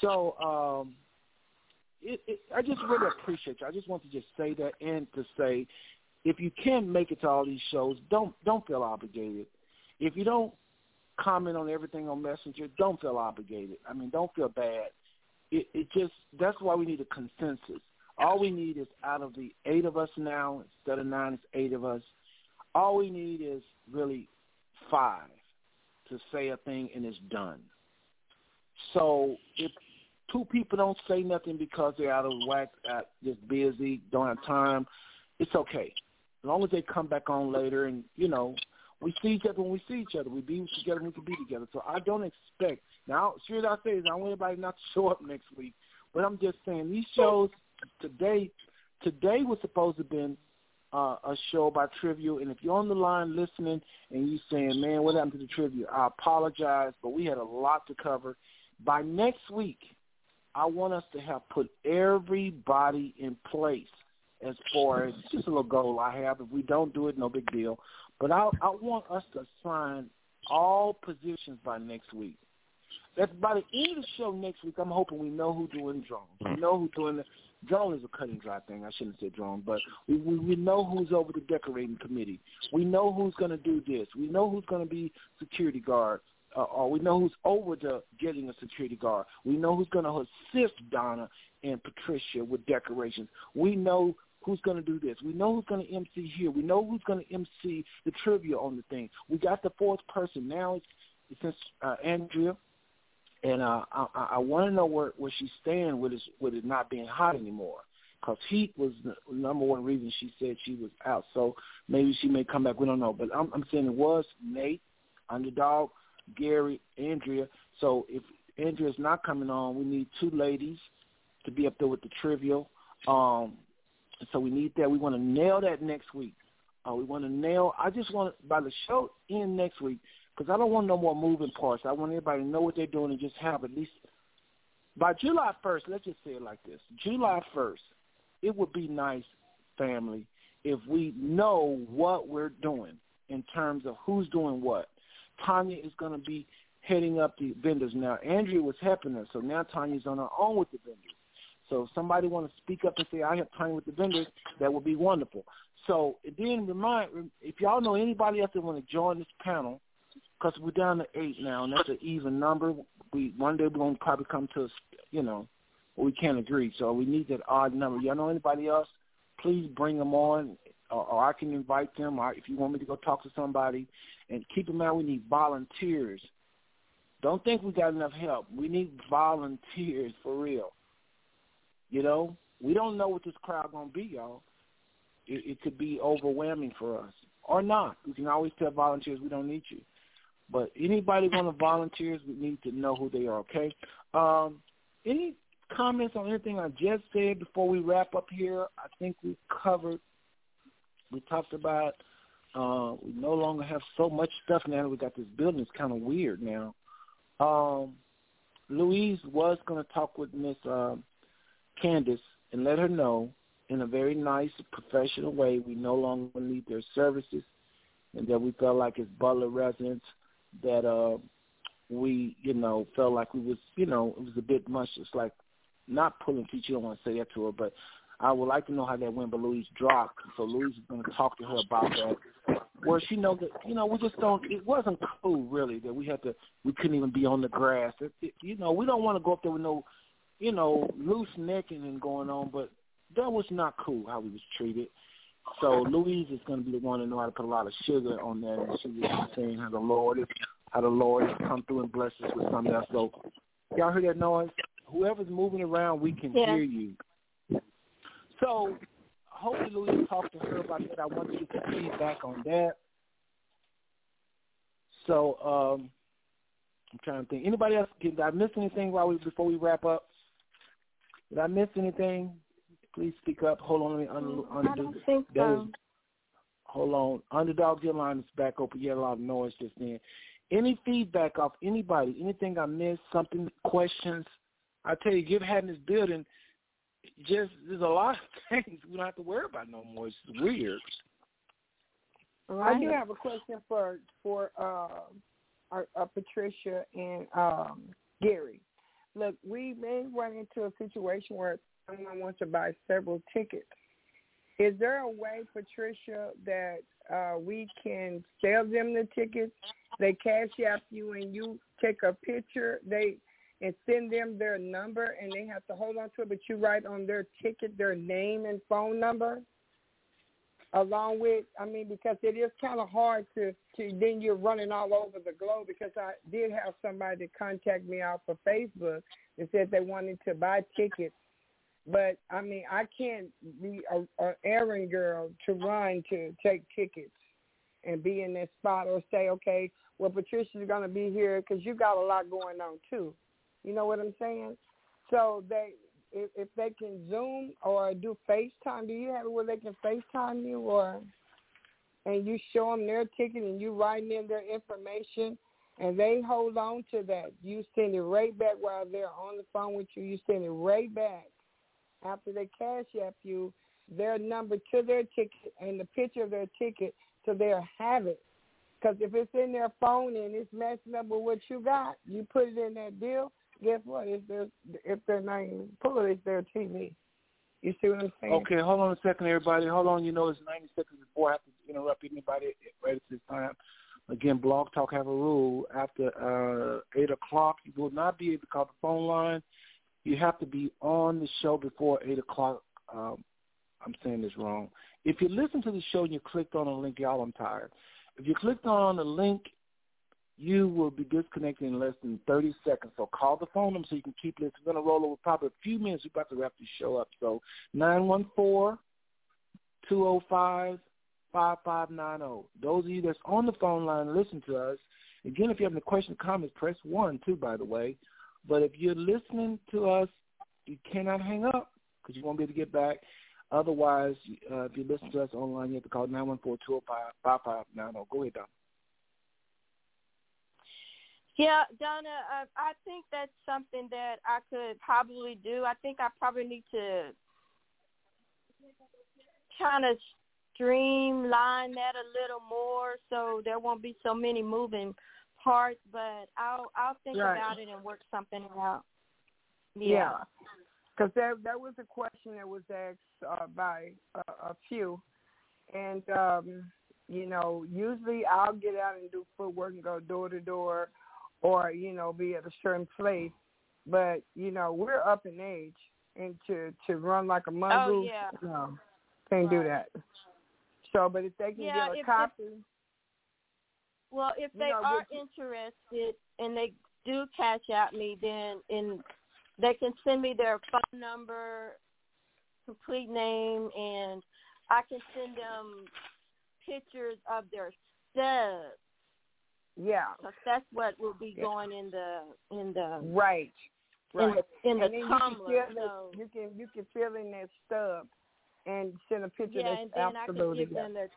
So um it, it, I just really appreciate you. I just want to just say that and to say, if you can make it to all these shows, don't don't feel obligated. If you don't comment on everything on Messenger, don't feel obligated. I mean, don't feel bad. It, it just that's why we need a consensus. All we need is out of the eight of us now, instead of nine, it's eight of us. All we need is really five to say a thing and it's done. So if two people don't say nothing because they're out of whack, uh, just busy, don't have time, it's okay. As long as they come back on later and, you know, we see each other when we see each other. We be together when we can be together. So I don't expect now. Sure, I say I want everybody not to show up next week, but I'm just saying these shows today. Today was supposed to have been uh, a show about trivia, and if you're on the line listening and you saying, "Man, what happened to the trivia?" I apologize, but we had a lot to cover. By next week, I want us to have put everybody in place as far as just a little goal I have. If we don't do it, no big deal. But I, I want us to assign all positions by next week. That's by the end of the show next week. I'm hoping we know who's doing drone. We know who's doing the drone is a cut and dry thing. I shouldn't say drone, but we we, we know who's over the decorating committee. We know who's going to do this. We know who's going to be security guard uh, or we know who's over the getting a security guard. We know who's going to assist Donna and Patricia with decorations. We know who's going to do this. We know who's going to MC here. We know who's going to MC the trivia on the thing. We got the fourth person now. It's, it's since uh, Andrea, and uh, I, I want to know where where she's staying with it with it not being hot anymore. Because heat was the number one reason she said she was out. So maybe she may come back. We don't know. But I'm, I'm saying it was Nate, underdog, Gary, Andrea. So if Andrea's not coming on, we need two ladies to be up there with the trivial. Um, so we need that. We want to nail that next week. Uh, we want to nail. I just want by the show end next week because I don't want no more moving parts. I want everybody to know what they're doing and just have at least by July 1st. Let's just say it like this: July 1st. It would be nice, family, if we know what we're doing in terms of who's doing what. Tanya is going to be heading up the vendors now. Andrea was helping her, so now Tanya's on her own with the vendors. So if somebody want to speak up and say, I have Tanya with the vendors, that would be wonderful. So then remind, if y'all know anybody else that want to join this panel, because we're down to eight now, and that's an even number. We one day we're gonna probably come to, you know, we can't agree. So we need that odd number. Y'all know anybody else? Please bring them on, or, or I can invite them. Or if you want me to go talk to somebody, and keep in mind we need volunteers. Don't think we got enough help. We need volunteers for real. You know, we don't know what this crowd gonna be, y'all. It, it could be overwhelming for us, or not. We can always tell volunteers we don't need you. But anybody want to volunteers, we need to know who they are. Okay. Um, any comments on anything I just said before we wrap up here? I think we covered. We talked about. Uh, we no longer have so much stuff now. We got this building. It's kind of weird now. Um, Louise was going to talk with Miss uh, Candace and let her know in a very nice, professional way we no longer need their services, and that we felt like as Butler residents that uh, we, you know, felt like we was, you know, it was a bit much. It's like not pulling teeth. You don't want to say that to her, but I would like to know how that went. But Louise dropped, so Louise is going to talk to her about that. Where she knows that, you know, we just don't. It wasn't cool, really, that we had to. We couldn't even be on the grass. It, it, you know, we don't want to go up there with no, you know, loose necking and going on. But that was not cool how we was treated. So Louise is going to be the one to know how to put a lot of sugar on that, and she was saying how the Lord is, how the Lord has come through and blessed us with something else. So y'all hear that noise? Whoever's moving around, we can yeah. hear you. So hopefully Louise talked to her about that. I want you to get feedback on that. So um, I'm trying to think. Anybody else? Did I miss anything while we before we wrap up? Did I miss anything? Please speak up. Hold on. Let me undo. I don't think so. hold on. Underdog, your line is back open. You had a lot of noise just then. Any feedback off anybody? Anything I missed? Something? Questions? I tell you, give had in this building. Just there's a lot of things we don't have to worry about no more. It's weird. Right. I do have a question for for uh, our, uh, Patricia and um, Gary. Look, we may run into a situation where someone wants to buy several tickets. Is there a way, Patricia, that uh, we can sell them the tickets? They cash app you and you take a picture. They and send them their number and they have to hold on to it, but you write on their ticket their name and phone number along with I mean because it is kind of hard to to then you're running all over the globe because I did have somebody contact me off of Facebook and said they wanted to buy tickets but I mean, I can't be a, a errand girl to run to take tickets and be in that spot or say, okay, well, Patricia's going to be here because you got a lot going on too. You know what I'm saying? So they, if, if they can Zoom or do FaceTime, do you have it where they can FaceTime you or, and you show them their ticket and you write in their information and they hold on to that. You send it right back while they're on the phone with you. You send it right back after they cash app you their number to their ticket and the picture of their ticket so they'll have it. Because if it's in their phone and it's messing up with what you got, you put it in that deal. Guess what? If if they're not even pull it, it's their TV. You see what I'm saying? Okay, hold on a second, everybody. Hold on. You know, it's 90 seconds before I have to interrupt anybody right at this time. Again, Blog Talk have a rule. After uh, 8 o'clock, you will not be able to call the phone line you have to be on the show before 8 o'clock. Um, I'm saying this wrong. If you listen to the show and you clicked on a link, y'all, I'm tired. If you clicked on the link, you will be disconnected in less than 30 seconds. So call the phone number so you can keep listening. We're going to roll over probably a few minutes. We're about to wrap the show up. So 914 205 5590. Those of you that's on the phone line, listen to us. Again, if you have any questions or comments, press 1, too, by the way. But if you're listening to us, you cannot hang up because you won't be able to get back. Otherwise, uh, if you listen to us online, you have to call 914-205-5590. Go ahead, Donna. Yeah, Donna, uh, I think that's something that I could probably do. I think I probably need to kind of streamline that a little more so there won't be so many moving parts, but I'll I'll think right. about it and work something out. Yeah, because yeah. there there was a question that was asked uh, by a, a few, and um, you know, usually I'll get out and do footwork and go door to door, or you know, be at a certain place. But you know, we're up in age, and to to run like a oh, mongoose, oh, yeah. no, can't do that. So, but if they can Yeah, get a if- copy, Well, if they know, are interested and they do cash out me, then in they can send me their phone number, complete name, and I can send them pictures of their studs. Yeah, Cause that's what will be Yeah. going in the in the right, in right. the in the and then you can fill so, that, you can you can fill in that stub and send a picture. yeah, that's and then I can absolutely give them their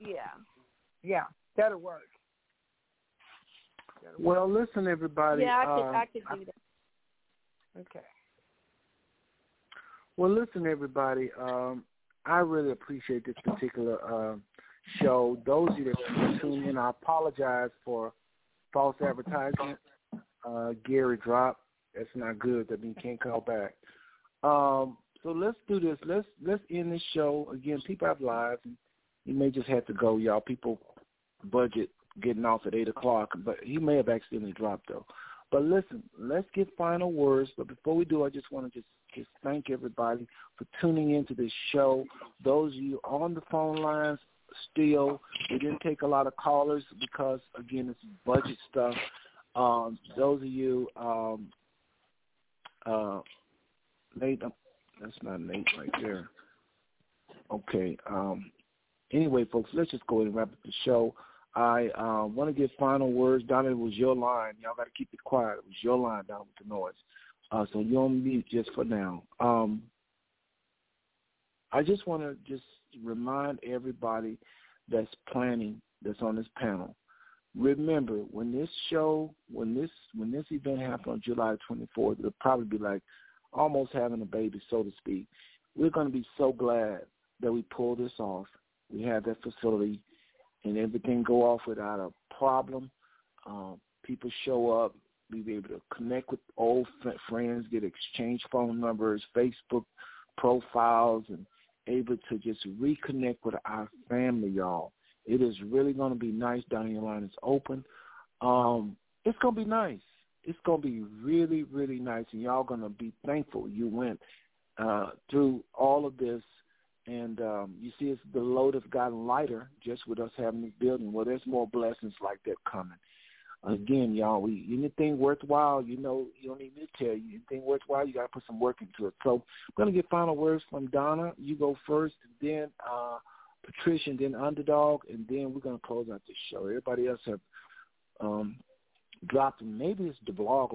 yeah. yeah, that'll work. That'll work. Well, listen, everybody. Yeah, I could um, I could do that. Okay. Well, listen, everybody. Um, I really appreciate this particular uh, show. Those of you that tune in, I apologize for false advertisement. Uh, Gary dropped. That's not good. That means can't call back. Um, so let's do this. Let's let's end this show again. People have lives. And you may just have to go, y'all. People budget getting off at eight o'clock, but he may have accidentally dropped though. But listen, let's get final words. But before we do, I just want to just just thank everybody for tuning into this show. Those of you on the phone lines, still, we didn't take a lot of callers because again, it's budget stuff. Um, those of you, um, uh, Nate, that's not Nate right there. Okay. Um, anyway, folks, let's just go ahead and wrap up the show. I uh, want to give final words. Donna, it was your line. Y'all got to keep it quiet. It was your line down with the noise. Uh, so you're on mute just for now. Um, I just want to just remind everybody that's planning, that's on this panel. Remember, when this show, when this when this event happened on July 24th, it'll probably be like almost having a baby, so to speak. We're going to be so glad that we pulled this off. We have that facility, and everything go off without a problem. Um, people show up. We be able to connect with old friends, get exchange phone numbers, Facebook profiles, and able to just reconnect with our family, y'all. It is really going to be nice down here. Line is open. Um, it's going to be nice. It's going to be really, really nice, and y'all going to be thankful you went uh, through all of this. And um, you see, it's, the load has gotten lighter just with us having this building. Well, there's more blessings like that coming. Again, y'all, we anything worthwhile, you know, you don't need me to tell you. Anything worthwhile, you got to put some work into it. So going to get final words from Donna. You go first, and then uh, Patricia, and then Underdog, and then we're to close out the show. Everybody else have um, dropped. Maybe it's the blog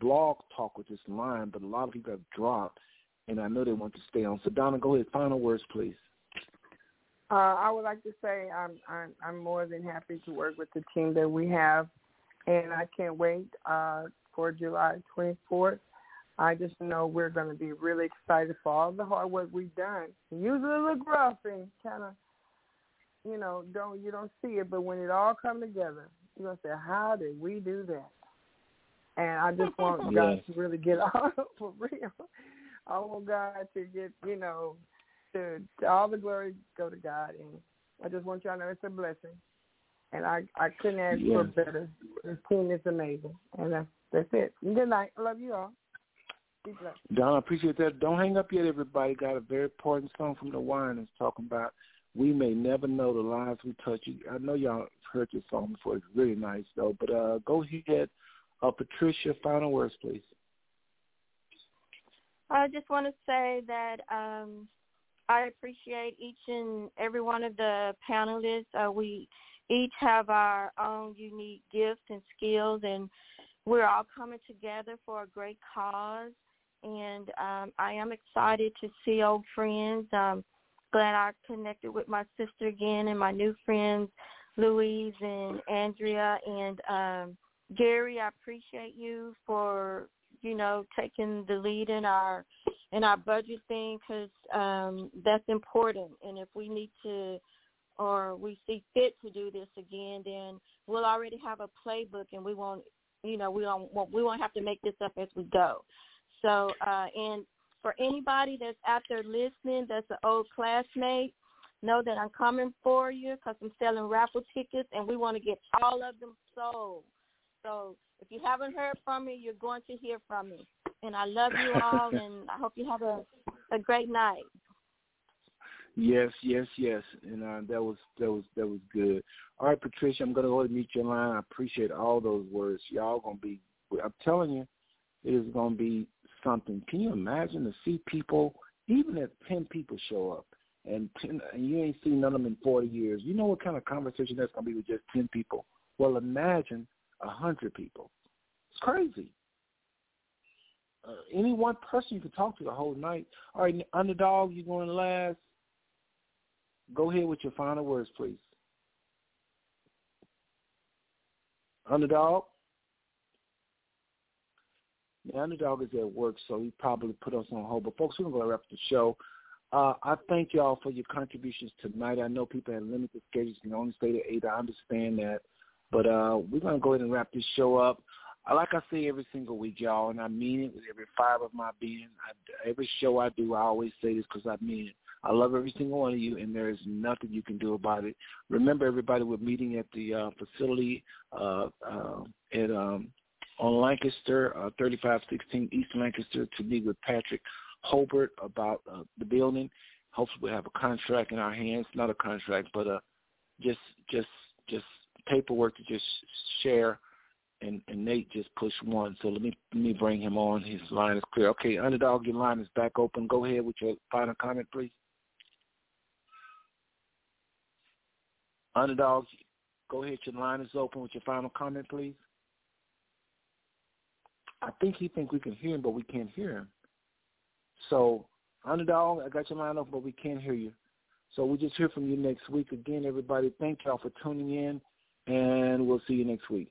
blog talk with this line, but a lot of people have dropped, and I know they want to stay on. So Donna, go ahead. Final words, please. Uh, I would like to say I'm, I'm I'm more than happy to work with the team that we have, and I can't wait uh, for July 24th. I just know we're going to be really excited for all the hard work we've done. Usually it look rough and kind of, you know, don't you don't see it, but when it all come together, you're gonna say, "How did we do that?" And I just want God to really get on for real. I want God to get, you know, to, to all the glory go to God, and I just want y'all to know it's a blessing. And I I couldn't ask for Yes. better. The team is amazing, and that's that's it. Good night. I love you all. Don, I appreciate that. Don't hang up yet, everybody. Got a very important song from the wine that's talking about we may never know the lives we touch. I know y'all heard this song before. It's really nice though. But uh, go ahead, uh, Patricia. Final words, please. I just want to say that um, I appreciate each and every one of the panelists. Uh, we each have our own unique gifts and skills, and we're all coming together for a great cause. And um, I am excited to see old friends. Um, glad I connected with my sister again and my new friends, Louise and Andrea and um, Gary. I appreciate you for you know taking the lead in our in our budget thing because um, that's important. And if we need to or we see fit to do this again, then we'll already have a playbook, and we won't you know we don't won't, we won't have to make this up as we go. So uh, and for anybody that's out there listening, that's an old classmate, know that I'm coming for you because I'm selling raffle tickets and we want to get all of them sold. So if you haven't heard from me, you're going to hear from me. And I love you all, and I hope you have a a great night. Yes, yes, yes, and uh, that was that was that was good. All right, Patricia, I'm gonna go and meet your line. I appreciate all those words. Y'all gonna be. I'm telling you, it is gonna be something. Can you imagine to see people, even if ten people show up, and, 10, and you ain't seen none of them in 40 years? You know what kind of conversation that's gonna be with just 10 people? Well, imagine a hundred people. It's crazy. Uh, any one person you can talk to the whole night. All right, underdog, you're going last? Go ahead with your final words, please. Underdog. The underdog is at work, so he probably put us on hold. But folks, we're gonna wrap the show. Uh, I thank y'all for your contributions tonight. I know people have limited schedules, can only stay to eight. I understand that. But uh, we're to go ahead and wrap this show up. Like I say every single week, y'all, and I mean it with every fiber of my being. I, every show I do, I always say this because I mean it. I love every single one of you, and there is nothing you can do about it. Remember, everybody, we're meeting at the uh, facility uh, uh, at um, on Lancaster, uh, 3516 East Lancaster, to meet with Patrick Hobart about uh, the building. Hopefully, we have a contract in our hands. Not a contract, but uh, just just just paperwork to just share, and, and Nate just pushed one. So let me let me bring him on. His line is clear. Okay, underdog, your line is back open. Go ahead with your final comment, please. Underdog, go ahead. Your line is open with your final comment, please. I think he think we can hear him, but we can't hear him. So, underdog, I got your line open, but we can't hear you. So we'll just hear from you next week. Again, everybody, thank y'all for tuning in and we'll see you next week.